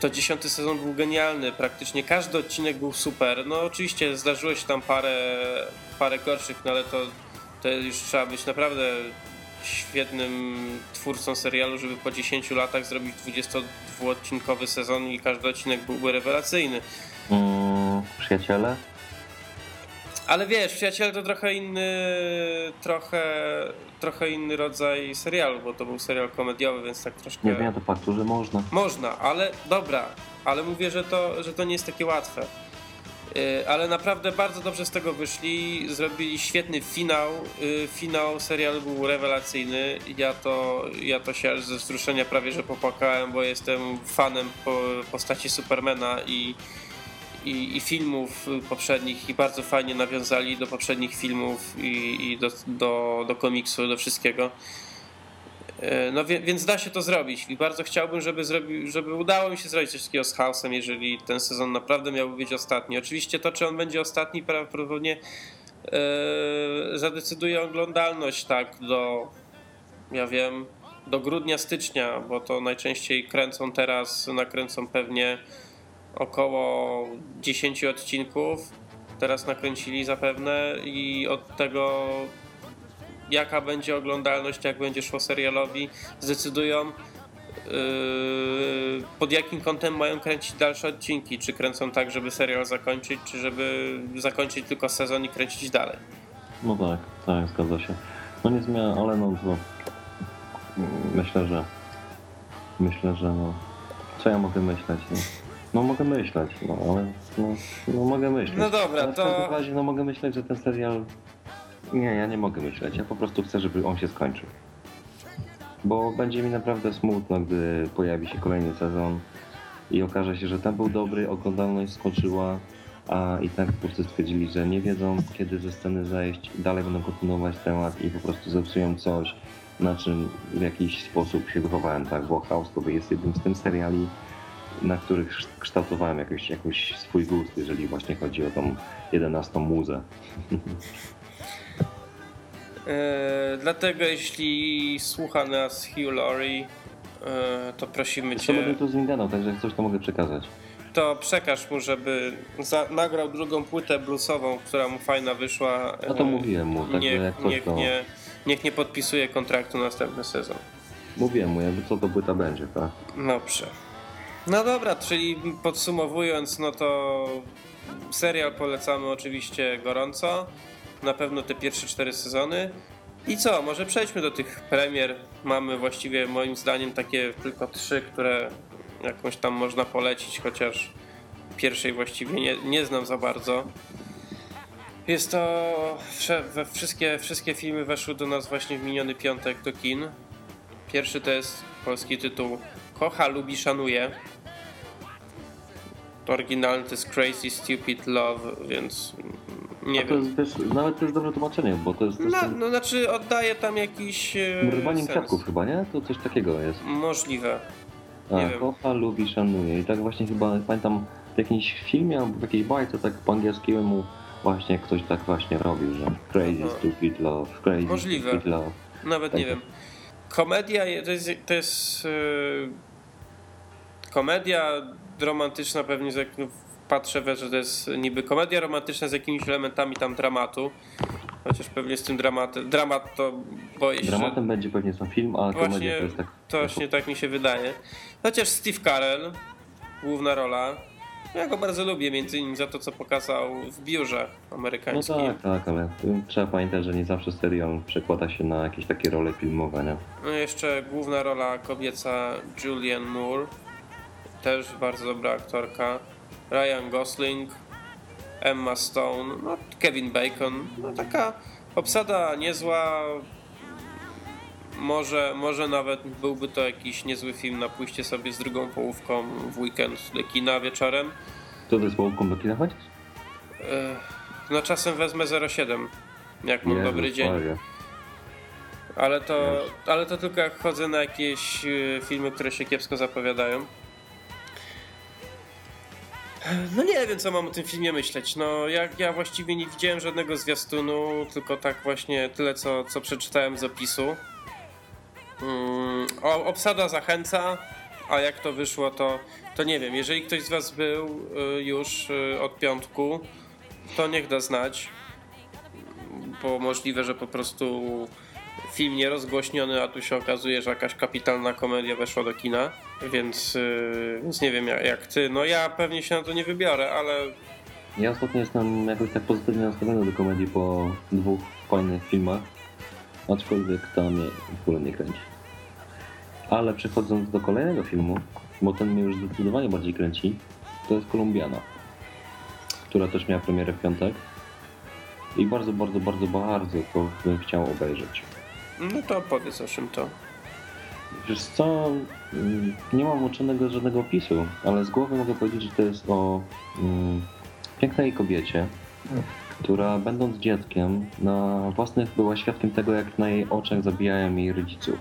to dziesiąty sezon był genialny. Praktycznie każdy odcinek był super. No oczywiście zdarzyło się tam parę, parę gorszych, no ale to, to już trzeba być naprawdę świetnym twórcą serialu, żeby po 10 latach zrobić 22-odcinkowy sezon i każdy odcinek byłby rewelacyjny. Mm, przyjaciele? Ale wiesz, Przyjaciele to trochę inny, trochę, trochę inny rodzaj serialu, bo to był serial komediowy, więc tak troszkę... Nie zmienia to faktu, że można. Można, ale dobra, ale mówię, że to, że to nie jest takie łatwe. Yy, ale naprawdę bardzo dobrze z tego wyszli, zrobili świetny finał. Yy, finał serialu był rewelacyjny. Ja to, ja to się aż ze wzruszenia prawie że popłakałem, bo jestem fanem po, postaci Supermana i, i, i, filmów poprzednich i bardzo fajnie nawiązali do poprzednich filmów i, i do, do, do komiksu, do wszystkiego. E, no więc da się to zrobić i bardzo chciałbym, żeby, zrobi, żeby udało mi się zrobić coś takiego z House'em, jeżeli ten sezon naprawdę miałby być ostatni. Oczywiście to, czy on będzie ostatni, prawdopodobnie yy, zadecyduje oglądalność tak do, ja wiem, do grudnia, stycznia, bo to najczęściej kręcą teraz, nakręcą pewnie około 10 odcinków. Teraz nakręcili zapewne i od tego jaka będzie oglądalność, jak będzie szło serialowi, zdecydują yy, pod jakim kątem mają kręcić dalsze odcinki. Czy kręcą tak, żeby serial zakończyć, czy żeby zakończyć tylko sezon i kręcić dalej. No tak, tak, zgadza się. No nie zmienia, ale no to myślę, że myślę, że no co ja mogę myśleć? No, no mogę myśleć, no ale no, no mogę myśleć. No dobra, ale to... W każdym razie no mogę myśleć, że ten serial nie, ja nie mogę myśleć. Ja po prostu chcę, żeby on się skończył. Bo będzie mi naprawdę smutno, gdy pojawi się kolejny sezon i okaże się, że ten był dobry, oglądalność skończyła, a i tak po prostu stwierdzili, że nie wiedzą, kiedy ze sceny zejść dalej będą kontynuować temat i po prostu zepsują coś, na czym w jakiś sposób się wychowałem, tak? Bo House to jest jednym z tym seriali, na których kształtowałem jakoś, jakoś swój gust, jeżeli właśnie chodzi o tą 11 muzę. E, dlatego jeśli słucha nas Hugh Laurie, e, to prosimy cię. Będę to z gadał, także coś to mogę przekazać. To przekaż mu, żeby za, nagrał drugą płytę bluesową, która mu fajna wyszła. No to mówiłem mu, tak niech, jak niech, to... nie, niech nie podpisuje kontraktu na następny sezon. Mówiłem mu, jakby co to płyta będzie, tak? Dobrze. No dobra, czyli podsumowując, no to serial polecamy oczywiście gorąco na pewno te pierwsze cztery sezony. I co, może przejdźmy do tych premier. Mamy właściwie moim zdaniem takie tylko trzy, które jakąś tam można polecić, chociaż pierwszej właściwie nie, nie znam za bardzo. Jest to. Wszystkie, wszystkie filmy weszły do nas właśnie w miniony piątek do kin. Pierwszy to jest polski tytuł Kocha, lubi, szanuje. Oryginalny to jest Crazy Stupid Love, więc nie A to jest też, nawet to jest dobre tłumaczenie, bo to jest... To no, no znaczy oddaje tam jakiś e, Mrowaniem kwiatków chyba, nie? To coś takiego jest. Możliwe. Nie A, wiem. kocha, lubi, szanuje. I tak właśnie chyba, pamiętam w jakimś filmie albo w jakiejś bajce tak po angielskiemu właśnie ktoś tak właśnie robił, że crazy, Aha. stupid love, crazy, Możliwe. stupid love. Nawet tak nie wiem. Komedia to jest, to jest yy, komedia romantyczna pewnie patrzę, że to jest niby komedia romantyczna z jakimiś elementami tam dramatu. Chociaż pewnie z tym dramatem. Dramat to boję się. Dramatem że... będzie pewnie sam film, a właśnie, komedia to jest tak. To właśnie tak mi się wydaje. Chociaż Steve Carell, główna rola. Ja go bardzo lubię, między innymi za to, co pokazał w biurze amerykańskim. No tak, tak, ale trzeba pamiętać, że nie zawsze serial przekłada się na jakieś takie role filmowe, nie? No jeszcze główna rola kobieca Julianne Moore. Też bardzo dobra aktorka. Ryan Gosling, Emma Stone, no, Kevin Bacon. No, taka obsada niezła. Może, może nawet byłby to jakiś niezły film na pójście sobie z drugą połówką w weekend do kina wieczorem. To ze połówką do kina chodzisz? No czasem wezmę 07, jak mam Jezu, dobry dzień. Ale to, ale to tylko jak chodzę na jakieś e, filmy, które się kiepsko zapowiadają. No nie wiem, co mam o tym filmie myśleć. No, ja, ja właściwie nie widziałem żadnego zwiastunu, tylko tak właśnie tyle, co, co przeczytałem z opisu. Um, obsada zachęca, a jak to wyszło, to, to to nie wiem, jeżeli ktoś z Was był y, już y, od piątku, to niech da znać, bo możliwe, że po prostu film nierozgłośniony, a tu się okazuje, że jakaś kapitalna komedia weszła do kina, więc, y, więc nie wiem jak, jak Ty. No ja pewnie się na to nie wybiorę, ale Ja ostatnio jestem jakoś tak pozytywnie nastawiony do komedii po dwóch fajnych filmach, aczkolwiek ta mnie w ogóle nie kręci. Ale przechodząc do kolejnego filmu, bo ten mnie już zdecydowanie bardziej kręci, to jest Kolumbiana, która też miała premierę w piątek. I bardzo, bardzo, bardzo, bardzo to bym chciał obejrzeć. No to opowiedz o czym to. Wiesz co, mm, nie mam uczonego żadnego opisu, ale z głowy mogę powiedzieć, że to jest o mm, pięknej kobiecie, która będąc dzieckiem na własnych była świadkiem tego, jak na jej oczach zabijają jej rodziców.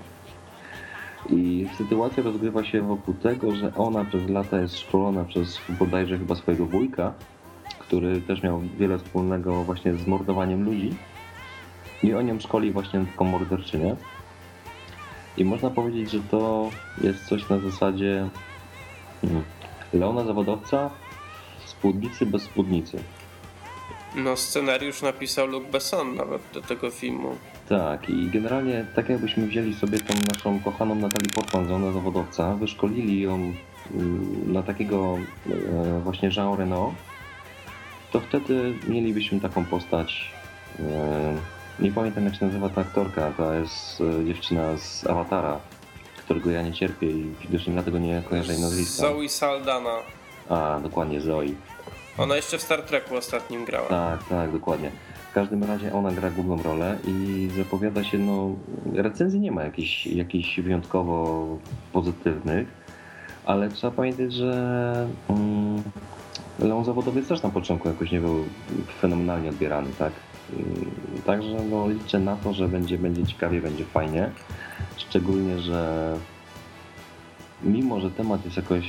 I sytuacja rozgrywa się wokół tego, że ona przez lata jest szkolona przez bodajże chyba swojego wujka, który też miał wiele wspólnego właśnie z mordowaniem ludzi. I on ją szkoli właśnie taką morderczynię. I można powiedzieć, że to jest coś na zasadzie hmm, Leona zawodowca spódnicy bez spódnicy. No scenariusz napisał Luc Besson nawet do tego filmu. Tak, i generalnie tak jakbyśmy wzięli sobie tą naszą kochaną Natalię Portman, Leona zawodowca, wyszkolili ją mm, na takiego e, właśnie Jean Reno, to wtedy mielibyśmy taką postać. Nie pamiętam jak się nazywa ta aktorka, to jest e, dziewczyna z Awatara, którego ja nie cierpię i widocznie dlatego nie kojarzę jej nazwiska. Zoe Saldana. A, dokładnie, Zoe. Ona jeszcze w Star Treku ostatnim grała. Tak, tak, dokładnie. W każdym razie ona gra główną rolę i zapowiada się, no, recenzji nie ma jakichś, jakichś wyjątkowo pozytywnych, ale trzeba pamiętać, że mm, Leon Zawodowiec też na początku jakoś nie był fenomenalnie odbierany, tak? Mm, Także no, liczę na to, że będzie, będzie ciekawie, będzie fajnie. Szczególnie, że mimo, że temat jest jakoś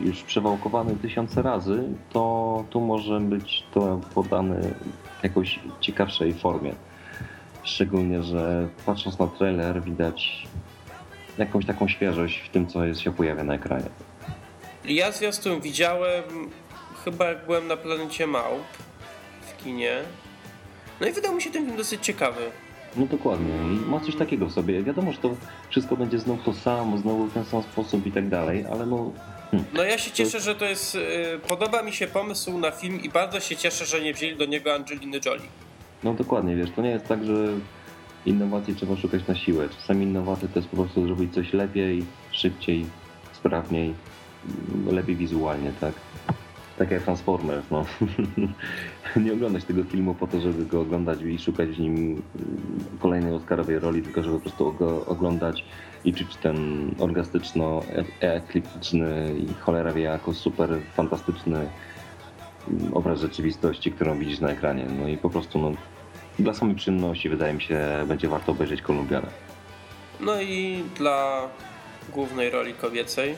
już przewałkowany tysiące razy, to tu może być to podane w jakoś ciekawszej formie. Szczególnie, że patrząc na trailer widać jakąś taką świeżość w tym, co jest, się pojawia na ekranie. Ja zwiastun widziałem chyba jak byłem na planecie Małp w kinie. No i wydał mi się ten film dosyć ciekawy. No dokładnie. Ma coś takiego w sobie. Wiadomo, że to wszystko będzie znowu to samo, znowu w ten sam sposób i tak dalej, ale no No ja się cieszę, że to jest. y, Podoba mi się pomysł na film i bardzo się cieszę, że nie wzięli do niego Angeliny Jolie. No dokładnie, wiesz, to nie jest tak, że innowacji trzeba szukać na siłę. Czasami innowacje to jest po prostu zrobić coś lepiej, szybciej, sprawniej, lepiej wizualnie, tak? Tak jak Transformers, no. nie oglądać tego filmu po to, żeby go oglądać i szukać w nim mm, kolejnej Oscarowej roli, tylko żeby po prostu go oglądać i czuć ten orgastyczno-ekliptyczny i cholera wie jako super fantastyczny obraz rzeczywistości, którą widzisz na ekranie. No i po prostu no, dla samej przyjemności wydaje mi się będzie warto obejrzeć Kolumbianę. No i dla głównej roli kobiecej,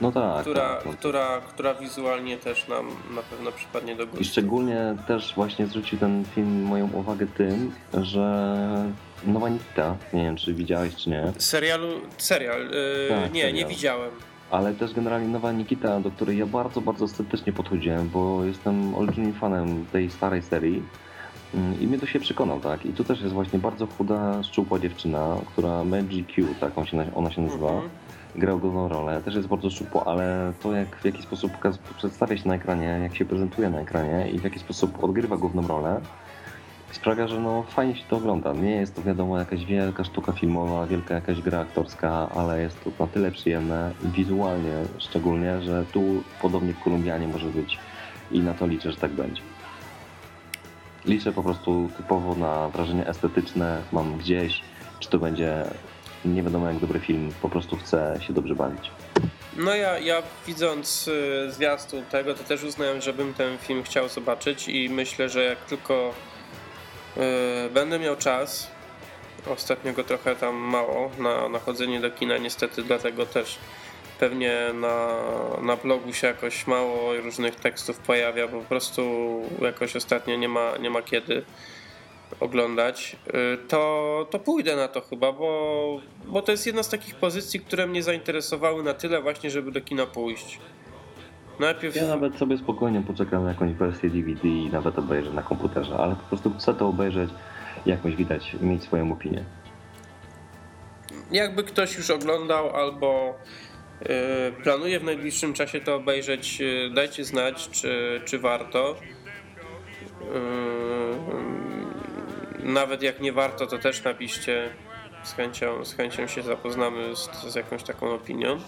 No tak. która, tak, no. która, która wizualnie też nam na pewno przypadnie do I gustu. szczególnie też właśnie zwrócił ten film moją uwagę tym, że Nowa Nikita, nie wiem czy widziałeś czy nie, Serialu, serial, yy, Tak, nie, nie serial. widziałem. ale też generalnie Nowa Nikita, do której ja bardzo, bardzo sceptycznie podchodziłem, bo jestem olbrzymim fanem tej starej serii Mm, i mnie to się przekonał, tak? I tu też jest właśnie bardzo chuda, szczupła dziewczyna, która Magic Q, tak on się, na- ona się nazywa. Mhm. Grał główną rolę, też jest bardzo szczupło, ale to jak w jaki sposób przedstawia się na ekranie, jak się prezentuje na ekranie i w jaki sposób odgrywa główną rolę, sprawia, że no fajnie się to ogląda. Nie jest to wiadomo jakaś wielka sztuka filmowa, wielka jakaś gra aktorska, ale jest to na tyle przyjemne, wizualnie szczególnie, że tu podobnie w Kolumbianie może być i na to liczę, że tak będzie. Liczę po prostu typowo na wrażenie estetyczne, mam gdzieś, czy to będzie nie wiadomo jak dobry film, po prostu chcę się dobrze bawić. No ja, ja widząc y, zwiastun tego, to też uznałem, żebym ten film chciał zobaczyć i myślę, że jak tylko y, będę miał czas, ostatnio go trochę tam mało na, na chodzenie do kina niestety, dlatego też pewnie na, na blogu się jakoś mało różnych tekstów pojawia, bo po prostu jakoś ostatnio nie ma, nie ma kiedy oglądać, y, to, to pójdę na to chyba, bo, bo to jest jedna z takich pozycji, które mnie zainteresowały na tyle właśnie, żeby do kina pójść. Najpierw... Ja nawet sobie spokojnie poczekam na jakąś wersję DVD i nawet obejrzę na komputerze, ale po prostu chcę to obejrzeć jakoś widać, mieć swoją opinię. Jakby ktoś już oglądał albo yy, planuje w najbliższym czasie to obejrzeć, yy, dajcie znać, czy, czy warto. Nawet jak nie warto, to też napiszcie. Z chęcią, z chęcią się zapoznamy z, z jakąś taką opinią.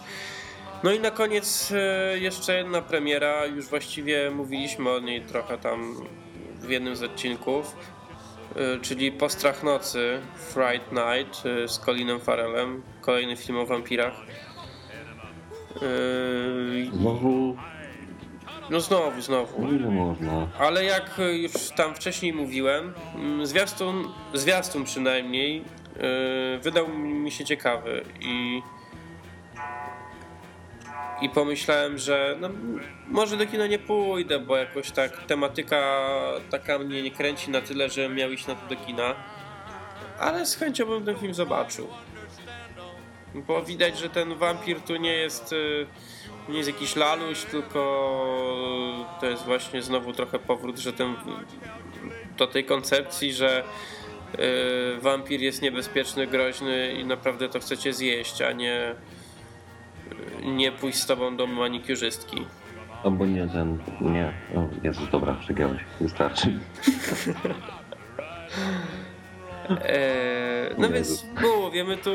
No i na koniec yy, jeszcze jedna premiera. Już właściwie mówiliśmy o niej trochę tam w jednym z odcinków. Y, czyli Postrach Nocy, Fright Night y, z Colinem Farrellem, kolejny film o wampirach. Znowu, No znowu, no znowu. ile można? Ale jak już tam wcześniej mówiłem, mm, zwiastun, zwiastun przynajmniej y, wydał mi się ciekawy i i pomyślałem, że no, może do kina nie pójdę, bo jakoś tak tematyka taka mnie nie kręci na tyle, że miał iść na to do kina. Ale z chęcią bym ten film zobaczył. Bo widać, że ten wampir tu nie jest y, nie jest jakiś laluś, tylko to jest właśnie znowu trochę powrót, że ten do tej koncepcji, że y, wampir jest niebezpieczny, groźny i naprawdę to chcecie zjeść, a nie nie pójść z tobą do manikiurzystki. Albo nie ten, nie. O, Jezus, dobra, przegiąłeś, wystarczy. Eee, no więc mówię, my tu,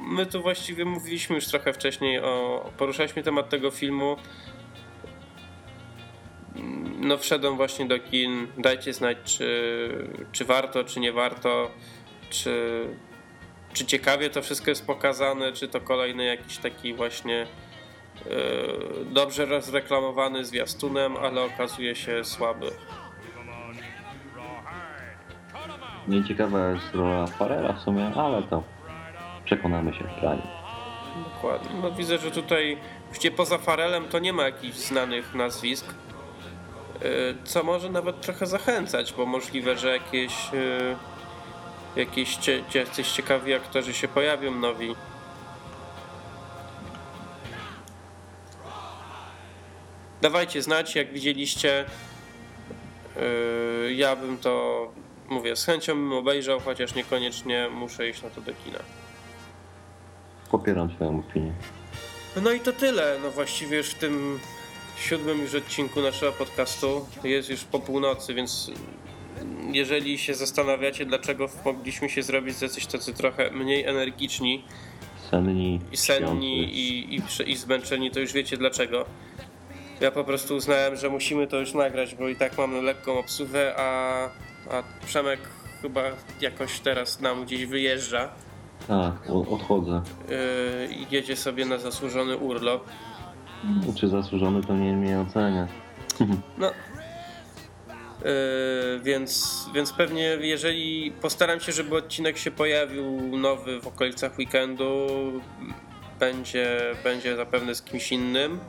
my tu właściwie mówiliśmy już trochę wcześniej o, poruszaliśmy temat tego filmu. No wszedłem właśnie do kin, dajcie znać czy, czy warto, czy nie warto, czy, czy ciekawie to wszystko jest pokazane, czy to kolejny jakiś taki właśnie e, dobrze rozreklamowany zwiastunem, ale okazuje się słaby. Nieciekawa jest rola Farrella w sumie, ale to przekonamy się w planie. Dokładnie. No widzę, że tutaj właściwie poza Farelem to nie ma jakichś znanych nazwisk. Yy, Co może nawet trochę zachęcać, bo możliwe, że jakieś yy, jakieś jacyś ciekawi aktorzy się pojawią nowi. Dawajcie znać, jak widzieliście. Yy, Ja bym to, mówię, z chęcią bym obejrzał, chociaż niekoniecznie muszę iść na to do kina. Popieram twoją opinię. No i to tyle. No właściwie już w tym siódmym już odcinku naszego podcastu jest już po północy, więc jeżeli się zastanawiacie, dlaczego mogliśmy się zrobić jacyś tacy trochę mniej energiczni Senni, i senni i, i, i zmęczeni, to już wiecie dlaczego. Ja po prostu uznałem, że musimy to już nagrać, bo i tak mamy lekką obsługę, a, a Przemek chyba jakoś teraz nam gdzieś wyjeżdża Tak, odchodzę. yy, i jedzie sobie na zasłużony urlop. Czy zasłużony to nie mnie ocenia. No. Yy, więc, więc pewnie jeżeli postaram się, żeby odcinek się pojawił nowy w okolicach weekendu, będzie, będzie zapewne z kimś innym.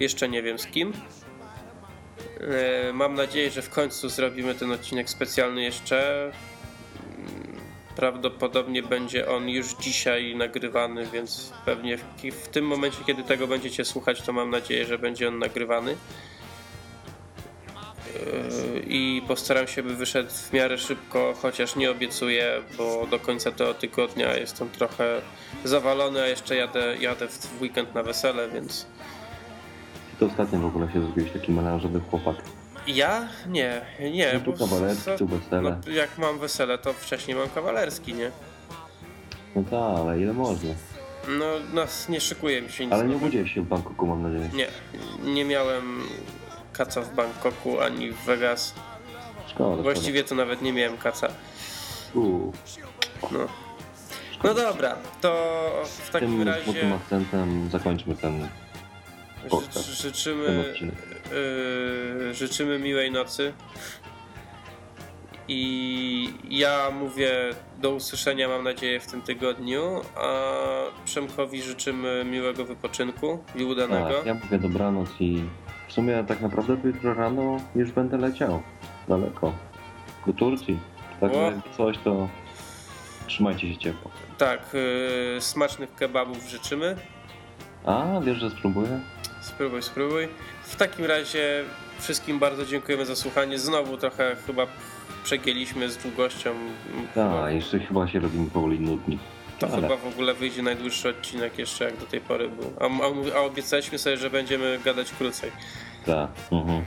Jeszcze nie wiem z kim. Yy, mam nadzieję, że w końcu zrobimy ten odcinek specjalny jeszcze. Yy, Prawdopodobnie będzie on już dzisiaj nagrywany, więc pewnie w, w tym momencie, kiedy tego będziecie słuchać, to mam nadzieję, że będzie on nagrywany i postaram się, by wyszedł w miarę szybko, chociaż nie obiecuję, bo do końca tego tygodnia jestem trochę zawalony, a jeszcze jadę, jadę w weekend na wesele, więc Ty to ostatnio w ogóle się zrobiłeś taki melanżowy chłopak. ja? Nie, nie. No tu kawalerski, tu wesele. No, jak mam wesele, to wcześniej mam kawalerski, nie? No tak, ale ile można? No, no nie szykuje mi się nic. Ale nie obudziłeś się w Bangkoku, mam nadzieję. Nie, nie miałem kaca w Bangkoku ani w Vegas. Szkoda. Właściwie to nawet nie miałem kaca. szkoda. Uuu, No. No dobra, to w takim tym razie smutnym akcentem zakończmy ten ży- życzymy, yy, życzymy miłej nocy. I ja mówię do usłyszenia, mam nadzieję, w tym tygodniu, a Przemkowi życzymy miłego wypoczynku i udanego. Tak, ja mówię dobranoc i w sumie tak naprawdę jutro rano już będę leciał daleko. Do Turcji. Tak coś to trzymajcie się ciepło. Tak, yy, smacznych kebabów życzymy. A, wiesz, że spróbuję? Spróbuj, spróbuj. W takim razie wszystkim bardzo dziękujemy za słuchanie. Znowu trochę chyba przegięliśmy z długością. Tak, jeszcze chyba się robimy powoli nudni. To Ale- chyba w ogóle wyjdzie najdłuższy odcinek jeszcze jak do tej pory był. A, a, a obiecaliśmy sobie, że będziemy gadać krócej. Tak. Mhm.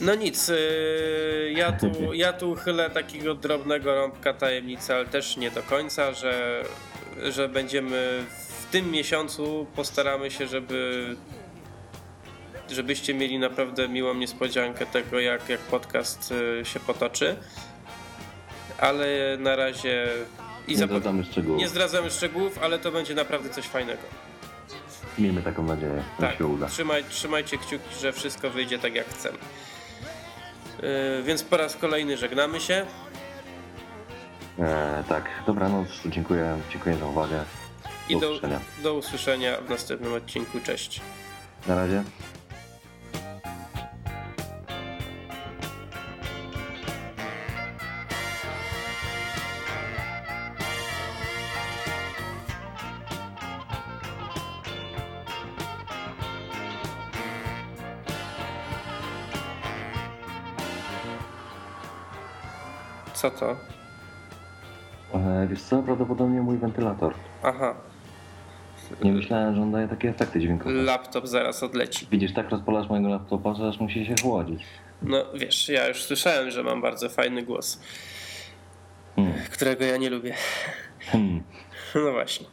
No nic, yy, ja, tu, ja tu uchylę takiego drobnego rąbka tajemnicy, ale też nie do końca, że, że będziemy w tym miesiącu postaramy się, żeby żebyście mieli naprawdę miłą niespodziankę tego, jak, jak podcast yy, się potoczy. Ale na razie i Nie zdradzamy szczegółów. nie zdradzamy szczegółów, ale to będzie naprawdę coś fajnego. Miejmy taką nadzieję, że Tak, się uda. trzymaj, trzymajcie kciuki, że wszystko wyjdzie tak jak chcemy. Yy, więc po raz kolejny żegnamy się. E, tak, dobranoc, dziękuję, dziękuję za uwagę. I Do usłyszenia. do usłyszenia w następnym odcinku. Cześć. Na razie. Co to? E, wiesz co, prawdopodobnie mój wentylator. Aha, Nie myślałem, że on daje takie efekty dźwiękowe. laptop zaraz odleci. Widzisz, tak rozpalasz mojego laptopa, że aż musi się chłodzić. No wiesz, ja już słyszałem, że mam bardzo fajny głos, Hmm. którego ja nie lubię. Hmm. No właśnie.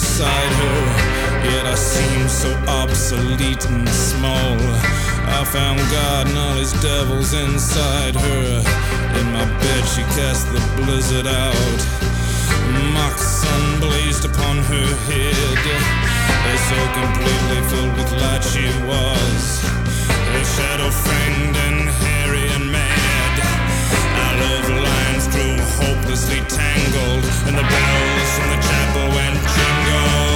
Beside her. Yet I seemed so obsolete and small. I found God and all his devils inside her. In my bed, she cast the blizzard out. Mock sun blazed upon her head. So completely filled with light she was. Her shadow fanged and hopelessly tangled, and the bells from the chapel went jingle,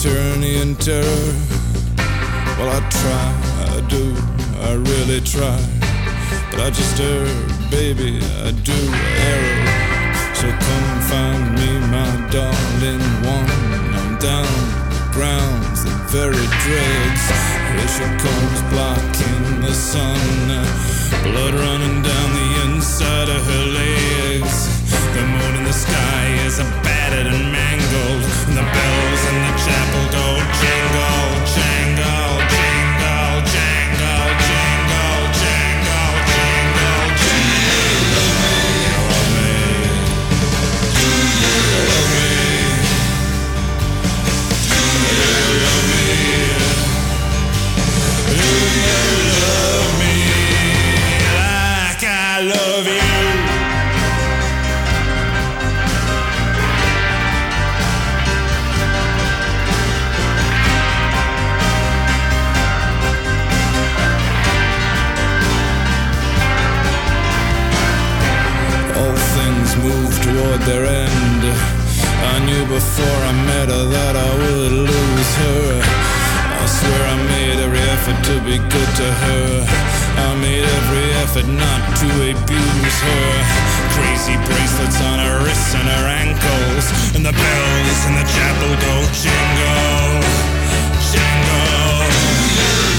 tyranny and terror. Well, I try, I do, I really try. But I just err, baby, I do err. So come find me, my darling one. I'm down, grounds, the very dregs. Here she comes, blocking the sun. Blood running down the inside of her legs. The moon in the sky is a battered and mangled. And the bells in the chapel go jingle, jangle, jingle, jangle, jingle, jangle, jingle, jingle. Love me. Do you love me? Do you love me? Do you love move toward their end. I knew before I met her that I would lose her. I swear I made every effort to be good to her. I made every effort not to abuse her. Crazy bracelets on her wrists and her ankles, and the bells in the chapel go jingle, jingle.